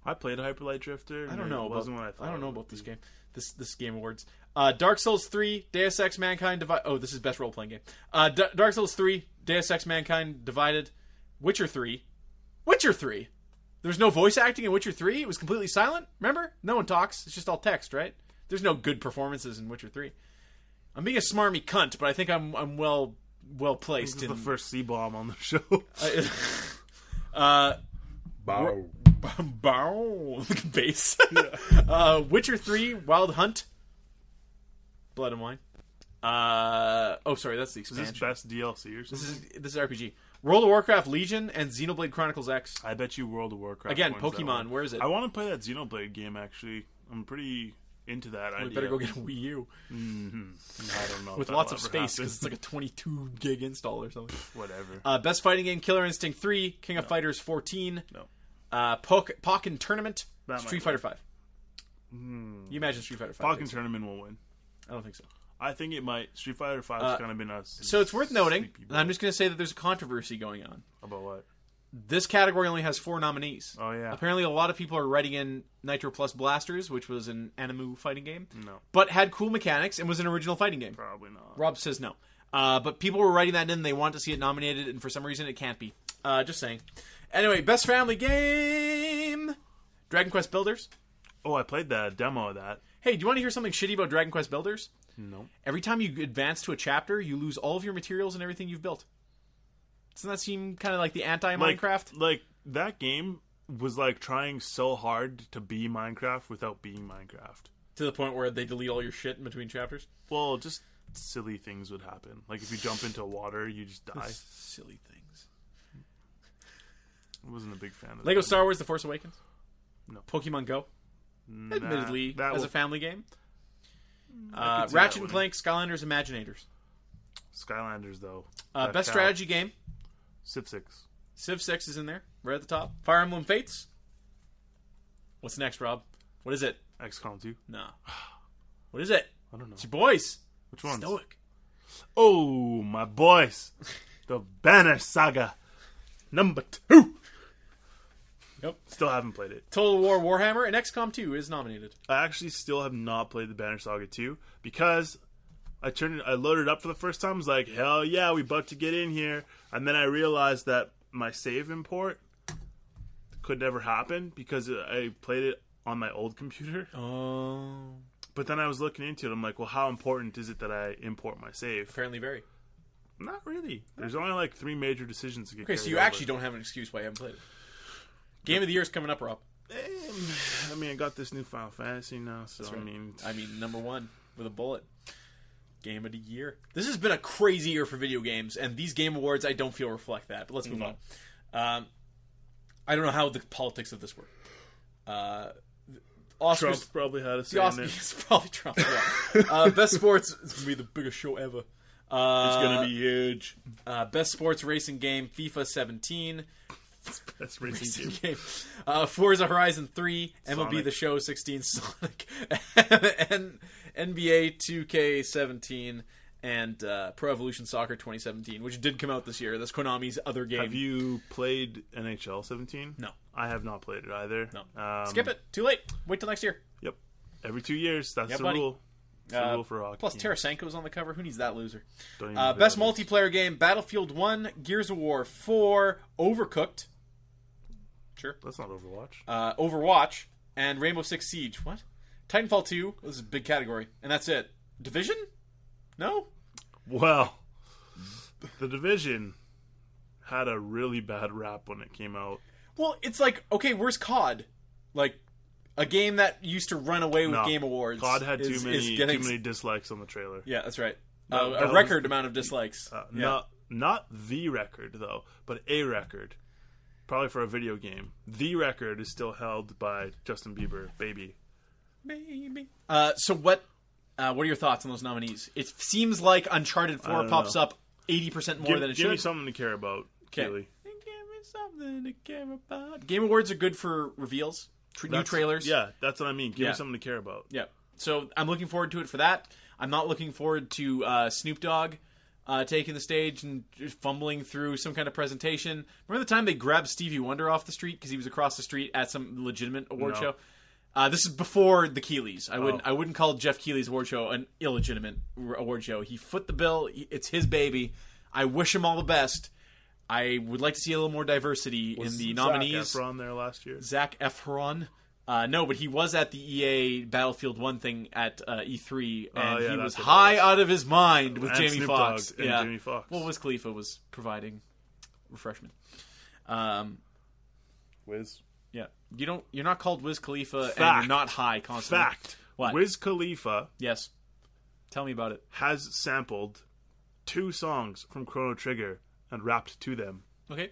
I played Hyperlight Drifter. I don't know about. I. I don't know about this game. This this game awards. Uh, Dark Souls three, Deus Ex Mankind Divided. Oh, this is best role playing game. Uh, D- Dark Souls three, Deus Ex Mankind Divided, Witcher three, Witcher three. There's no voice acting in Witcher three. It was completely silent. Remember, no one talks. It's just all text, right? There's no good performances in Witcher three. I'm being a smarmy cunt, but I think I'm I'm well well This placed is in the first C bomb on the show. uh, Bow. Bow bass. uh, Witcher Three, Wild Hunt, Blood and Wine. Uh, oh, sorry, that's the Is this best DLC or something? This something? is this is RPG. World of Warcraft Legion and Xenoblade Chronicles X. I bet you World of Warcraft. Again, wins that Pokemon. one. Where is it? I want to play that Xenoblade game. Actually, I'm pretty into that we idea. better go get a Wii U I don't know with lots of space because it's like a 22 gig install or something. whatever. Uh, best fighting game: Killer Instinct Three, King of Fighters 14, no, uh, Pok- Pokken Tournament, That Street Fighter Five. You imagine Street Fighter Five? Pokken Tournament will win. I don't think so. I think it might. Street Fighter Five Uh, has kind of been us. So it's worth noting. I'm just going to say that there's a controversy going on. about what? This category only has four nominees. Oh yeah, Apparently, a lot of people are writing in Nitroplus Blasterz, which was an Animu fighting game, no, but had cool mechanics and was an original fighting game. probably not. Rob says no. Uh, but people were writing that in. They want to see it nominated, and for some reason, it can't be. Uh, just saying. Anyway, best family game Dragon Quest Builders. Oh, I played the demo of that. Hey, do you want to hear something shitty about Dragon Quest Builders? No, Every time you advance to a chapter, you lose all of your materials and everything you've built. Doesn't that seem kind of like the anti Minecraft? like that game was like trying so hard to be Minecraft without being Minecraft. to the point where they delete all your shit in between chapters? Well, just silly things would happen. Like if you jump into water, you just die. Silly things. I wasn't a big fan of Lego that. Star Wars The Force Awakens? No. Pokemon Go? Nah, Admittedly, that as will- a family game. Uh, Ratchet and. Clank Skylanders Imaginators. Skylanders though. Uh, best counts. strategy game. Civ Six. Civ 6 is in there, right at the top. Fire Emblem Fates. What's next, Rob? What is it? XCOM 2. No. What is it? I don't know. It's your boys. Which ones? Stoic. Oh, my boys. the Banner Saga. Number two. Yep. Still haven't played it. Total War Warhammer and XCOM 2 is nominated. I actually still have not played the Banner Saga 2 because I turned it, I loaded up for the first time. I was like, hell yeah, we about to get in here. And then I realized that my save import could never happen because I played it on my old computer. Oh. But then I was looking into it. I'm like, well, how important is it that I import my save? Apparently very. Not really. There's only like three major decisions to get. Okay, so you over. actually don't have an excuse why you haven't played it. Game of the year is coming up, Rob. Eh, I mean, I got this new Final Fantasy now, so I mean, I mean, number one with a bullet. Game of the year. This has been a crazy year for video games, and these game awards I don't feel reflect that. But let's move on. Um, I don't know how the politics of this work. Uh, Oscars. Trump probably had a The say in Oscars it. it's probably Trump. Yeah. uh, best sports. is gonna be the biggest show ever. Uh, It's gonna be huge. uh, best sports racing game. FIFA 17. That's racing racing game. game. Uh, Forza Horizon 3, MLB Sonic. The Show 16, Sonic, and NBA 2K17, and uh, Pro Evolution Soccer 2017, which did come out this year. That's Konami's other game. Have you played NHL 17? No. I have not played it either. No. Um, Skip it. Too late. Wait till next year. Yep. Every two years. That's Yeah, the buddy. rule. That's the Uh, rule for hockey. Plus, Tarasenko's on the cover. Who needs that loser? Uh, best who that is. multiplayer game: Battlefield 1, Gears of War 4, Overcooked. Sure. That's not Overwatch. uh, Overwatch, and Rainbow Six Siege. What? Titanfall 2. This is a big category. And that's it. Division? No? Well, the division had a really bad rap when it came out. Well, it's like, okay, where's COD? Like, a game that used to run away with No. Game Awards. COD had is- too many getting- too many dislikes on the trailer. Yeah, that's right. That- Uh, that a was- record amount of dislikes. Uh, yeah. Not not the record though, but a record. Probably for a video game. The record is still held by Justin Bieber, baby. Maybe. Uh, so what? Uh, what are your thoughts on those nominees? It seems like Uncharted Four pops know. up eighty percent more give than it give should. me something to care about, Okay. Keighley. Give me something to care about. Game awards are good for reveals, tr- new trailers. Yeah, that's what I mean. Give Yeah. me something to care about. Yeah. So I'm looking forward to it for that. I'm not looking forward to uh, Snoop Dogg uh, taking the stage and fumbling through some kind of presentation. Remember the time they grabbed Stevie Wonder off the street because he was across the street at some legitimate award No. show? Uh, this is before the Keighleys. I wouldn't. Oh. I wouldn't call Jeff Keighley's award show an illegitimate award show. He foot the bill. It's his baby. I wish him all the best. I would like to see a little more diversity in the nominees. Zac Efron there last year. Zac Efron. Uh, no, but he was at the EA Battlefield One thing at uh, E3, and yeah, he was high was. out of his mind with And Jamie Snoop and yeah, Jamie. Well, Wiz Khalifa was providing refreshment. Um, Wiz. You don't. You're not called Wiz Khalifa, and you're not high constantly. Fact. What? Wiz Khalifa Yes. Tell me about it. has sampled two songs from Chrono Trigger and rapped to them. Okay.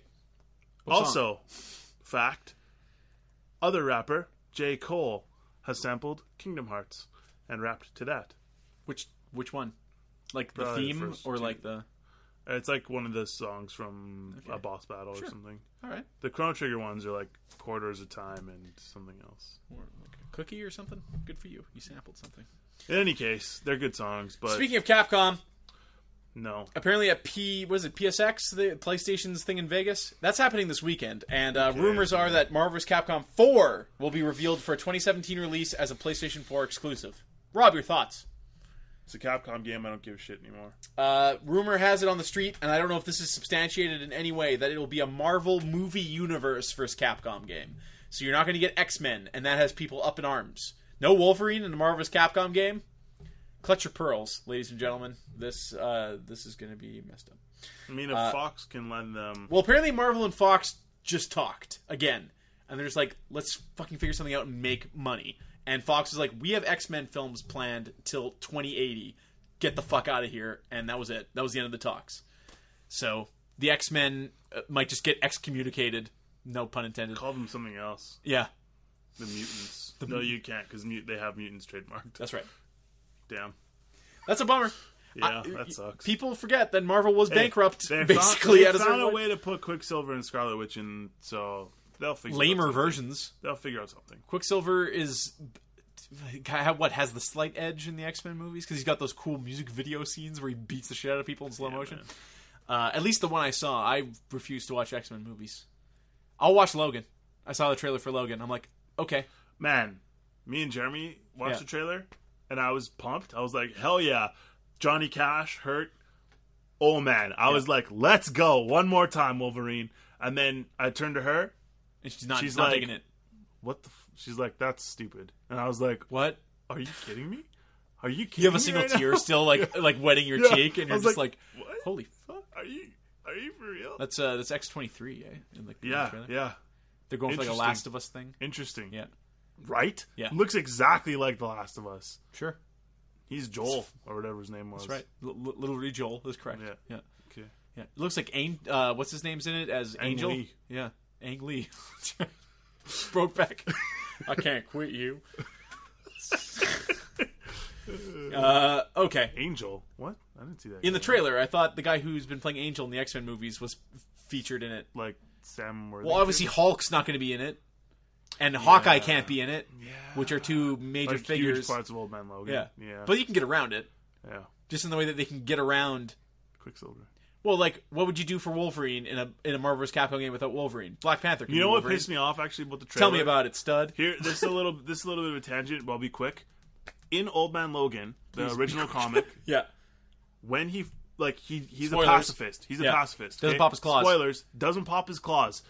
What song? also, fact, other rapper, J. Cole, has sampled Kingdom Hearts and rapped to that. which which one? Like the Probably the theme, first or two. like the? It's like one of the songs from Okay. a boss battle Sure. or something. All right. The Chrono Trigger ones are like Corridors of Time and something else. Or like a cookie or something. Good for you. You sampled something. In any case, they're good songs, but Speaking of Capcom, no. apparently at P was it PSX the PlayStation's thing in Vegas that's happening this weekend, and uh, rumors are that Marvel's. Capcom 4 will be revealed for a 2017 release as a PlayStation 4 exclusive. Rob, your thoughts? It's a Capcom game. I don't give a shit anymore. Uh, rumor has it on the street, and I don't know if this is substantiated in any way, that it will be a Marvel movie universe versus Capcom game. So you're not going to get X Men, and that has people up in arms. No Wolverine in the Marvel's. Capcom game. Clutch your pearls, ladies and gentlemen. This uh, this is going to be messed up. I mean, if Uh, Fox can lend them, Well, apparently Marvel and Fox just talked again, and they're just like, let's fucking figure something out and make money. And Fox is like, we have X Men films planned till 2080. Get the fuck out of here. And that was it. That was the end of the talks. So the X Men uh, might just get excommunicated. No pun intended. call them something else. Yeah, The mutants. no, you can't because they have mutants trademarked. that's right. Damn. That's a bummer. Yeah, I- that sucks. People forget that Marvel was bankrupt They basically found, they found a way to put Quicksilver and Scarlet Witch in, so they'll figure lamer versions. They'll figure out something. Quicksilver is what has the slight edge in the X Men movies because he's got those cool music video scenes where he beats the shit out of people in slow Yeah, motion. Uh, at least the one I saw. I refuse to watch X Men movies. I'll watch Logan. I saw the trailer for Logan. I'm like, okay, Man, me and Jeremy watched Yeah. the trailer, and I was pumped. I was like, hell yeah, Johnny Cash hurt. Oh man, I was like, let's go one more time, Wolverine. And then I turned to her. And she's not. She's not like- digging it. What the? F-? She's like, that's stupid. And I was like, What? are you kidding me? Are you kidding You have a single right now? tear still like like wetting your Yeah. cheek, and you're just like, what? holy fuck. Are you? Are you for real? That's uh that's X twenty three, eh? In yeah, trailer. yeah. They're going for like a Last of Us thing. Interesting. Yeah, Right? Yeah. Looks exactly like The Last of Us. sure. He's Joel or whatever his name was. That's right. L- Little Ree Joel is correct. Yeah. yeah. Okay. Yeah, it looks like Ang- uh, what's his name's in it as Ang Angel. Lee. Yeah, Ang Lee. broke back. I can't quit you. uh, okay. Angel. What? I didn't see that. In the trailer, I thought the guy who's been playing Angel in the X Men movies was featured in it. like Sam Worthington. Well, obviously Hulk's not going to be in it, and Hawkeye can't be in it, yeah. which are two major like figures. huge parts of Old Man Logan. Yeah, yeah, But you can get around it, yeah. just in the way that they can get around. Quicksilver. Well, like, what would you do for Wolverine in a in a Marvel vs. Capcom game without Wolverine? Black Panther. Can You know what pissed me off actually about the trailer? Tell me about it, stud. Here, this is a little, this is a little bit of a tangent, but I'll be quick. In Old Man Logan, the Please original comic, Yeah. when he like he he's Spoilers. a pacifist. He's a Yeah. pacifist. Doesn't okay? pop his claws. Spoilers. Doesn't pop his claws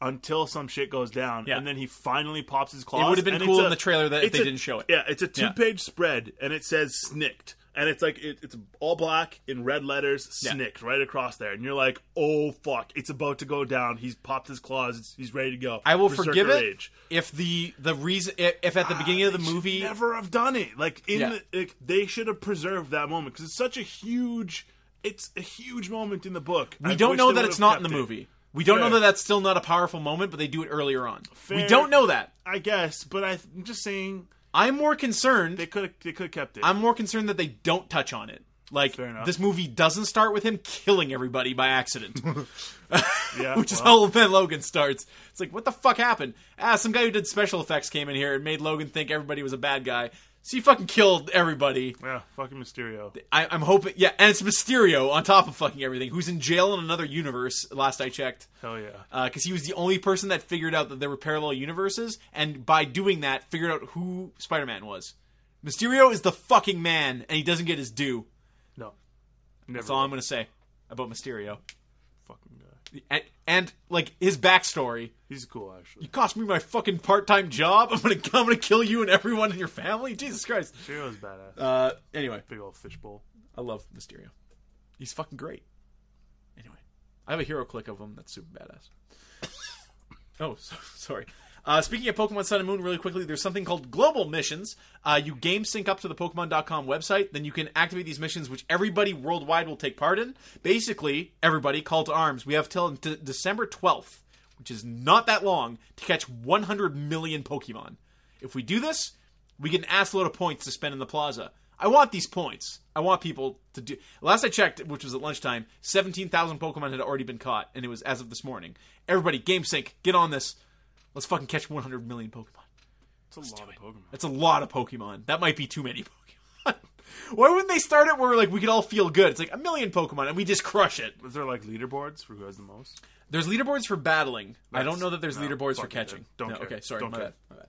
until some shit goes down, Yeah. and then he finally pops his claws. It would have been and cool it's in a- the trailer that if it's they a- didn't show it. Yeah, it's a two-page spread, and it says "snicked," and it's like it, it's all black in red letters, Yeah. "snicked" right across there, and you're like, "Oh fuck, it's about to go down." He's popped his claws. It's, he's ready to go. I will forgive it if the the reason if, at the ah, beginning of the movie never have done it. Like in Yeah. the, like, they should have preserved that moment because it's such a huge, it's a huge moment in the book. we I don't know that it's not in the it. movie. We don't know that that's still not a powerful moment, but they do it earlier on. We don't know that. I guess, but I, I'm just saying I'm more concerned. they could they could have kept it. I'm more concerned that they don't touch on it. Like this movie doesn't start with him killing everybody by accident, yeah, which is how Man Logan starts. It's like, what the fuck happened? Ah, some guy who did special effects came in here and made Logan think everybody was a bad guy. So he fucking killed everybody. yeah, fucking Mysterio. I, I'm hoping, yeah, and it's Mysterio on top of fucking everything, who's in jail in another universe. Last I checked, Hell yeah. Uh, because he was the only person that figured out that there were parallel universes, and by doing that, figured out who Spider-Man was. Mysterio is the fucking man, and he doesn't get his due. No, never. That's all I'm gonna say about Mysterio. And, and like his backstory. He's cool actually. You cost me my fucking part-time job. I'm gonna, I'm gonna kill you and everyone in your family. Jesus Christ. Mysterio's badass. Uh, anyway, Big old fishbowl. I love Mysterio. He's fucking great. Anyway, I have a hero click of him that's super badass. oh, so, sorry. Uh, speaking of Pokemon Sun and Moon, really quickly, there's something called global missions. Uh, you game sync up to the Pokemon.com website, then you can activate these missions, which everybody worldwide will take part in. Basically, everybody, call to arms. We have till de- December 12th, which is not that long, to catch 100 million Pokemon. If we do this, we get an ass load of points to spend in the plaza. I want these points. I want people to do. Last I checked, which was at lunchtime, 17,000 Pokemon had already been caught, and it was as of this morning. Everybody, game sync, get on this. Let's fucking catch 100 million Pokemon. It's a lot of Pokemon. That's a lot of Pokemon. That might be too many Pokemon. Why wouldn't they start it where like we could all feel good? It's like a million Pokemon and we just crush it. Is there like leaderboards for who has the most? There's leaderboards for battling. I don't know that there's No, leaderboards for catching. Don't No, care. Okay, sorry, Don't my care. bad. My bad.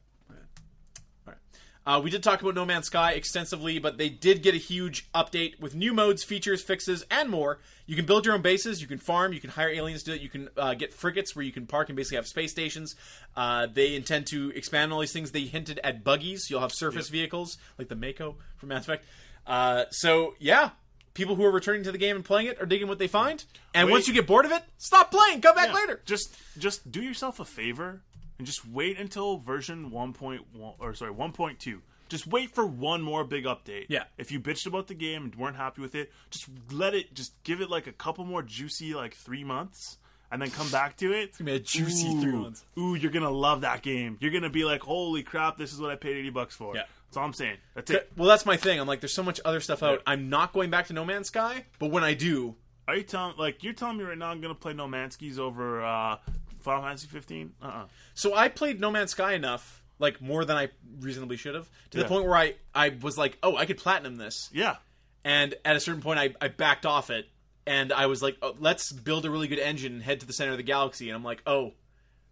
Uh, we did talk about No Man's Sky extensively, but they did get a huge update with new modes, features, fixes, and more. You can build your own bases, you can farm, you can hire aliens to do it, you can uh, get frigates where you can park and basically have space stations. Uh, they intend to expand all these things. They hinted at buggies. You'll have surface vehicles like the Mako from Mass Effect. Uh, so yeah, people who are returning to the game and playing it are digging what they find. And Wait. once you get bored of it, stop playing. Come back Yeah. later. Just just do yourself a favor and just wait until version 1.1 or sorry 1.2. Just wait for one more big update. Yeah. If you bitched about the game and weren't happy with it, just let it just give it like a couple more juicy like 3 months and then come back to it. It's gonna be a juicy ooh, three months. Ooh, you're to love that game. You're to be like, "Holy crap, this is what I paid 80 bucks for." Yeah. That's all I'm saying. That's it. Well, that's my thing. I'm like, there's so much other stuff out. I'm not going back to No Man's Sky, but when I do, Are you telling like you're telling me right now I'm to play No Man's Skis over uh Final Fantasy 15? Uh-uh. so I played No Man's Sky enough, like more than I reasonably should have, to the Yeah. point where I I was like, oh, I could platinum this, Yeah. and at a certain point, I I backed off it, and I was like, oh, let's build a really good engine and head to the center of the galaxy, and I'm like, oh,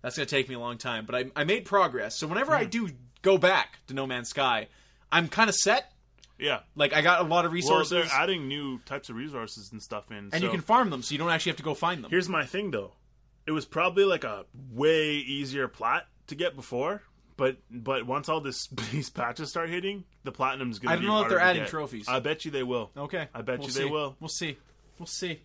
that's gonna take me a long time, but I I made progress. So whenever I hmm. do go back to No Man's Sky, I'm kind of set. Yeah. Like I got a lot of Well, resources, they're adding new types of resources and stuff in. and you can farm them, so you don't actually have to go find them. Here's my thing, though. It was probably like a way easier plat to get before, but but once all this these patches start hitting, the platinum's gonna. I don't know if they're adding get. trophies. I bet you they will. Okay. I bet We'll you see. they will. We'll see. We'll see.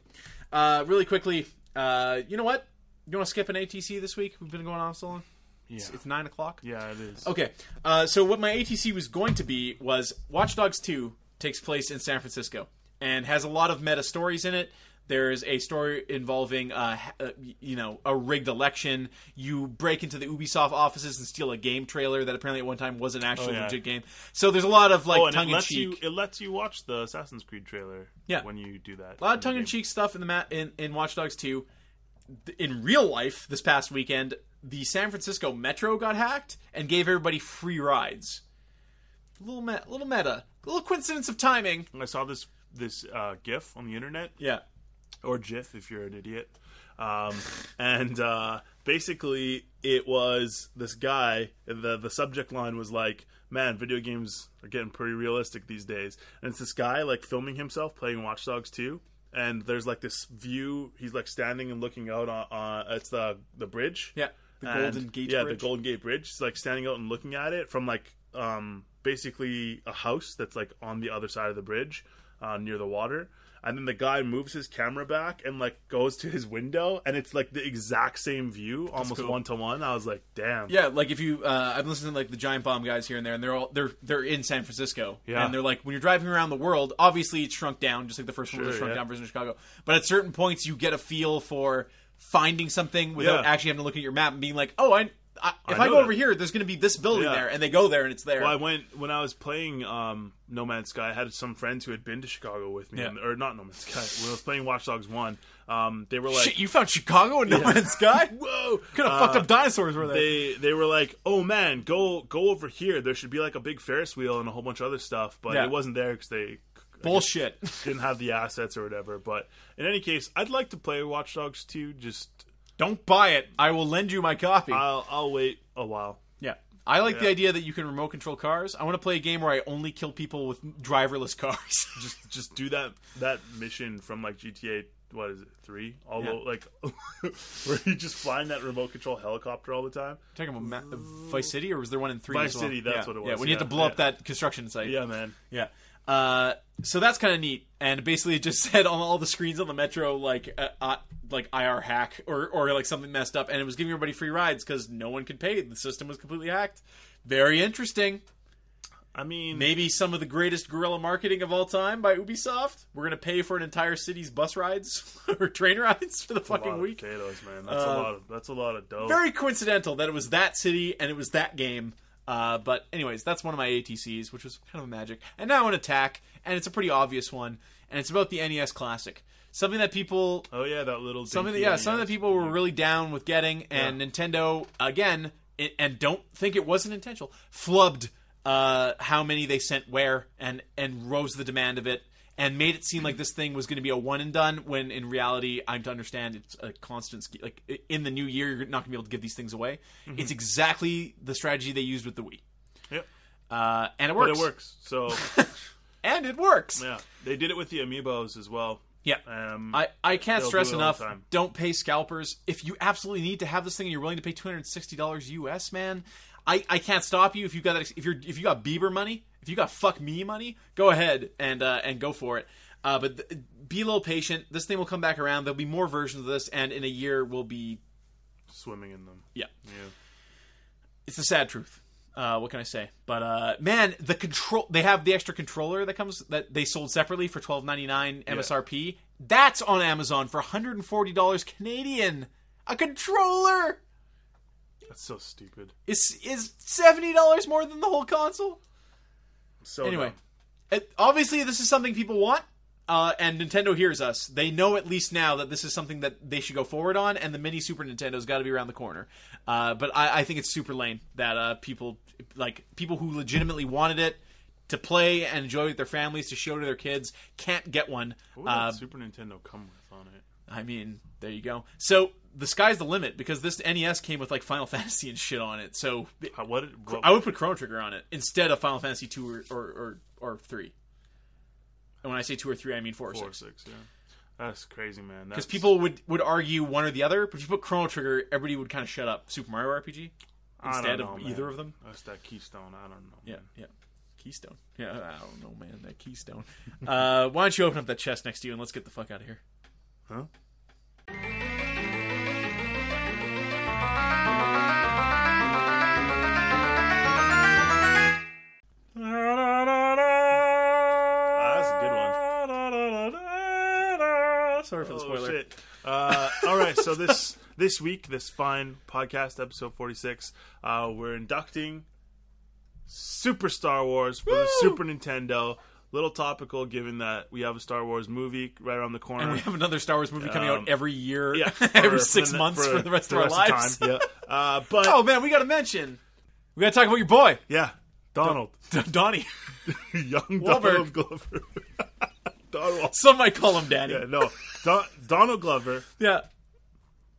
Uh, really quickly, uh, you know what? You want to skip an ATC this week? We've been going on so long. Yeah. It's, it's nine o'clock. yeah, it is. Okay. Uh, so what my ATC was going to be was Watch Dogs 2 takes place in San Francisco and has a lot of meta stories in it. There's a story involving, uh, uh, you know, a rigged election. You break into the Ubisoft offices and steal a game trailer that apparently at one time was an actual Oh, yeah. legit game. So there's a lot of like Oh, tongue in cheek. it lets you watch the Assassin's Creed trailer. Yeah. When you do that. A lot of tongue in cheek stuff in the mat in, in Watch Dogs 2. In real life, this past weekend, the San Francisco Metro got hacked and gave everybody free rides. A little, me- little meta, a little coincidence of timing. I saw this this uh, GIF on the internet. Yeah, or GIF if you're an idiot. Um, and uh, basically, it was this guy. the The subject line was like, "Man, video games are getting pretty realistic these days." And it's this guy like filming himself playing Watch Dogs 2. And there's like this view. He's like standing and looking out on. on it's the the bridge. yeah. The And- Golden Gate yeah, Bridge. the Golden Gate Bridge. It's like standing out and looking at it from like um, basically a house that's like on the other side of the bridge uh, near the water. And then the guy moves his camera back and like goes to his window, and it's like the exact same view, almost one to one. I was like, "Damn, Yeah, like if you, uh, I've listened to like the Giant Bomb guys here and there, and they're all they're they're in San Francisco, Yeah. and they're like when you're driving around the world, obviously it's shrunk down, just like the first one was Sure, shrunk yeah. down version of Chicago. But at certain points, you get a feel for finding something without Yeah. actually having to look at your map and being like, oh, I, I if I I, go that. over here, there's going to be this building Yeah. there, and they go there and it's there. Well, I went when I was playing um, No Man's Sky. I had some friends who had been to Chicago with me, Yeah. and- or not No Man's Sky. When I was playing Watch Dogs One, um, they were like, Shit, you found Chicago in No Man's Sky? Whoa, could have fucked up dinosaurs were there. Uh, they they were like, "Oh man, go go over here. There should be like a big Ferris wheel and a whole bunch of other stuff." But Yeah. it wasn't there because they Bullshit. didn't have the assets or whatever. But in any case, I'd like to play Watch Dogs 2. Just Don't buy it. I will lend you my copy. I'll I'll wait a while. Yeah. I like the idea that you can remote control cars. I want to play a game where I only kill people with driverless cars. Just just do that that mission from like GTA. What is it? Three? Although like where you just flying that remote control helicopter all the time. Talking about Ma- Vice City, or was there one in three? Vice well? City, that's Yeah. what it was. Yeah, when you have to yeah, blow up that construction site. Yeah, man. Yeah. Uh, so that's kind of neat, and basically it just said on all the screens on the metro like uh, uh, like IR hack or or like something messed up, and it was giving everybody free rides because no one could pay. The system was completely hacked. Very interesting. I mean, Maybe some of the greatest guerrilla marketing of all time by Ubisoft. We're gonna pay for an entire city's bus rides or train rides for the a fucking week. potatoes, man. That's a Uh, lot of that's a lot of dough. Very coincidental that it was that city and it was that game. Uh, but anyways, that's one of my ATCs, which was kind of a magic. And now an attack, and it's a pretty obvious one, and it's about the NES Classic, something that people, oh yeah, that little something that, yeah, something that NES. people were really down with getting, and Nintendo again it, and don't think it wasn't intentional, flubbed uh, how many they sent where and and rose the demand of it and made it seem like this thing was going to be a one and done when in reality I'm to understand it's a constant like in the new year you're not going to be able to give these things away. It's exactly the strategy they used with the Wii. Yep. Uh, and it But works. it works. So And it works. yeah, they did it with the amiibos as well. Yeah. Um, I, I can't stress do enough. Don't pay scalpers. If you absolutely need to have this thing and you're willing to pay two hundred sixty dollars US, man, I, I can't stop you. If you got that, if you're if you got Bieber money, if you got fuck me money, go ahead and uh, and go for it. Uh, but th- be a little patient. This thing will come back around. There'll be more versions of this, and in a year we'll be swimming in them. yeah. Yeah. It's the sad truth. Uh, what can I say? But uh, man, the control they have the extra controller that comes that they sold separately for twelve ninety nine MSRP. That's on Amazon for one hundred and forty dollars Canadian. A controller That's so stupid. is is seventy dollars more than the whole console. So Anyway, it, obviously this is something people want. Uh, and Nintendo hears us. They know at least now that this is something that they should go forward on, and the mini Super Nintendo's got to be around the corner. Uh, but I, I think it's super lame that uh, people like people who legitimately wanted it to play and enjoy with their families to show to their kids can't get one. what would Uh, Super Nintendo come with on it? I mean, there you go. So the sky's the limit because this NES came with like Final Fantasy and shit on it. So what, what I would put Chrono Trigger on it instead of Final Fantasy two or or, or, or three. And when I say two or three, I mean four or four or six. six? Yeah, that's crazy, man. Because people would, would argue one or the other, but if you put Chrono Trigger, everybody would kind of shut up. Super Mario RPG instead know, of man. either of them. That's that Keystone. I don't know. Yeah, man. yeah. Keystone. Yeah, I don't know, man. That Keystone. uh, why don't you open up that chest next to you and let's get the fuck out of here. Huh? Sorry for the Oh, spoiler. Uh, all right, so this this week, this fine podcast episode forty six, uh, we're inducting Super Star Wars for the Super Nintendo. Little topical, given that we have a Star Wars movie right around the corner. And we have another Star Wars movie coming Um, out every year, yeah, every six for months for, the rest of our lives. time. Yeah, uh, but Oh man, we got to mention. We got to talk about your boy, yeah, Donald, Donnie. young Wahlberg. Donald Glover. Donald. Some might call him Daddy. Yeah, no, Don, Donald Glover, yeah.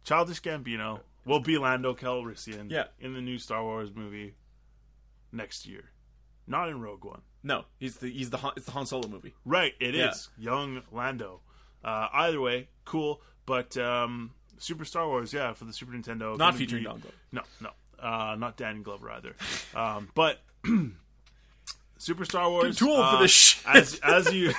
Childish Gambino will be Lando Calrissian Yeah. in the new Star Wars movie next year. Not in Rogue One. No, he's the he's the Han, it's the Han Solo movie. Right, it is Yeah. young Lando. Uh, either way, cool. But um, Super Star Wars, yeah, for the Super Nintendo. Not gonna featuring Don Glover. No, no, uh, not Dan Glover either. Um, but Super Star Wars. too old for uh, this shit. As as you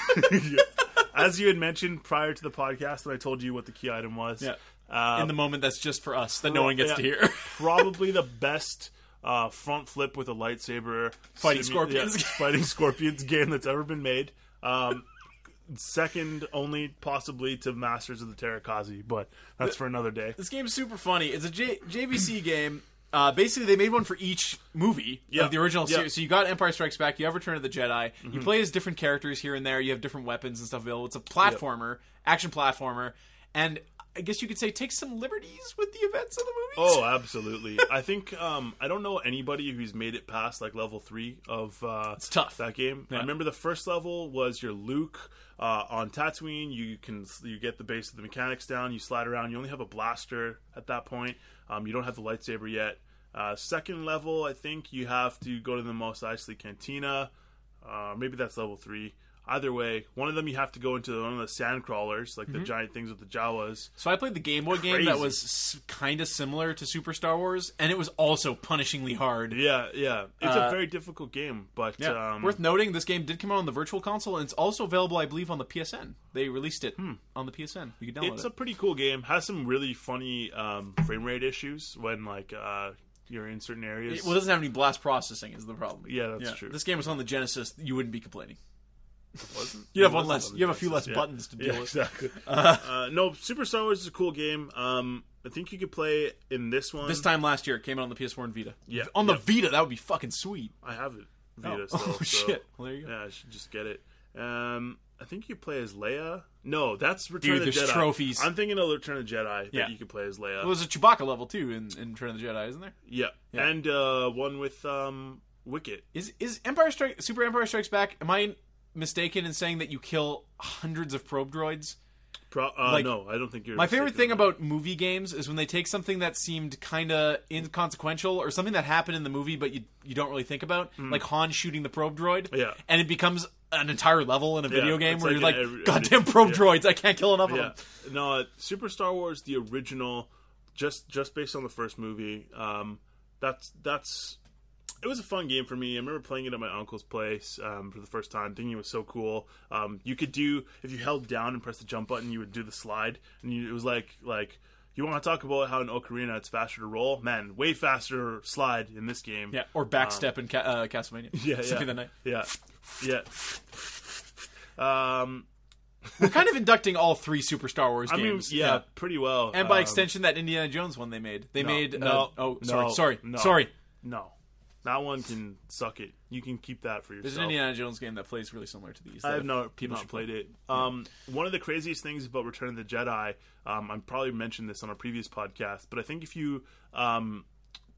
as you had mentioned prior to the podcast, that I told you what the key item was. Yeah. Uh, In the moment that's just for us that no one gets yeah, to hear. probably the best uh, front flip with a lightsaber Fighting simu- scorpions. yeah, fighting scorpions game that's ever been made. Um, second only possibly to Masters of the Teras Kasi, but that's for another day. this game's super funny. It's a J- JVC game. Uh, basically, they made one for each movie Yeah. of the original Yeah. series. So you got Empire Strikes Back, you have Return of the Jedi. Mm-hmm. You play as different characters here and there. You have different weapons and stuff available. It's a platformer, action platformer, and I guess you could say take some liberties with the events of the movie. Oh, absolutely. I think um, I don't know anybody who's made it past like level three of uh, It's tough. that game. I remember the first level was your Luke uh, on Tatooine. You can you get the base of the mechanics down. You slide around. You only have a blaster at that point. Um, you don't have the lightsaber yet. Uh, second level, I think you have to go to the Mos Eisley Cantina. Uh, maybe that's level three. Either way, one of them you have to go into one of the sand crawlers, like Mm-hmm. the giant things with the Jawas. So I played the Game Boy game that Crazy. was kind of similar to Super Star Wars, and it was also punishingly hard. Yeah, yeah. It's Uh, a very difficult game, but Yeah. um, Worth noting, this game did come out on the Virtual Console, and it's also available, I believe, on the PSN. They released it on the PSN. You can download it's it. a pretty cool game. Has some really funny um, frame rate issues when like uh, you're in certain areas. well, it doesn't have any blast processing, is the problem. Yeah, that's true. This game was on the Genesis, you wouldn't be complaining. Wasn't. You have one less. You have a few less yeah. buttons to deal Yeah, with. exactly. Uh, no, Super Star Wars is a cool game. Um, I think you could play in this one. This time last year, it came out on the PS4 and Vita. Yeah, On the yeah. Vita, that would be fucking sweet. I have it. Vita Oh, still, oh, so- shit. Well, there you go. Yeah, I should just get it. Um, I think you play as Leia. No, that's Return Dude, of the there's Jedi. trophies. I'm thinking of Return of the Jedi that Yeah. you could play as Leia. Well, there's a Chewbacca level too in, in Return of the Jedi, isn't there? yeah. Yeah. and uh, one with um, Wicket. Is is Empire Strike Super Empire Strikes Back? Am I mistaken in saying that you kill hundreds of probe droids? Pro- uh, Like, no, I don't think you're. My favorite thing about movie games is when they take something that seemed kind of inconsequential or something that happened in the movie but you you don't really think about, like Han shooting the probe droid, Mm. Yeah. and it becomes an entire level in a video game where like you're like, every- "Goddamn probe yeah. droids! I can't kill enough Yeah, of them." no, uh, Super Star Wars, the original, just just based on the first movie. Um, that's that's it was a fun game for me. I remember playing it at my uncle's place um, for the first time, thinking it was so cool. Um, you could do if you held down and pressed the jump button, you would do the slide, and you, it was like like. You want to talk about how in Ocarina it's faster to roll? Man, way faster slide in this game. Yeah, or backstep in Ca- uh, Castlevania. yeah, yeah, the Night. yeah, yeah. Um, We're kind of inducting all three Super Star Wars I mean, games. yeah, pretty well. And by Um, extension, that Indiana Jones one they made. They No, made. no, uh, oh, sorry, no, sorry, no. sorry. No, that one can suck it. You can keep that for yourself. There's an Indiana Jones game that plays really similar to these. I have not, people not should play. played it. Um, One of the craziest things about Return of the Jedi, um, I probably mentioned this on a previous podcast, but I think if you um,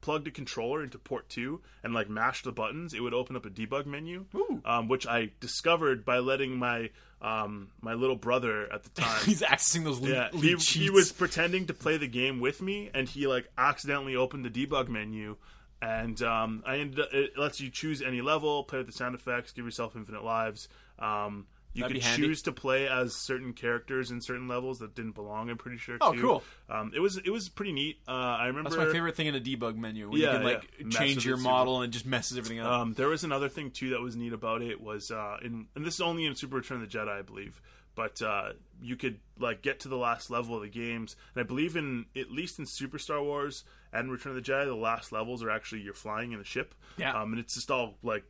plugged a controller into port two and like mashed the buttons, it would open up a debug menu, um, which I discovered by letting my um, my little brother at the time. He's accessing those Yeah, he, he was pretending to play the game with me, and he like accidentally opened the debug menu, and um, I ended up, it lets you choose any level, play with the sound effects, give yourself infinite lives. Um, you That'd could choose to play as certain characters in certain levels that didn't belong. I'm pretty sure. Oh, too. cool. Um, it was it was pretty neat. Uh, I remember That's my favorite thing in a debug menu when Yeah, you can like yeah. Change your it super- model and it just messes everything up. um, there was another thing too that was neat about it was uh, in and this is only in Super Return of the Jedi, I believe. But uh, you could like get to the last level of the games, and I believe in at least in Super Star Wars and Return of the Jedi, the last levels are actually you're flying in a ship. Yeah. um, and it's just all like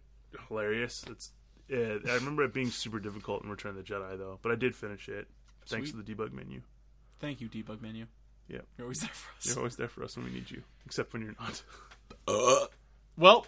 hilarious. It's uh, I remember it being super difficult in Return of the Jedi though, but I did finish it thanks Sweet. to the debug menu. Thank you, debug menu. Yeah, You're always there for us. you're always there for us when we need you, except when you're not. Well,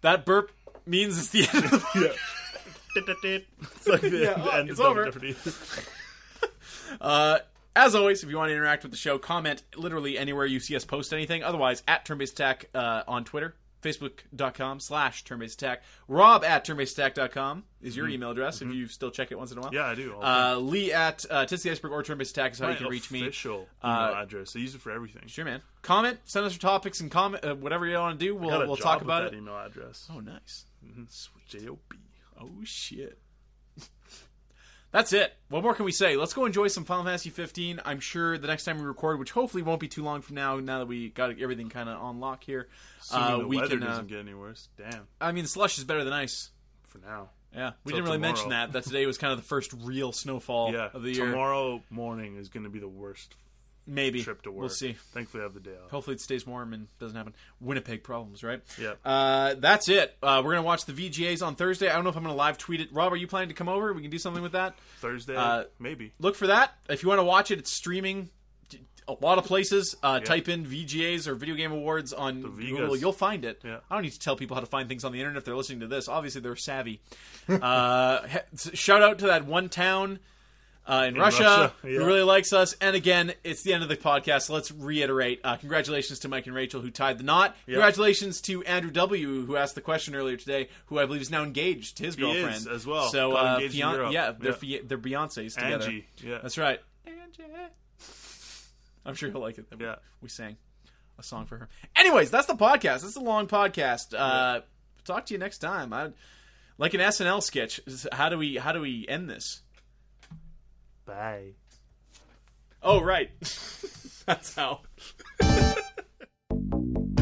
that burp means it's the end of the yeah. it's like the, Yeah, the oh, end it's of over. Uh, as always, if you want to interact with the show, comment literally anywhere you see us post anything. Otherwise, at Turn Based Attack uh, on Twitter, facebook.com slash Turn Based Attack. Rob at turnbasedattack.com is your email address if you still check it once in a while. Mm-hmm. Yeah, I do. Uh, Lee at uh, Tits the Iceberg or Turn Based Attack is how my you can reach me. official Uh, email address. I use it for everything. Sure, man. Comment, send us your topics and comment uh, whatever you want to do. We'll we'll job talk about that it. email address. Oh, nice. Sweet. J O B. Oh shit. That's it. What more can we say? Let's go enjoy some Final Fantasy 15. I'm sure the next time we record, which hopefully won't be too long from now, now that we got everything kind of on lock here, uh, the we weather can. Uh, doesn't get any worse. Damn. I mean, slush is better than ice. For now. Yeah, we Till didn't really tomorrow. mention that. That today was kind of the first real snowfall Yeah. of the year. Tomorrow morning is going to be the worst Maybe trip to work. we'll see. Thankfully, I have the day off. Hopefully, it stays warm and doesn't happen. Winnipeg problems, right? Yeah. Uh, that's it. Uh, we're gonna watch the VGAs on Thursday. I don't know if I'm gonna live tweet it. Rob, are you planning to come over? We can do something with that. Thursday, uh, maybe. look for that. If you want to watch it, it's streaming a lot of places. Uh, Yeah. Type in VGAs or Video Game Awards on Google. You'll find it. Yeah. I don't need to tell people how to find things on the internet if they're listening to this. Obviously, they're savvy. uh, shout out to that one town. Uh, in, Russia, Russia, who really likes us. And again, it's the end of the podcast. So let's reiterate. Uh, congratulations to Mike and Rachel who tied the knot. Congratulations to Andrew W. who asked the question earlier today, who I believe is now engaged to his He girlfriend as well. So uh, fian- yeah, they're Yeah. Fi- they're Beyonces together. Angie. Yeah. That's right. Angie. I'm sure he'll like it. Yeah. We sang a song for her. Anyways, that's the podcast. It's a long podcast. Uh, talk to you next time. I like an SNL sketch. How do we how do we end this? Bye. Oh, right. That's how.